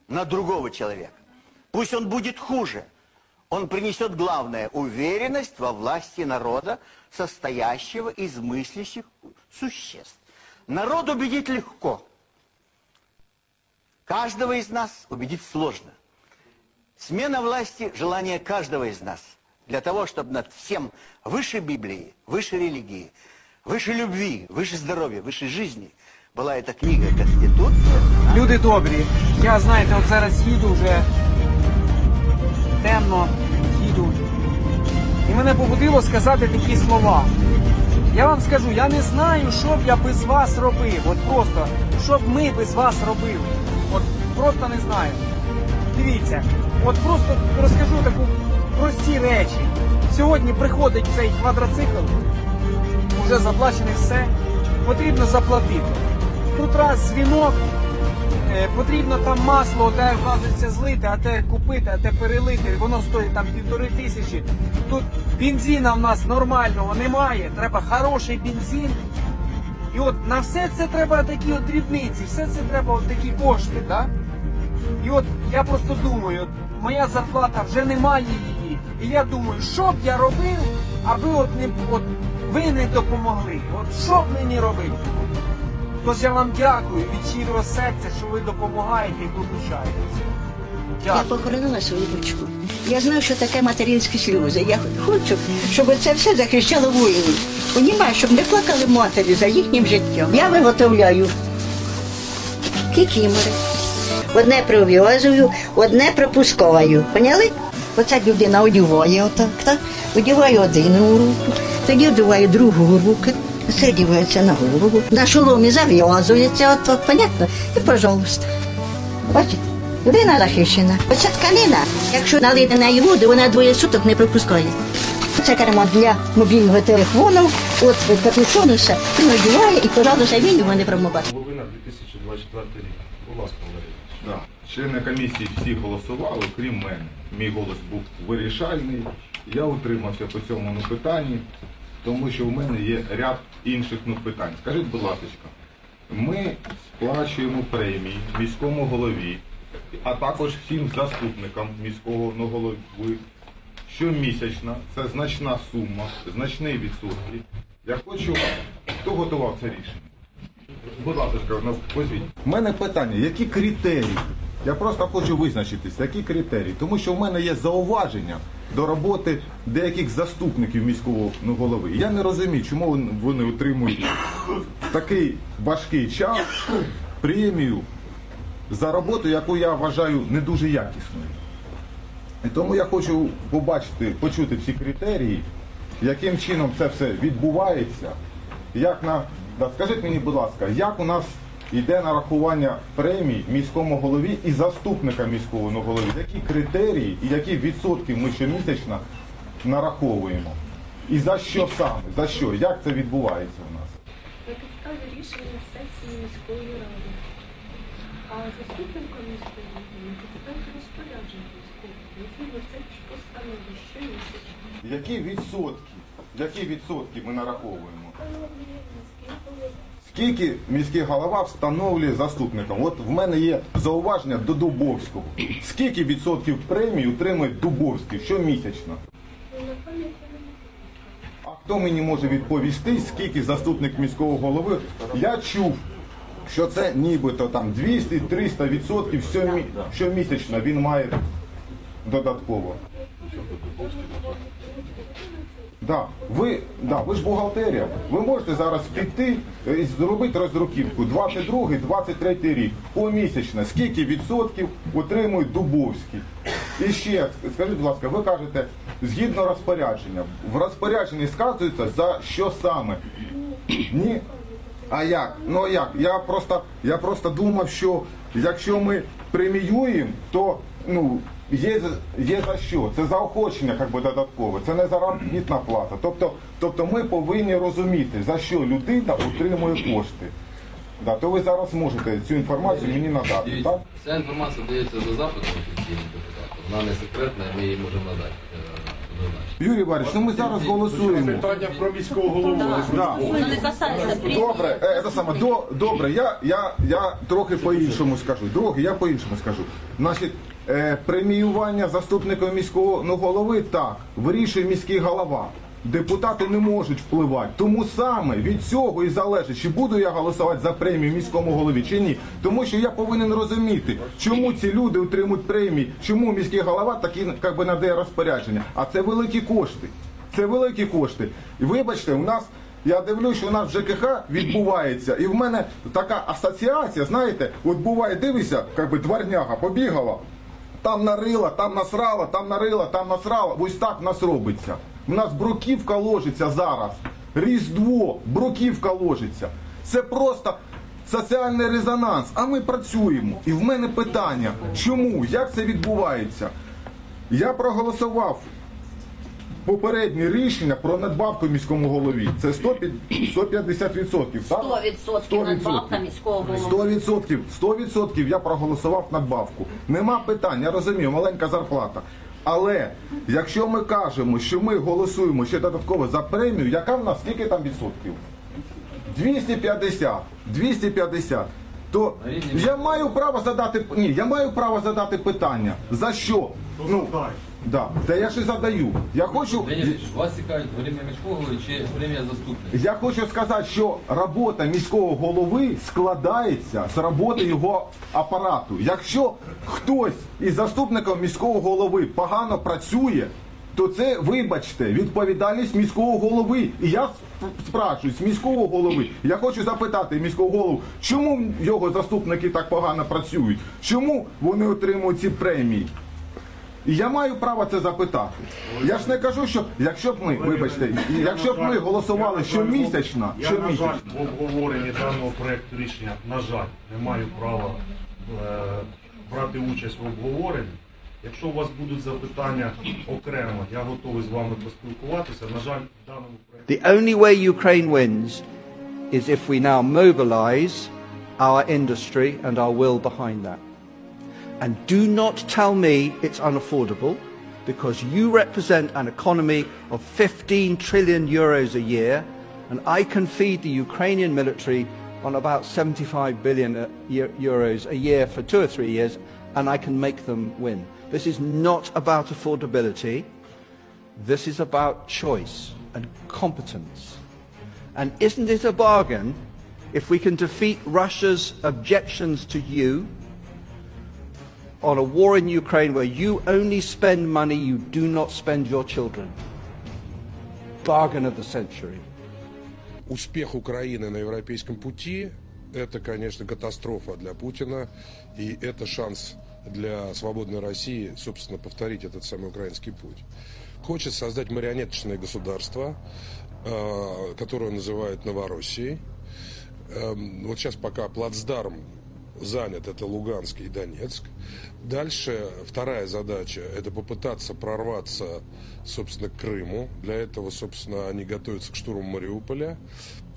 на другого человека. Пусть он будет хуже. Он принесет главное – уверенность во власти народа, состоящего из мыслящих существ. Народ убедить легко. Каждого из нас убедить сложно. Смена власти – желание каждого из нас. Для того, чтобы над всем выше Библии, выше религии, выше любви, выше здоров'я, выше жизни була эта книга Конституція. Люди добрі, я знаєте, от зараз їду вже темно, їду. І мене побудило сказати такі слова. Я вам скажу, я не знаю, що б я без вас робив. От просто, що б ми без вас робили. От просто не знаю. Дивіться, от просто розкажу таку прості речі. Сьогодні приходить цей квадроцикл, вже заплачене все, потрібно заплатити. Тут раз дзвінок, потрібно там масло, те вказується злити, а те купити, а те перелити. Воно стоїть там півтори тисячі. Тут бензина в нас нормального немає. Треба хороший бензин. І от на все це треба такі от дрібниці, все це треба от такі кошти, так? І от я просто думаю, от моя зарплата вже немає її. І я думаю, що б я робив, аби от не от ви не допомогли. От що б мені робити? Тож я вам дякую від щирого серця, що ви допомагаєте і долучаєтеся. Я похоронила свою дочку. Я знаю, що таке материнські сльози. Я хочу, щоб це все захищало воїнів. Понімаю, щоб не плакали матері за їхнім життям. Я виготовляю кікімори. Одне прив'язую, одне пропусковую. Поняли? Оця людина одіває отак, так? Одіває один руку, тоді одіває другу руку. Це одівається на голову. На шоломі зав'язується, отак, понятно? І, пожалуйста. Бачите? Людина захищена. Оця тканина, якщо налити на її воду, вона двоє суток не пропускає. Це кермо для мобільного телефону, от капюшон все, він одягає і, пожалуйста, він його не промиває. Половина 2024 рік. Будь ласка, Валерій. Да. Члени комісії всі голосували, крім мене. Мій голос був вирішальний. Я утримався по цьому ну, питанні, тому що в мене є ряд інших ну, питань. Скажіть, будь ласка, ми сплачуємо премії міському голові, а також всім заступникам міського ну, голови. Щомісячно це значна сума, значні відсотки. Я хочу, хто готував це рішення? Будь ласка, позвіть. У мене питання, які критерії? Я просто хочу визначитися, які критерії. Тому що в мене є зауваження до роботи деяких заступників міського ну, голови. Я не розумію, чому вони отримують такий важкий час премію за роботу, яку я вважаю не дуже якісною. І тому я хочу побачити, почути всі критерії, яким чином це все відбувається. Як на скажіть мені, будь ласка, як у нас йде нарахування премій міському голові і заступника міського ну, голови? Які критерії і які відсотки ми щомісячно нараховуємо? І за що саме? За що? Як це відбувається у нас? на підставі рішення сесії міської ради. А заступником міської ради на підставі розпорядження міського голови. Згідно це постанови щомісячно. Які відсотки? Які відсотки ми нараховуємо? Скільки міський голова встановлює заступникам? От в мене є зауваження до Дубовського. Скільки відсотків премії отримує Дубовський щомісячно? А хто мені може відповісти, скільки заступник міського голови? Я чув, що це нібито там 200-300 відсотків щомі- щомісячно він має додатково. Да, ви, да, ви ж бухгалтерія. Ви можете зараз піти е, і зробити роздруківку 22 23 рік помісячно. Скільки відсотків отримує Дубовський? І ще скажіть, будь ласка, ви кажете, згідно розпорядження, в розпорядженні сказується за що саме? Ні. А як? Ну як? Я просто, я просто думав, що якщо ми преміюємо, то ну, є, за- є за що. Це заохочення як би, додаткове, це не заробітна плата. Тобто, тобто ми повинні розуміти, за що людина отримує кошти. Да, то ви зараз можете цю інформацію мені надати. Дивіться, Так? Ця інформація дається за запитом офіційним депутатом. Вона не секретна, ми її можемо надати. е. Юрій Іванович, ну ми зараз голосуємо. Питання про міського голову. Да. Добре, е, це саме, до, добре, я, я, я трохи по-іншому скажу. Друге, я по-іншому скажу. Значить, е, преміювання заступника міського ну, голови так, вирішує міський голова. Депутати не можуть впливати. Тому саме від цього і залежить, чи буду я голосувати за премію міському голові чи ні. Тому що я повинен розуміти, чому ці люди отримують премії, чому міський голова такі як би, надає розпорядження. А це великі кошти. Це великі кошти. І вибачте, у нас. Я дивлюсь, що у нас в ЖКХ відбувається, і в мене така асоціація, знаєте, от буває, дивися, як би дворняга побігала, там нарила, там насрала, там нарила, там насрала. Ось так в нас робиться. У нас бруківка ложиться зараз. Різдво, бруківка ложиться. Це просто соціальний резонанс. А ми працюємо. І в мене питання, чому? Як це відбувається? Я проголосував попереднє рішення про надбавку міському голові. Це 100 150%. так? 100% надбавка міського голови. 100%, 100% я проголосував надбавку. Нема питань, я розумію, маленька зарплата. Але якщо ми кажемо, що ми голосуємо ще додатково за премію, яка в нас скільки там відсотків? 250, 250. То я маю право задати ні, я маю право задати питання. За що? Ну, да. Та я ж і задаю. Я хочу. Вас цікавить время міського голови чи время заступника? Я хочу сказати, що робота міського голови складається з роботи його апарату. Якщо хтось із заступників міського голови погано працює, то це, вибачте, відповідальність міського голови. І я сп- спрашиваю з міського голови. Я хочу запитати міського голову, чому його заступники так погано працюють? Чому вони отримують ці премії? І я маю право це запитати. Я ж не кажу, що якщо б ми, вибачте, якщо б ми голосували щомісячно, Я, на жаль, в обговоренні даного проекту рішення, на жаль, не маю права е, брати участь в обговоренні. Якщо у вас будуть запитання окремо, я готовий з вами поспілкуватися. На жаль, в даному проекті. The only way Ukraine wins is if we now mobilize our industry and our will behind that. And do not tell me it's unaffordable because you represent an economy of 15 trillion euros a year and I can feed the Ukrainian military on about 75 billion uh, eu- euros a year for two or three years and I can make them win. This is not about affordability. This is about choice and competence. And isn't it a bargain if we can defeat Russia's objections to you on a war in Ukraine where you only spend money, you do not spend your children? Bargain of the century. Успех Украины на европейском пути – это, конечно, катастрофа для Путина, и это шанс для свободной России, собственно, повторить этот самый украинский путь. Хочет создать марионеточное государство, э, которое называют Новороссией. Эм, Вот сейчас пока плацдарм занят, это Луганск и Донецк. Дальше вторая задача – это попытаться прорваться, собственно, к Крыму. Для этого, собственно, они готовятся к штурму Мариуполя.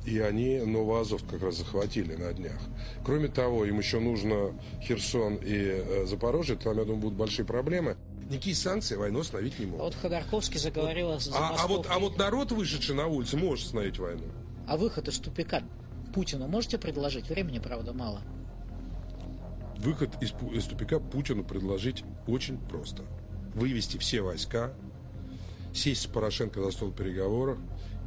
И они Новоазовск как раз захватили на днях. Кроме того, им еще нужно Херсон и э, Запорожье, там, я думаю, будут большие проблемы. Никакие санкции войну остановить не могут. Вот Ходорковский заговорил о А, а вот, а вот народ, вышедший на улицы, может остановить войну. А выход из тупика Путину можете предложить? Времени, правда, мало. Выход из, из тупика Путину предложить очень просто. Вывести все войска, сесть с Порошенко за стол переговоров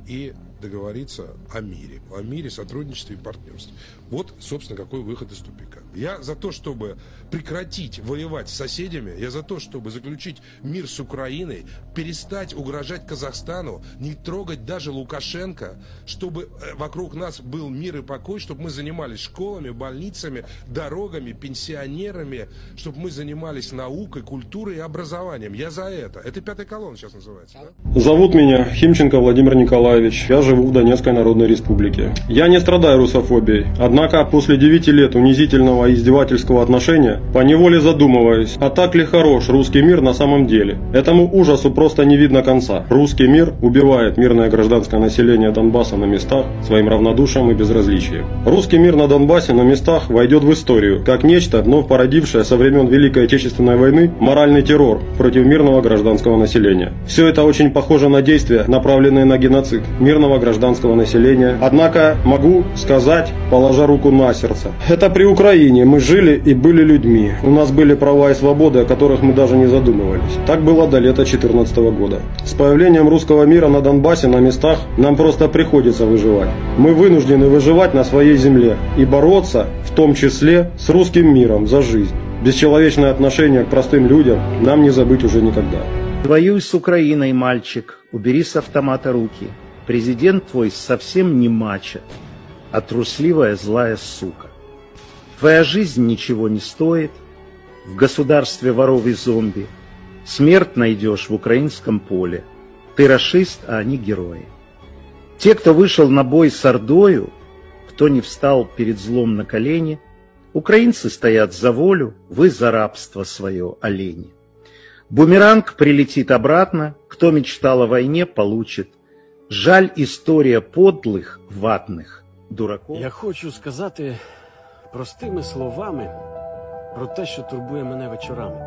и договориться о мире. О мире, сотрудничестве и партнерстве. Вот, собственно, какой выход из тупика. Я за то, чтобы прекратить воевать с соседями, я за то, чтобы заключить мир с Украиной, перестать угрожать Казахстану, не трогать даже Лукашенко, чтобы э, вокруг нас был мир и покой, чтобы мы занимались школами, больницами, дорогами, пенсионерами, чтобы мы занимались наукой, культурой и образованием. Я за это. Это пятая колонна сейчас называется. Зовут меня Химченко Владимир Николаевич. Я живу в Донецкой Народной Республике. Я не страдаю русофобией. Однако после 9 лет унизительного и издевательского отношения поневоле задумываюсь, а так ли хорош русский мир на самом деле? Этому ужасу просто не видно конца. Русский мир убивает мирное гражданское население Донбасса на местах своим равнодушием и безразличием. Русский мир на Донбассе на местах войдет в историю, как нечто, вновь породившее со времен Великой Отечественной войны моральный террор против мирного гражданского населения. Все это очень похоже на действия, направленные на геноцид мирного гражданского населения. Однако могу сказать, положа руку на сердце, это при Украине мы жили и были людьми. У нас были права и свободы, о которых мы даже не задумывались. Так было до лета 2014 года. С появлением русского мира на Донбассе на местах нам просто приходится выживать. Мы вынуждены выживать на своей земле и бороться, в том числе, с русским миром за жизнь. Бесчеловечное отношение к простым людям нам не забыть уже никогда. Воюй с Украиной, мальчик, убери с автомата руки. Президент твой совсем не мачо, а трусливая злая сука. Твоя жизнь ничего не стоит, в государстве воров и зомби. Смерть найдешь в украинском поле. Ты расист, а они герои. Те, кто вышел на бой с Ордою, кто не встал перед злом на колени, украинцы стоят за волю, вы за рабство свое, олени. Бумеранг прилетит обратно Кто мечтал о войне, получит. Жаль история подлых, ватных дураков. Я хочу сказати простими словами про те, що турбує мене вечорами,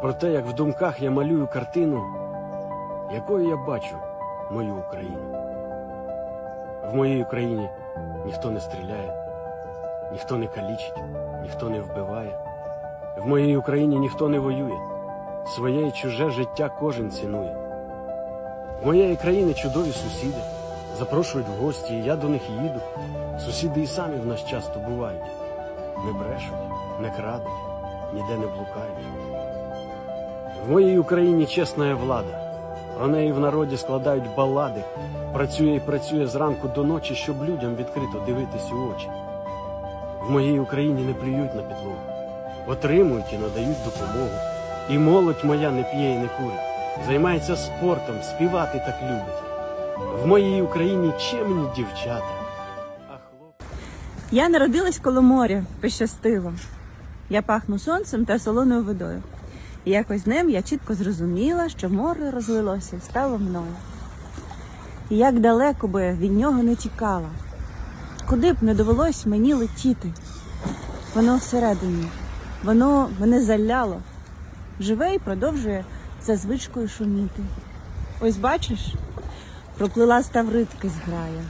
про те, як в думках я малюю картину, якою я бачу мою Україну. В моїй Україні ніхто не стріляє, ніхто не калічить, ніхто не вбиває. В моїй Україні ніхто не воює, своє і чуже життя кожен цінує. Моєї країни чудові сусіди запрошують в гості, і я до них їду. Сусіди і самі в нас часто бувають. Не брешуть, не крадуть, ніде не блукають. В моїй Україні чесна влада. Про неї в народі складають балади. Працює і працює зранку до ночі, щоб людям відкрито дивитись у очі. В моїй Україні не плюють на підлогу, отримують і надають допомогу. І молодь моя не п'є і не курить, займається спортом, співати так любить. В моїй Україні чемні дівчата. Я народилась коло моря, пощастило. Я пахну сонцем та солоною водою. І якось днем я чітко зрозуміла, що море розлилося і стало мною. І як далеко би від нього не тікала, куди б не довелось мені летіти. Воно всередині, воно мене заляло, живе і продовжує за звичкою шуміти. Ось бачиш, проплила ставритки зграя.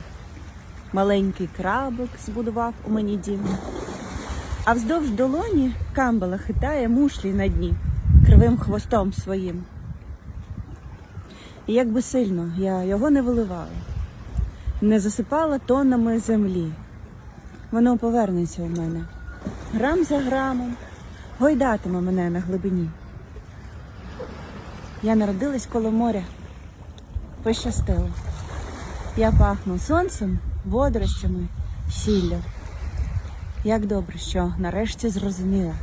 Маленький крабик збудував у мені дім. А вздовж долоні камбала хитає мушлі на дні кривим хвостом своїм. І як би сильно я його не виливала, не засипала тоннами землі. Воно повернеться у мене грам за грамом, гойдатиме мене на глибині. Я народилась коло моря, пощастило. Я пахну сонцем, водоростями, сіллю. Як добре, що нарешті зрозуміла.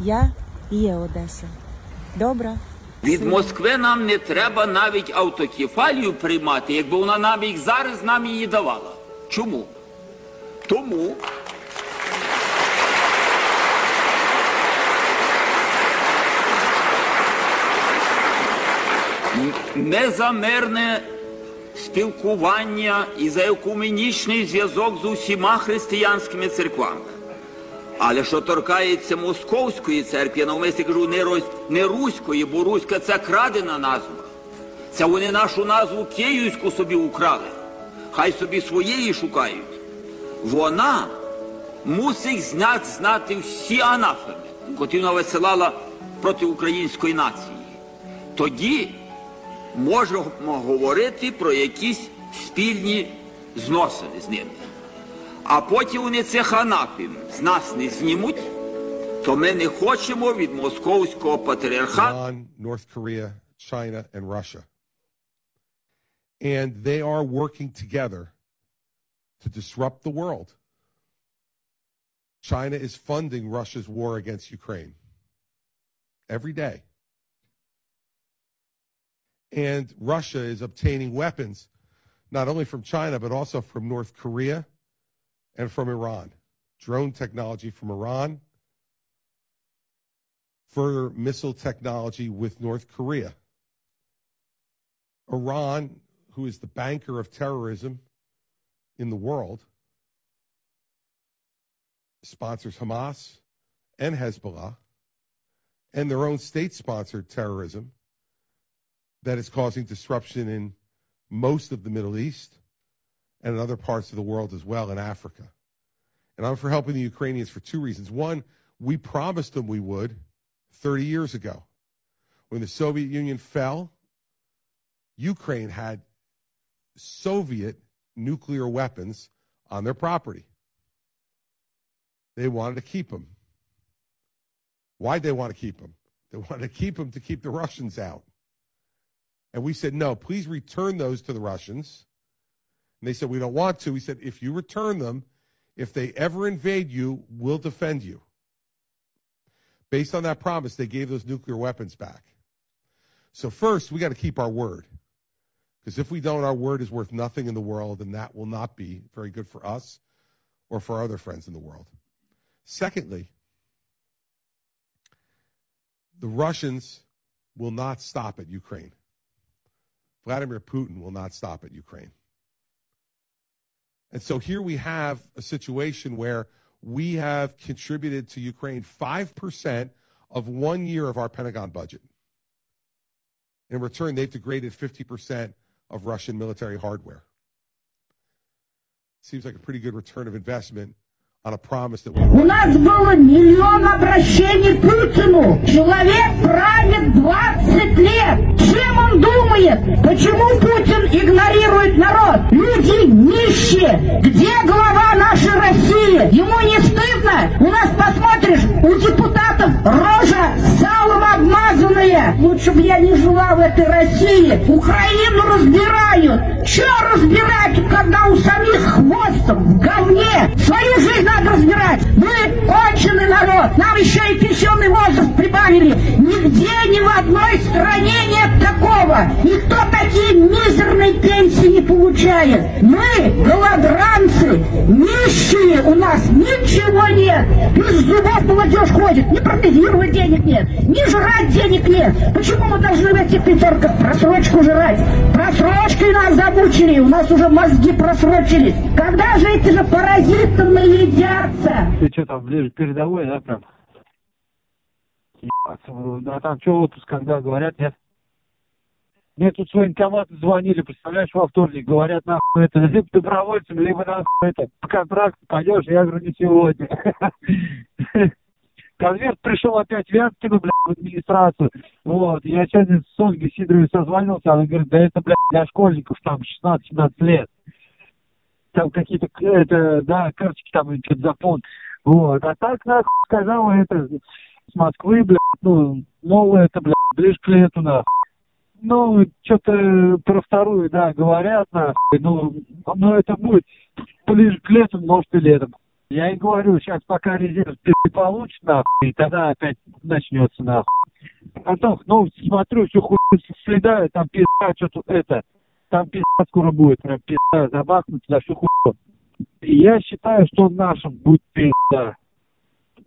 Я є Одеса. Добра. Від Москви нам не треба навіть автокефалію приймати, якби вона нам їх зараз нам її давала. Чому? Тому. Незамирне спілкування і за екуменічний зв'язок з усіма християнськими церквами. Але що торкається московської церкви, я навмисне кажу не, роз, не руської, бо руська це крадена назва. Це вони нашу назву київську собі украли. Хай собі своєї шукають. Вона мусить знати, знати всі анафеми, котрі вона висилала проти української нації. Тоді можемо говорити про якісь спільні зносини з ними. А потім вони цих анафем з нас не знімуть, то ми не хочемо від московського патріархату. Iran, North Korea, China, and Russia. And they are working together to disrupt the world. China is funding Russia's war against Ukraine every day. And Russia is obtaining weapons not only from China, but also from North Korea and from Iran. Drone technology from Iran, further missile technology with North Korea. Iran, who is the banker of terrorism in the world, sponsors Hamas and Hezbollah and their own state sponsored terrorism that is causing disruption in most of the Middle East and in other parts of the world as well in Africa. And I'm for helping the Ukrainians for two reasons. One, we promised them we would 30 years ago. When the Soviet Union fell, Ukraine had Soviet nuclear weapons on their property. They wanted to keep them. Why'd they want to keep them? They wanted to keep them to keep the Russians out. And we said, no, please return those to the Russians. And they said, we don't want to. We said, if you return them, if they ever invade you, we'll defend you. Based on that promise, they gave those nuclear weapons back. So, first, we got to keep our word. Because if we don't, our word is worth nothing in the world, and that will not be very good for us or for our other friends in the world. Secondly, the Russians will not stop at Ukraine. Vladimir Putin will not stop at Ukraine. And so here we have a situation where we have contributed to Ukraine 5% of one year of our Pentagon budget. In return, they've degraded 50% of Russian military hardware. Seems like a pretty good return of investment У нас было миллион обращений к Путину. Человек правит 20 лет. Чем он думает? Почему Путин игнорирует народ? Люди нищие. Где глава нашей России? Ему не стыдно? У нас, посмотришь, у депутатов рожа салом обмазанная. Лучше бы я не жила в этой России. Украину разбирают. Че разбирать, когда у самих хвост в говне? Свою жизнь надо разбирать. Мы конченый народ. Нам еще и пенсионный возраст прибавили. Нигде, ни в одной стране нет такого. Никто такие мизерные пенсии не получает. Мы голодранцы, нищие. У нас ничего нет. Без зубов молодежь ходит. Ни протезировать денег нет, ни жрать денег нет. Почему мы должны в этих пятерках просрочку жрать? Просрочкой нас замучили. У нас уже мозги просрочились. Когда же эти же паразиты наедятся? Ты что там, ближе к передовой, да, прям? Ебаться, А там что отпуск, когда говорят, нет? Мне тут с военкомата звонили, представляешь, во вторник, говорят, нахуй, это, либо добровольцем, либо, нахуй, это, по контракту пойдешь, я говорю, не сегодня. Конверт пришел опять Вяткину, блядь, в администрацию. Вот, я сегодня с Ольгой Сидоровой созвонился, она говорит, да это, блядь, для школьников, там, 16-17 лет. Там какие-то, это, да, карточки там, что-то заполнить. Вот, а так, нахуй, сказала, это, с Москвы, блядь, ну, новое это, блядь, ближе к лету, нахуй. Ну, что-то про вторую, да, говорят, нахуй, ну, ну, это будет ближе к лету, может, и летом. Я и говорю, сейчас пока резерв получит, нахуй, и тогда опять начнется, нахуй. Потом, ну, смотрю, всю хуйню следаю, там пизда, что тут это, там пизда скоро будет, прям пизда, забахнуть за всю хуйню. И я считаю, что нашим будет пизда.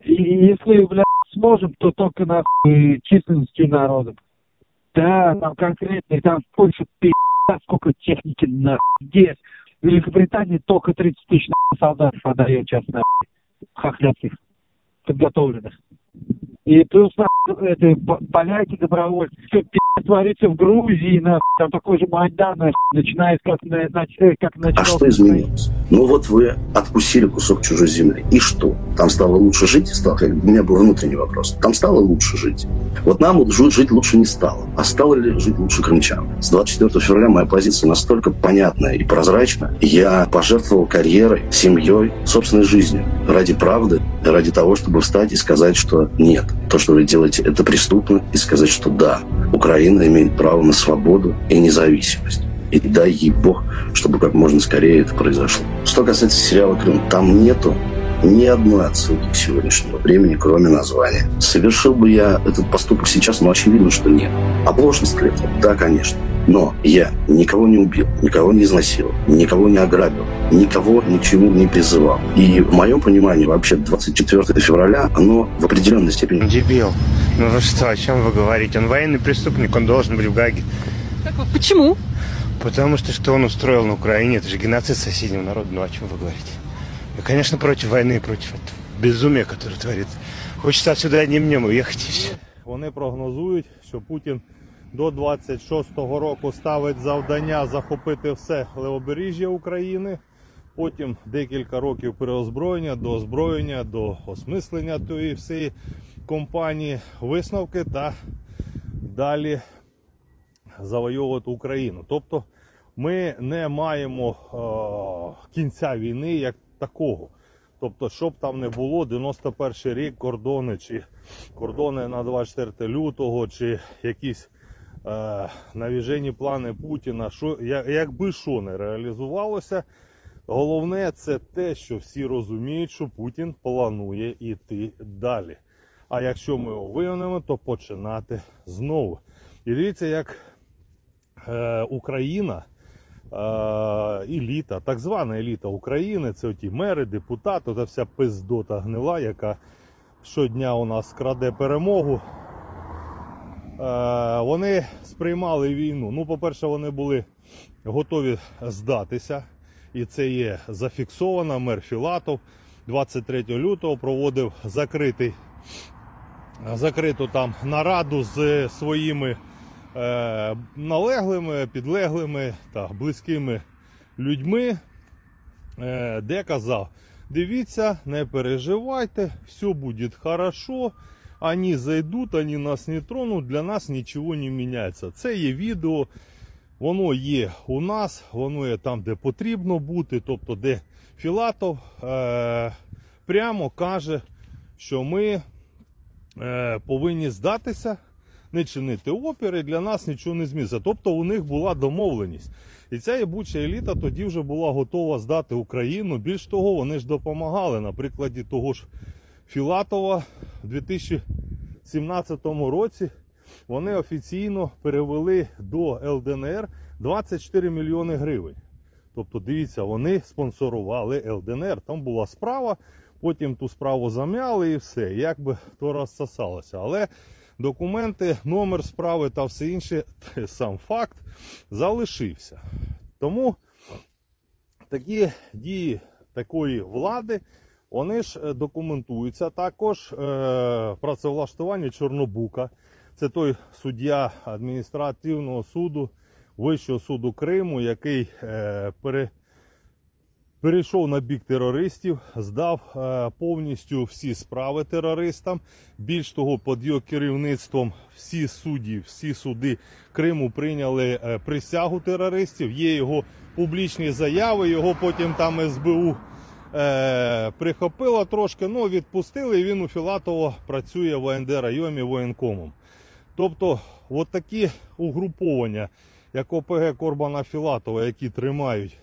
И если, блядь, сможем, то только, нахуй, численностью народом. Да, там конкретно, там в Польше пизда, сколько техники, нахуй, здесь. В Великобритании только 30 тысяч нахуй, солдатов отдает сейчас, нахуй, хохлядских, подготовленных. И плюс, нахуй, это, по- поляки добровольцы. Все пи***, творится в Грузии, нахуй, там такой же Майдан, начинает как, на, э, как А начался. что изменилось? Ну вот вы откусили кусок чужой земли. И что? Там стало лучше жить? Стало, у меня был внутренний вопрос. Там стало лучше жить? Вот нам вот жить лучше не стало. А стало ли жить лучше крымчан? С 24 февраля моя позиция настолько понятная и прозрачна. Я пожертвовал карьерой, семьей, собственной жизнью. Ради правды, ради того, чтобы встать и сказать, что нет. То, что вы делаете, это преступно. И сказать, что да, Украина имеет право на свободу и независимость. И дай ей Бог, чтобы как можно скорее это произошло. Что касается сериала «Крым», там нету ни одной отсылки к сегодняшнему времени, кроме названия. Совершил бы я этот поступок сейчас, но очевидно, что нет. Оплошность ли это? Да, конечно. Но я никого не убил, никого не изнасиловал, никого не ограбил, никого ни к чему не призывал. И в моем понимании вообще 24 февраля, оно в определенной степени... Дебил. Ну вы что, о чем вы говорите? Он военный преступник, он должен быть в Гаге. Почему? Потому что что он устроил на Украине, это же геноцид соседнего народа. Ну о чем вы говорите? Я, конечно, против войны, против этого безумия, которое творится. Хочется отсюда одним днем уехать и все. Вони прогнозують, що Путін до 26-го року ставить завдання захопити все левобережжя України. Потім декілька років переозброєння, до озброєння, до осмислення тої всієї компанії, висновки та далі завойовувати Україну. Тобто ми не маємо е, кінця війни як такого. Тобто, щоб там не було 91 рік кордони, чи кордони на 24 лютого, чи якісь е, навіжені плани Путіна, що, якби що не реалізувалося, головне це те, що всі розуміють, що Путін планує йти далі. А якщо ми його вигонимо, то починати знову. І дивіться, як е, Україна, еліта, так звана еліта України, це ті мери, депутати, та вся пиздота гнила, яка щодня у нас краде перемогу. Е, вони сприймали війну. Ну, по-перше, вони були готові здатися, і це є зафіксовано. Мер Філатов 23 лютого проводив закритий, закриту там нараду з своїми е, налеглими, підлеглими та близькими людьми, е, де казав: дивіться, не переживайте, все буде хорошо. Они зайдуть, вони нас не тронуть, для нас нічого не міняється. Це є відео, воно є у нас, воно є там, де потрібно бути, тобто де Філатов е, прямо каже, що ми е, повинні здатися, не чинити опіри, для нас нічого не зміниться. Тобто у них була домовленість. І ця єбуча еліта тоді вже була готова здати Україну. Більш того, вони ж допомагали. На прикладі того ж Філатова в 2017 році вони офіційно перевели до ЛДНР 24 мільйони гривень. Тобто, дивіться, вони спонсорували ЛДНР. Там була справа, потім ту справу зам'яли і все. Як би то розсосалося. Але документи, номер справи та все інше, сам факт залишився. Тому такі дії такої влади. Вони ж е, документуються також е, працевлаштування Чорнобука. Це той суддя адміністративного суду Вищого суду Криму, який е, пере, перейшов на бік терористів, здав е, повністю всі справи терористам. Більш того, під його керівництвом всі судді, всі суди Криму прийняли е, присягу терористів. Є його публічні заяви, його потім там СБУ е, прихопило трошки, ну відпустили, і він у Філатова працює в АНД районі воєнкомом. Тобто, от такі угруповання, як ОПГ Корбана Філатова, які тримають,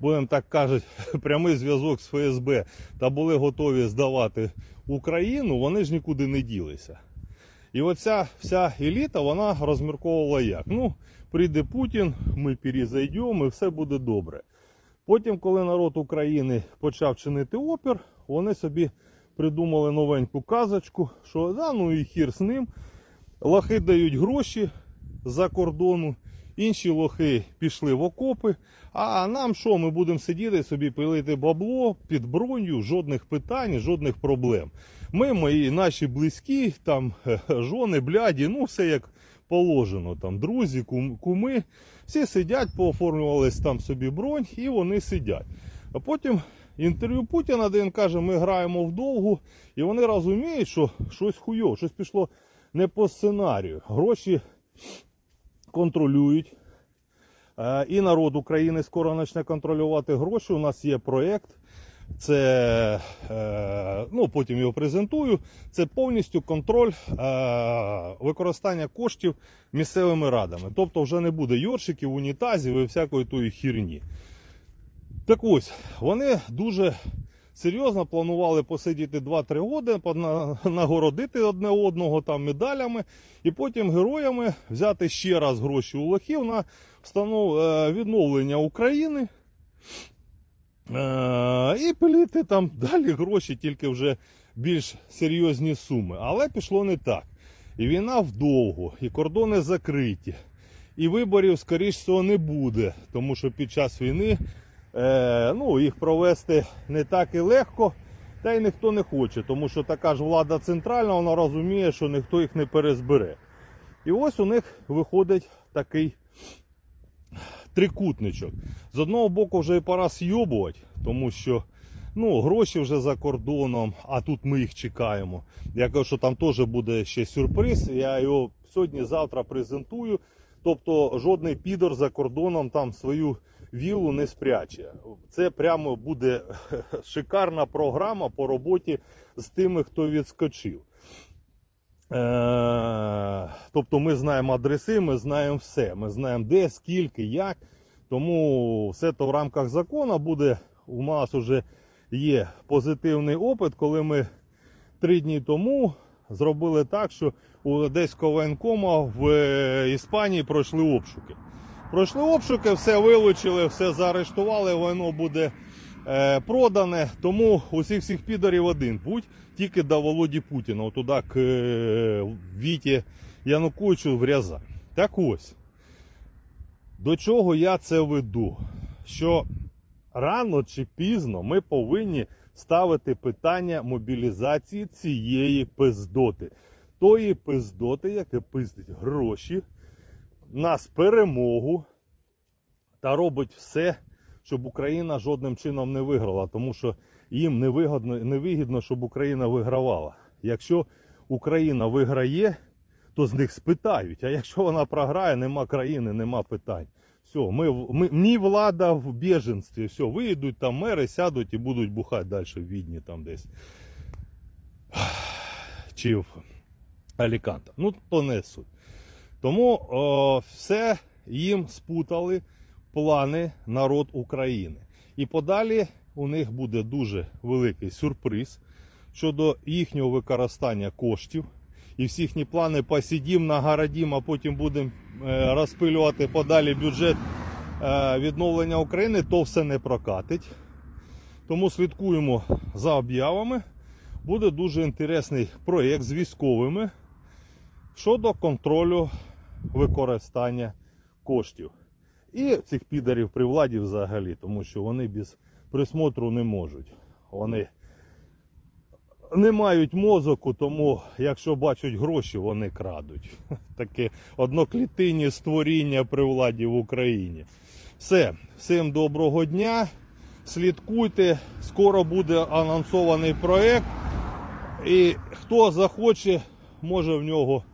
будемо так кажуть, прямий зв'язок з ФСБ та були готові здавати Україну, вони ж нікуди не ділися. І оця вся еліта, вона розмірковувала як. Ну, прийде Путін, ми перезайдемо і все буде добре. Потім, коли народ України почав чинити опір, вони собі придумали новеньку казочку, що да, ну і хір з ним. Лохи дають гроші за кордону, інші лохи пішли в окопи. А нам що, ми будемо сидіти собі пилити бабло під броню, жодних питань, жодних проблем. Ми, мої наші близькі, там жони, бляді, ну все як положено. Там друзі, кум, куми, всі сидять, пооформлювались там собі бронь і вони сидять. А потім інтерв'ю Путіна, де він каже, ми граємо вдовгу, і вони розуміють, що щось хуйово, щось пішло не по сценарію. Гроші контролюють. Е, І народ України скоро почне контролювати гроші. У нас є проєкт. Це е, ну потім його презентую. Це повністю контроль е, використання коштів місцевими радами. Тобто вже не буде йоршиків, унітазів і всякої тої хірні. Так ось, вони дуже серйозно планували посидіти 2-3 роки, нагородити одне одного там медалями, і потім героями взяти ще раз гроші у лохів на встанов... е, відновлення України. Е, І пилити там далі гроші, тільки вже більш серйозні суми. Але пішло не так. І війна вдовго, і кордони закриті. І виборів, скоріш всього, не буде, тому що під час війни е, ну, їх провести не так і легко, та й ніхто не хоче, тому що така ж влада центральна, вона розуміє, що ніхто їх не перезбере. І ось у них виходить такий трикутничок. З одного боку, вже і пора сйобувати, тому що ну, гроші вже за кордоном, а тут ми їх чекаємо. Я кажу, що там теж буде ще сюрприз. Я його сьогодні-завтра презентую. Тобто жодний підор за кордоном там свою вілу не спряче. Це прямо буде шикарна програма по роботі з тими, хто відскочив. Е, Тобто ми знаємо адреси, ми знаємо все. Ми знаємо де, скільки, як. Тому все то в рамках закону буде. У нас вже є позитивний опит, коли ми три дні тому зробили так, що у Одеського воєнкома в е, Іспанії пройшли обшуки. Пройшли обшуки, все вилучили, все заарештували, воно буде е, продане. Тому усіх всіх підарів один путь тільки до Володі Путіна, туди к е, Віті Януковичу вряза. Так ось, до чого я це веду? Що рано чи пізно ми повинні ставити питання мобілізації цієї пиздоти. Тої пиздоти, яке пиздить гроші, нас перемогу та робить все, щоб Україна жодним чином не виграла, тому що їм невигідно, невигідно, щоб Україна вигравала. Якщо Україна виграє, то з них спитають. А якщо вона програє, нема країни, нема питань. Все, ми, ми, мені влада в біженстві. Все, виїдуть там мери, сядуть і будуть бухати далі в Відні там десь. Чи в Аліканта. Ну, то не суть. Тому о, все їм спутали плани народ України. І подалі у них буде дуже великий сюрприз щодо їхнього використання коштів. І всі їхні плани посидім, нагородім, а потім будемо е, розпилювати подалі бюджет е, відновлення України, то все не прокатить. Тому слідкуємо за об'явами. Буде дуже інтересний проєкт з військовими щодо контролю використання коштів. І цих підарів при владі взагалі, тому що вони без присмотру не можуть. Вони не мають мозоку, тому якщо бачать гроші, вони крадуть. Таке одноклітинні створіння при владі в Україні. Все, всім доброго дня. Слідкуйте, скоро буде анонсований проект. І хто захоче, може в нього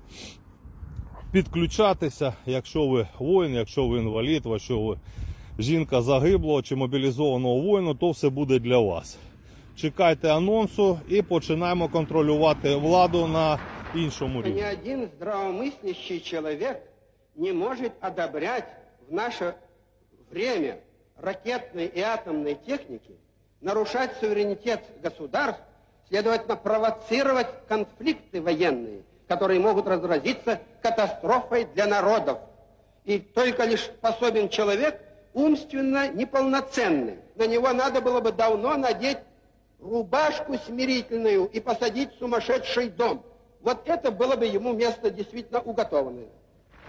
підключатися, якщо ви воїн, якщо ви інвалід, якщо ви жінка загиблого чи мобілізованого воїну, то все буде для вас. Чекайте анонсу і починаємо контролювати владу на іншому Ни рівні. один здравомыслящий человек не может одобрять в наше время ракетной и атомной техники, нарушать суверенитет государств, следовательно, провоцировать конфликты военные, которые могут разразиться катастрофой для народов. И только лишь способен человек умственно неполноценный. На него надо было бы давно надеть рубашку смирительную и посадить в сумасшедший дом. Вот это было бы ему место действительно уготованное.